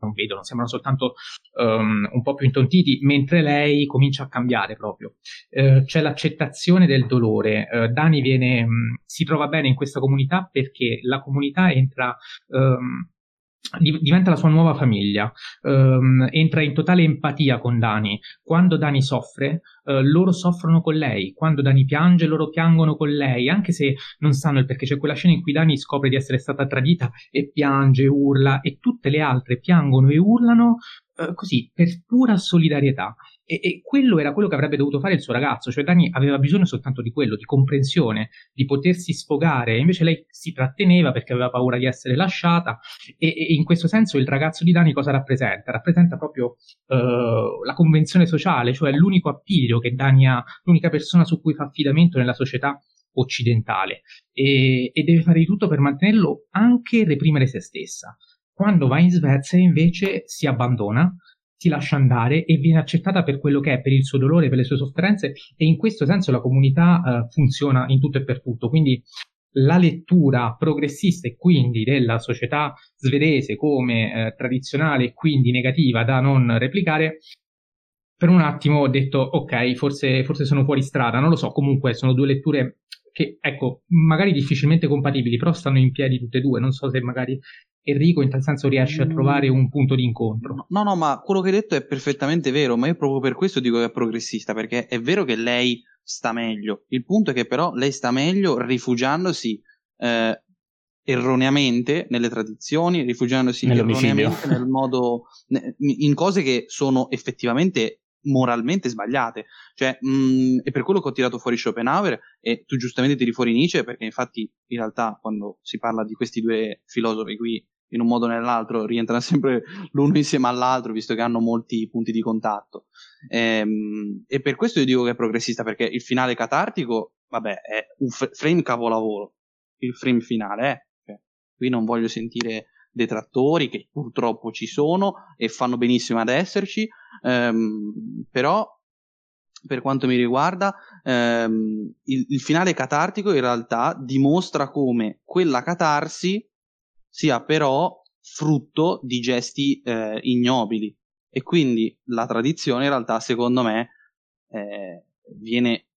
non vedono, sembrano soltanto um, un po' più intontiti, mentre lei comincia a cambiare proprio. Uh, c'è l'accettazione del dolore. Uh, Dani viene, um, si trova bene in questa comunità perché la comunità entra. Um, diventa la sua nuova famiglia, um, entra in totale empatia con Dani. Quando Dani soffre, uh, loro soffrono con lei. Quando Dani piange, loro piangono con lei, anche se non sanno il perché. C'è quella scena in cui Dani scopre di essere stata tradita e piange, urla, e tutte le altre piangono e urlano uh, così per pura solidarietà. E, e, quello era quello che avrebbe dovuto fare il suo ragazzo, cioè Dani aveva bisogno soltanto di quello, di comprensione, di potersi sfogare, invece lei si tratteneva perché aveva paura di essere lasciata e, e in questo senso il ragazzo di Dani cosa rappresenta? Rappresenta proprio uh, la convenzione sociale, cioè l'unico appiglio che Dani ha, l'unica persona su cui fa affidamento nella società occidentale e, e deve fare di tutto per mantenerlo anche reprimere se stessa. Quando va in Svezia invece si abbandona, si lascia andare e viene accettata per quello che è, per il suo dolore, per le sue sofferenze e in questo senso la comunità uh, funziona in tutto e per tutto. Quindi la lettura progressista e quindi della società svedese come eh, tradizionale e quindi negativa da non replicare, per un attimo ho detto ok, forse, forse sono fuori strada, non lo so, comunque sono due letture che, ecco, magari difficilmente compatibili, però stanno in piedi tutte e due, non so se magari Enrico in tal senso riesce a trovare un punto di incontro.
No, no, ma quello che hai detto è perfettamente vero, ma io proprio per questo dico che è progressista, perché è vero che lei sta meglio. Il punto è che però lei sta meglio rifugiandosi eh, erroneamente nelle tradizioni, rifugiandosi erroneamente nel modo in cose che sono effettivamente moralmente sbagliate. Cioè, mh, è per quello che ho tirato fuori Schopenhauer e tu giustamente tiri fuori Nietzsche, perché infatti in realtà quando si parla di questi due filosofi qui in un modo o nell'altro rientrano sempre l'uno insieme all'altro, visto che hanno molti punti di contatto. Ehm, e per questo io dico che è progressista, perché il finale catartico, vabbè, è un f- frame capolavoro. Il frame finale, eh. Cioè, qui non voglio sentire detrattori che purtroppo ci sono e fanno benissimo ad esserci, ehm, però per quanto mi riguarda, ehm, il, il, finale catartico in realtà dimostra come quella catarsi sia però frutto di gesti eh, ignobili. E quindi la tradizione in realtà secondo me eh, viene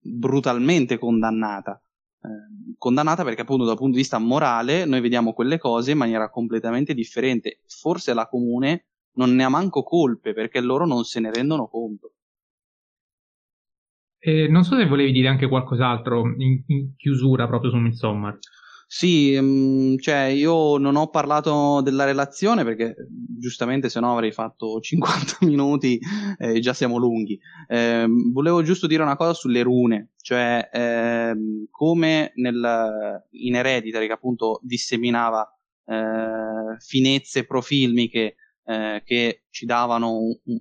brutalmente condannata. Eh, condannata perché appunto dal punto di vista morale noi vediamo quelle cose in maniera completamente differente. Forse la comune non ne ha manco colpe perché loro non se ne rendono conto.
Eh, non so se volevi dire anche qualcos'altro in, in chiusura proprio su Midsommar
sì, mh, mm, cioè io non ho parlato della relazione perché giustamente se no avrei fatto 50 minuti e eh, già siamo lunghi. Eh, volevo giusto dire una cosa sulle rune, cioè eh, come nel, in Hereditary che appunto disseminava eh, finezze profilmiche eh, che ci davano un, un,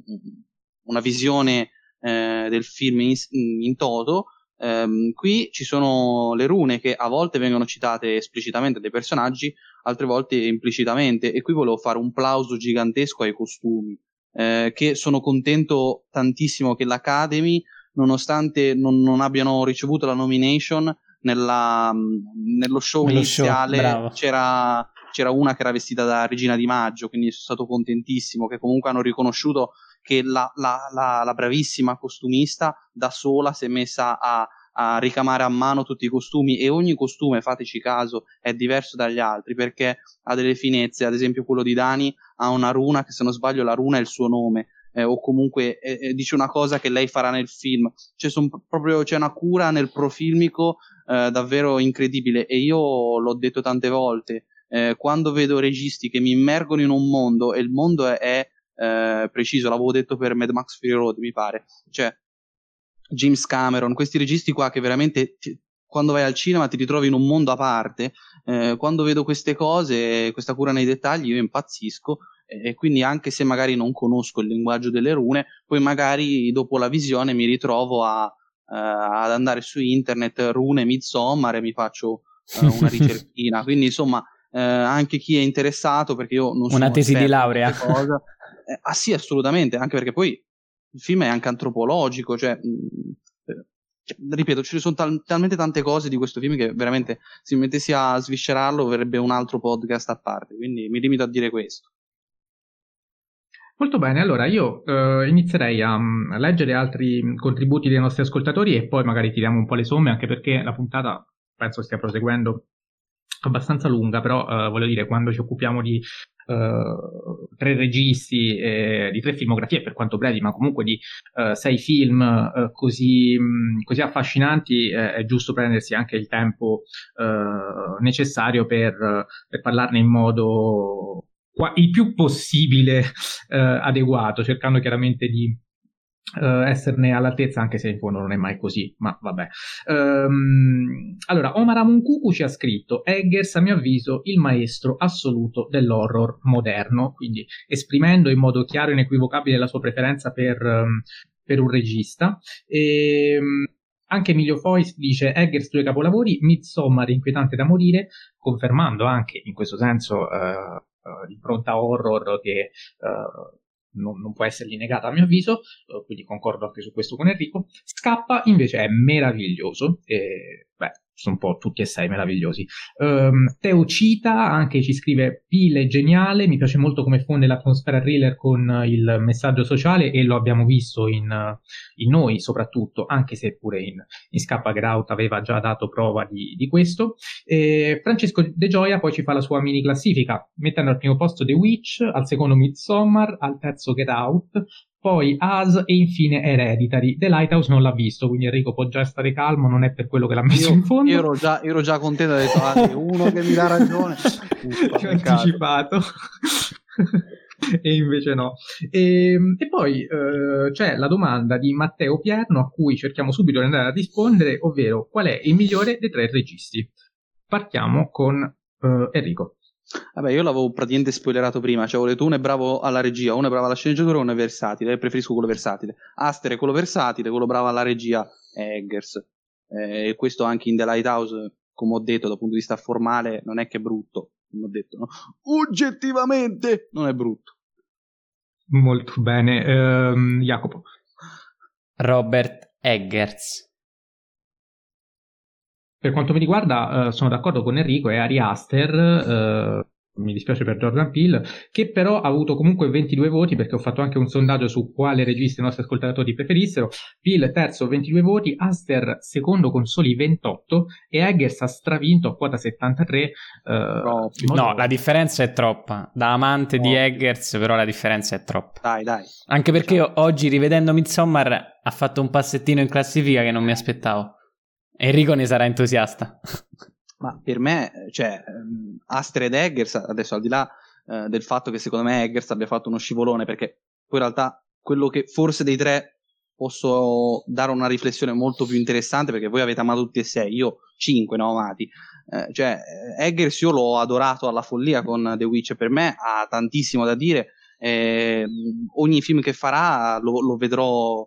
una visione eh, del film in, in toto. Um, qui ci sono le rune che a volte vengono citate esplicitamente dai personaggi, altre volte implicitamente, e qui volevo fare un plauso gigantesco ai costumi, eh, che sono contento tantissimo che l'Academy, nonostante non, non abbiano ricevuto la nomination, nella, nello show nello iniziale show, c'era, c'era una che era vestita da Regina di Maggio, quindi sono stato contentissimo che comunque hanno riconosciuto che la, la, la, la bravissima costumista da sola si è messa a, a ricamare a mano tutti i costumi e ogni costume, fateci caso, è diverso dagli altri perché ha delle finezze, ad esempio quello di Dani ha una runa che se non sbaglio la runa è il suo nome eh, o comunque eh, dice una cosa che lei farà nel film, cioè, proprio, c'è una cura nel profilmico eh, davvero incredibile e io l'ho detto tante volte, eh, quando vedo registi che mi immergono in un mondo e il mondo è, è eh, preciso, l'avevo detto per Mad Max Fury Road, mi pare. Cioè, James Cameron, questi registi qua che veramente ti, quando vai al cinema ti ritrovi in un mondo a parte. Eh, quando vedo queste cose, questa cura nei dettagli, io impazzisco. E, quindi, anche se magari non conosco il linguaggio delle rune, poi magari dopo la visione mi ritrovo a, uh, ad andare su internet, rune Midsommar e mi faccio uh, una ricerchina. quindi, insomma, uh, anche chi è interessato, perché io non sono
una tesi di laurea.
Eh, ah sì, assolutamente, anche perché poi il film è anche antropologico, cioè, mh, mm, eh, cioè ripeto, ci sono tal- talmente tante cose di questo film che veramente se mi mettessi a sviscerarlo verrebbe un altro podcast a parte, quindi mi limito a dire questo.
Molto bene, allora io eh, inizierei a, mm, a, leggere altri contributi dei nostri ascoltatori e poi magari tiriamo un po' le somme, anche perché la puntata penso stia proseguendo abbastanza lunga, però eh, voglio dire, quando ci occupiamo di tre registi, eh, di tre filmografie, per quanto brevi, ma comunque di uh, sei film così, così, affascinanti, eh, è giusto prendersi anche il tempo necessario per, per, parlarne in modo il più possibile adeguato, cercando chiaramente di Uh, esserne all'altezza, anche se in fondo non è mai così, ma vabbè. Um, allora, Omar Amunkuku ci ha scritto Eggers, a mio avviso, il maestro assoluto dell'horror moderno, quindi esprimendo in modo chiaro e inequivocabile la sua preferenza per, um, per un regista. E, um, anche Emilio Fois dice Eggers due capolavori, Midsommar inquietante da morire, confermando anche in questo senso uh, l'impronta horror che uh, non, non, può essergli negata a mio avviso, uh, quindi concordo anche su questo con Enrico. Scappa invece è meraviglioso, e, beh, sono un po' tutti e sei meravigliosi. Um, Teo Cita anche ci scrive Pile geniale, mi piace molto come fonde l'atmosfera thriller con il messaggio sociale e lo abbiamo visto in, in noi soprattutto, anche se pure in, in Scappa Grout aveva già dato prova di, di questo. E Francesco De Gioia poi ci fa la sua mini classifica, mettendo al primo posto The Witch, al secondo Midsommar, al terzo Get Out, poi As e infine Hereditary. The Lighthouse non l'ha visto, quindi Enrico può già stare calmo, non è per quello che l'ha messo
io,
in fondo.
Io ero già, ero già contento, ho detto, ah, uno che mi dà ragione.
Ti ho anticipato. e invece no. E, ehm, e poi eh, c'è la domanda di Matteo Pierno a cui cerchiamo subito di andare a rispondere, ovvero qual è il migliore dei tre registi. Partiamo con eh, Enrico.
Vabbè, io l'avevo praticamente spoilerato prima, cioè detto uno è bravo alla regia, uno è bravo alla sceneggiatura, uno è versatile, preferisco quello versatile. Aster è quello versatile, quello bravo alla regia è Eggers. Eh, e questo anche in The Lighthouse, come ho detto, dal punto di vista formale, non è che è brutto, come ho detto, no? Oggettivamente non è brutto.
Molto bene. Um, Jacopo.
Robert Eggers.
Per quanto mi riguarda, uh, sono d'accordo con Enrico e Ari Aster, uh, mi dispiace per Jordan Peele, che però ha avuto comunque 22 voti perché ho fatto anche un sondaggio su quale regista i nostri ascoltatori preferissero. Peele terzo 22 voti, Aster secondo con soli 28 e Eggers ha stravinto a quota 73.
Uh, modo... No, la differenza è troppa. Da amante no. di Eggers però la differenza è troppa.
Dai, dai.
Anche perché diciamo. oggi rivedendo Midsommar ha fatto un passettino in classifica che non mi aspettavo. Enrico ne sarà entusiasta.
Ma per me, cioè, ehm, Astrid Eggers, adesso al di là eh, del fatto che secondo me Eggers abbia fatto uno scivolone, perché poi in realtà quello che forse dei tre posso dare una riflessione molto più interessante, perché voi avete amato tutti e sei, io cinque ne ho amati. Eh, cioè, Eggers io l'ho adorato alla follia con The Witch, per me ha tantissimo da dire eh, ogni film che farà lo, lo, vedrò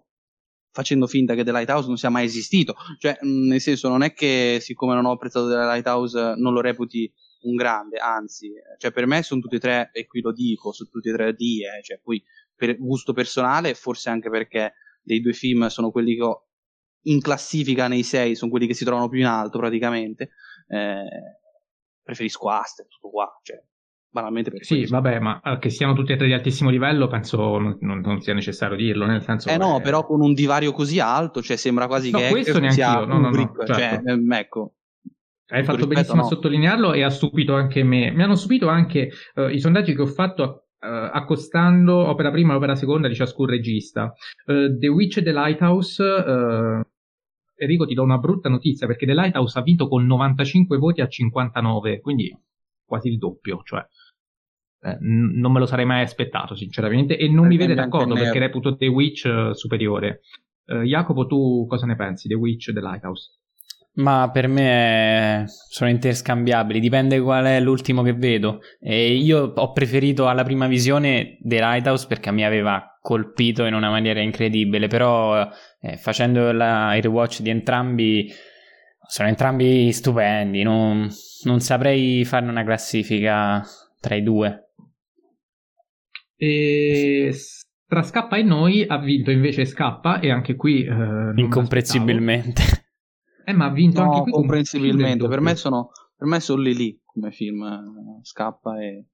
facendo finta che The Lighthouse non sia mai esistito. Cioè, nel senso, non è che siccome non ho apprezzato The Lighthouse non lo reputi un grande, anzi, cioè per me sono tutti e tre, e qui lo dico, sono tutti e tre D, eh, cioè poi per gusto personale, forse anche perché dei due film sono quelli che ho in classifica nei sei, sono quelli che si trovano più in alto praticamente, eh, preferisco Aster, tutto qua, cioè banalmente per
Sì, questo. vabbè, ma che siano tutti e tre di altissimo livello penso non, non, sia necessario dirlo, nel senso...
Eh no, però con un divario così alto, cioè sembra quasi
no,
che
questo neanche sia io, no, no, no,
certo. cioè, ecco.
Hai fatto benissimo no. a sottolinearlo e ha stupito anche me. Mi hanno stupito anche uh, i sondaggi che ho fatto uh, accostando opera prima e opera seconda di ciascun regista. Uh, The Witch e The Lighthouse, Enrico ti do una brutta notizia perché The Lighthouse ha vinto con 95 voti a 59, quindi quasi il doppio, cioè eh, n- non me lo sarei mai aspettato sinceramente e non mi vede d'accordo perché reputo The Witch superiore. Jacopo, tu cosa ne pensi? The Witch e The Lighthouse?
Ma per me sono interscambiabili, dipende qual è l'ultimo che vedo. E io ho preferito alla prima visione The Lighthouse perché mi aveva colpito in una maniera incredibile, però eh, facendo la, il rewatch di entrambi sono entrambi stupendi, non, non saprei fare una classifica tra i due.
E tra Scappa e noi ha vinto invece Scappa e anche qui...
Eh, Incomprensibilmente.
Eh, ma ha vinto
no,
anche qui
comprensibilmente. Per me, sono, per me sono lì lì come film. Eh, Scappa e,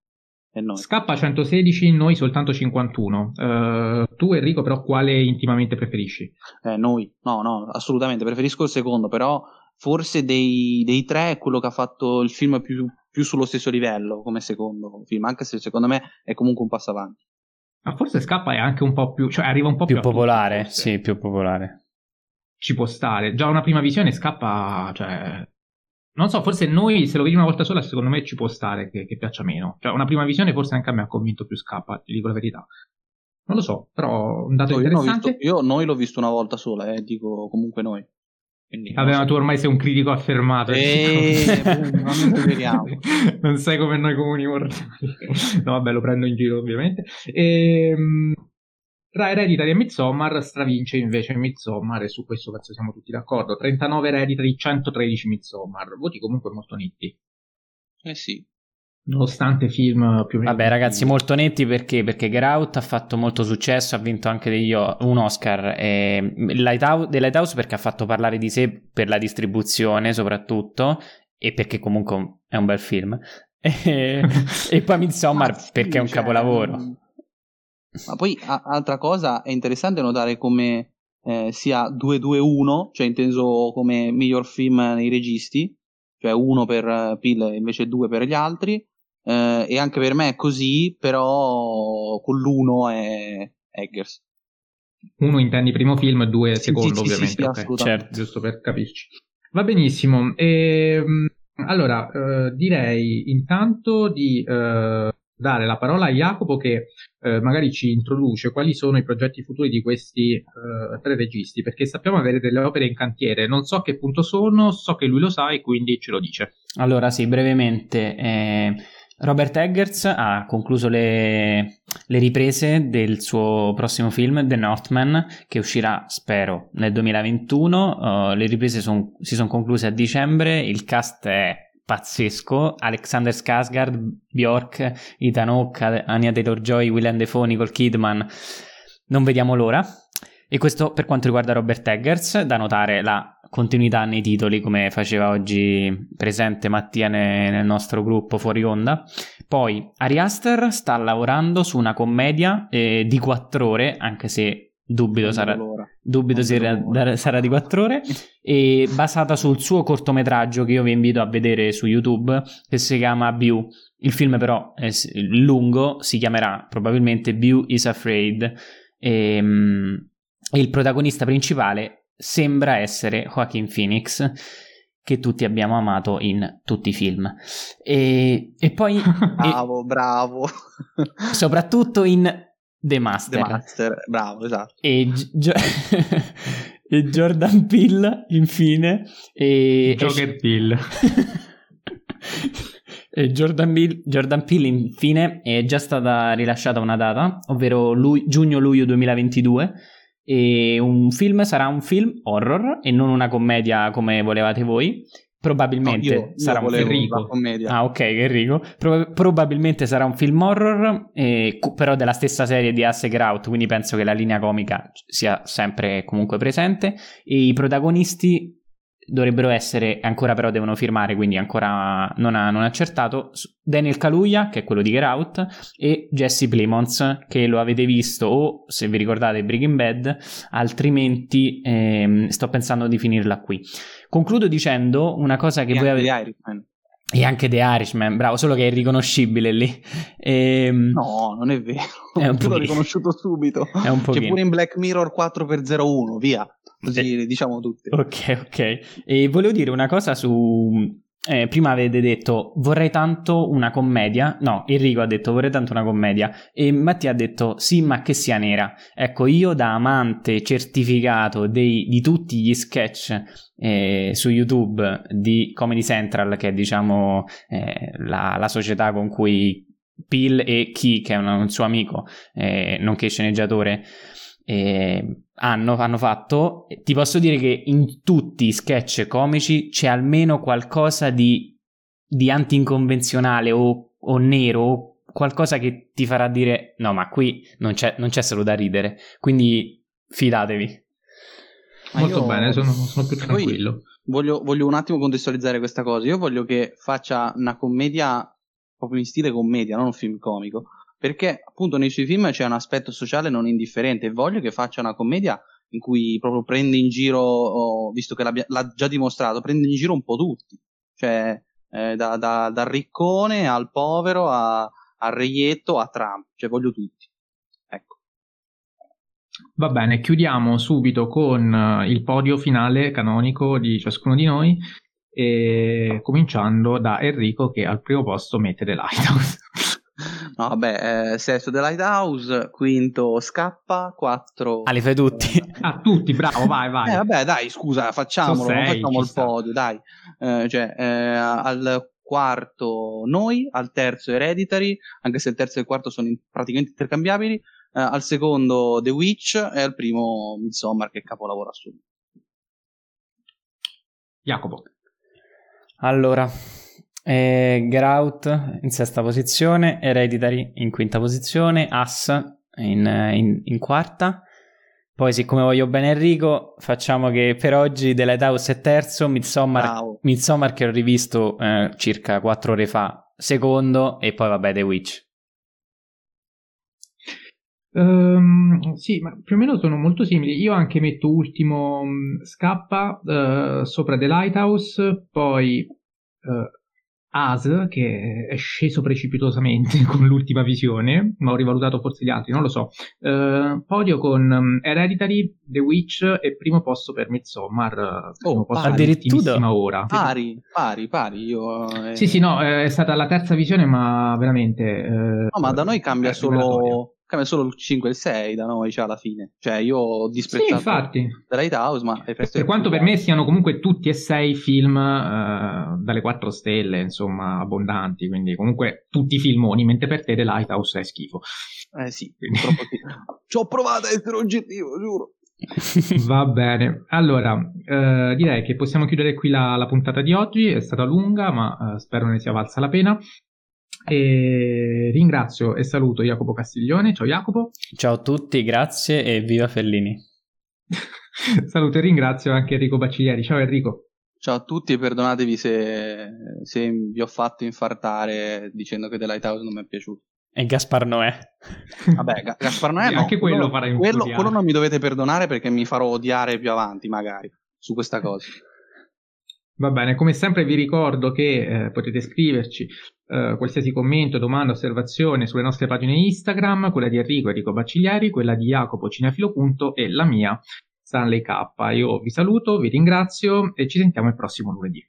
e noi.
Scappa 116, noi soltanto 51. Uh, eh, tu, Enrico, però, quale intimamente preferisci?
Eh, noi, no, no, assolutamente. Preferisco il secondo, però forse dei, dei tre è quello che ha fatto il film più, più sullo stesso livello come secondo film, anche se secondo me è comunque un passo avanti.
Ma forse Scappa è anche un po' più, cioè arriva un po'
più,
più
popolare, tutti, sì, più popolare
ci può stare. Già una prima visione scappa, cioè... Non so, forse noi se lo vedi una volta sola, secondo me ci può stare che, che piaccia meno. Cioè, una prima visione forse anche a me ha convinto più scappa, ti dico la verità. Non lo so, però un dato no, interessante.
Io, visto, io, noi l'ho visto una volta sola, eh, dico comunque noi.
Quindi, Vabbè, ma tu ormai sei un critico affermato.
Eh,
non sei come noi comuni mortali. No, vabbè, lo prendo in giro, ovviamente. Ehm tra Hereditary e Midsommar stravince invece Midsommar e su questo penso siamo tutti d'accordo. 39 Hereditary, 113 Midsommar. Voti comunque molto netti.
Eh sì.
Nonostante film più o
meno... Vabbè ragazzi, molto netti perché? Perché Get Out ha fatto molto successo, ha vinto anche degli, un Oscar. E Lighthouse, The Lighthouse perché ha fatto parlare di sé per la distribuzione soprattutto e perché comunque è un bel film. E, e poi Midsommar sì, perché è un cioè, capolavoro.
Ma poi a- altra cosa è interessante notare come eh, sia 2-2-1, cioè inteso come miglior film nei registi, cioè uno per Pill e invece due per gli altri, eh, e anche per me è così, però con l'uno è Eggers.
Uno intendi primo film, due secondo sì, ovviamente, sì, sì, okay. certo, giusto per capirci. Va benissimo, e, ehm, allora eh, direi intanto di eh, dare la parola a Jacopo che eh, magari ci introduce quali sono i progetti futuri di questi eh, tre registi, perché sappiamo avere delle opere in cantiere, non so a che punto sono, so che lui lo sa e quindi ce lo dice.
Allora sì, brevemente, eh, Robert Eggers ha concluso le, le, riprese del suo prossimo film, The Northman, che uscirà, spero, nel 2021. Uh, le riprese son, si sono concluse a dicembre, il cast è pazzesco. Alexander Skarsgård, Bjork, Ethan Hawke, Anya Taylor-Joy, Willem Dafoe, Nicole Kidman. Non vediamo l'ora. E questo per quanto riguarda Robert Eggers, da notare la continuità nei titoli come faceva oggi presente Mattia nel nostro gruppo fuori onda. Poi Ari Aster sta lavorando su una commedia eh, di quattro ore, anche se Dubito, sarà, dubito sarà, sarà, di 4 ore. E basata sul suo cortometraggio che io vi invito a vedere su YouTube, che si chiama View. Il film, però, è lungo, si chiamerà probabilmente View is Afraid. E, um, il protagonista principale sembra essere Joaquin Phoenix, che tutti abbiamo amato in tutti i film. E, e poi.
Bravo, e, bravo.
soprattutto in The Master.
The Master, bravo, esatto.
E, Gio- e Jordan Peele, infine. E
Joker Peele.
Jordan, Bill, Jordan Peele infine è già stata rilasciata una data, ovvero lui, giugno-luglio 2022 e un film sarà un film horror e non una commedia come volevate voi. Probabilmente
no, io,
sarà
io
un film
Enrico. commedia.
Ah, ok, Enrico. Pro- probabilmente sarà un film horror, eh, però della stessa serie di Ass Out, quindi penso che la linea comica sia sempre comunque presente. E i protagonisti dovrebbero essere, ancora però devono firmare, quindi ancora non ha non accertato, Daniel Kaluuya, che è quello di Get Out, e Jesse Plemons, che lo avete visto o, se vi ricordate, Breaking Bad, altrimenti ehm, sto pensando di finirla qui. Concludo dicendo una cosa che
e
voi avete... E anche The Irishman, bravo, solo che è irriconoscibile lì. E...
Ehm, no, non è vero. È un po' l'ho riconosciuto subito.
È un
C'è pure in Black Mirror 4x01, via. Così le diciamo tutte.
Ok, ok. E volevo dire una cosa su. Eh, prima avete detto vorrei tanto una commedia. No, Enrico ha detto vorrei tanto una commedia. E Mattia ha detto sì, ma che sia nera. Ecco, io da amante certificato dei, di tutti gli sketch eh, su YouTube di Comedy Central, che è diciamo eh, la, la società con cui Bill e Key, che è un, un suo amico, eh, nonché sceneggiatore, eh, hanno, hanno, fatto, ti posso dire che in tutti i sketch comici c'è almeno qualcosa di, di anti-inconvenzionale o, o nero o qualcosa che ti farà dire no, ma qui non c'è, non c'è solo da ridere. Quindi fidatevi.
Molto bene, sono, sono, più tranquillo.
Voglio, voglio, un attimo contestualizzare questa cosa. Io voglio che faccia una commedia proprio in stile commedia, non un film comico perché appunto nei suoi film c'è un aspetto sociale non indifferente e voglio che faccia una commedia in cui proprio prende in giro, visto che l'ha già dimostrato, prende in giro un po' tutti, cioè eh, da, da, dal riccone al povero a, al reietto a Trump, cioè voglio tutti. Ecco.
Va bene, chiudiamo subito con uh, il podio finale canonico di ciascuno di noi, cominciando da Enrico che al primo posto mette The Lighthouse.
No, vabbè, eh, sesto The Lighthouse, quinto Scappa, quattro...
Ah, li fai tutti?
ah, tutti, bravo, vai, vai.
Eh, vabbè, dai, scusa, facciamolo, sei, facciamo il sta. podio, dai. Eh, cioè, eh, al quarto noi, al terzo Hereditary, anche se il terzo e il quarto sono in, praticamente intercambiabili, eh, al secondo The Witch e al primo Midsommar, che è capolavoro assoluto.
Jacopo.
Allora, eh, Get Out in sesta posizione, Hereditary in quinta posizione, Us in, in, in quarta. Poi, siccome voglio bene Enrico, facciamo che per oggi The Lighthouse è terzo, Midsommar, Midsommar che ho rivisto eh, circa quattro ore fa, secondo, e poi vabbè The Witch.
Um, sì, ma più o meno sono molto simili. Io anche metto ultimo um, Scappa uh, sopra The Lighthouse, poi uh, As, che è sceso precipitosamente con l'ultima visione, ma ho rivalutato forse gli altri, non lo so. Uh, podio con um, Hereditary, The Witch e primo posto per Midsommar.
Oh, posto addirittura
ora. Pari, pari, pari. Io,
eh... Sì, sì, no, è stata la terza visione, ma veramente. Eh,
no, ma da noi cambia solo cambia solo il 5 e il 6 da noi, cioè alla fine. Cioè, io ho disprezzato
sì, infatti.
The Lighthouse, ma
per, quanto per me siano comunque tutti e sei film uh, dalle 4 stelle, insomma, abbondanti, quindi comunque tutti i filmoni, mentre per te The Lighthouse è schifo.
Eh sì, purtroppo sì. Ci ho provato a essere oggettivo, giuro.
Va bene, allora uh, direi che possiamo chiudere qui la, la, puntata di oggi, è stata lunga ma uh, spero ne sia valsa la pena. E ringrazio e saluto Jacopo Castiglione. Ciao Jacopo.
Ciao a tutti, grazie e viva Fellini.
saluto e ringrazio anche Enrico Bacciglieri. Ciao Enrico.
Ciao a tutti e perdonatevi se, se vi ho fatto infartare dicendo che The Lighthouse non mi è piaciuto.
E Gaspar Noè.
Vabbè, Ga- Gaspar Noè no.
Anche quello, quello
quello, quello non mi dovete perdonare perché mi farò odiare più avanti magari su questa cosa.
Va bene, come sempre vi ricordo che eh, potete scriverci eh, qualsiasi commento, domanda, osservazione sulle nostre pagine Instagram, quella di Enrico, Enrico Bacciglieri, quella di Jacopo Cinefilo Punto e la mia Stanley K. Io vi saluto, vi ringrazio e ci sentiamo il prossimo lunedì.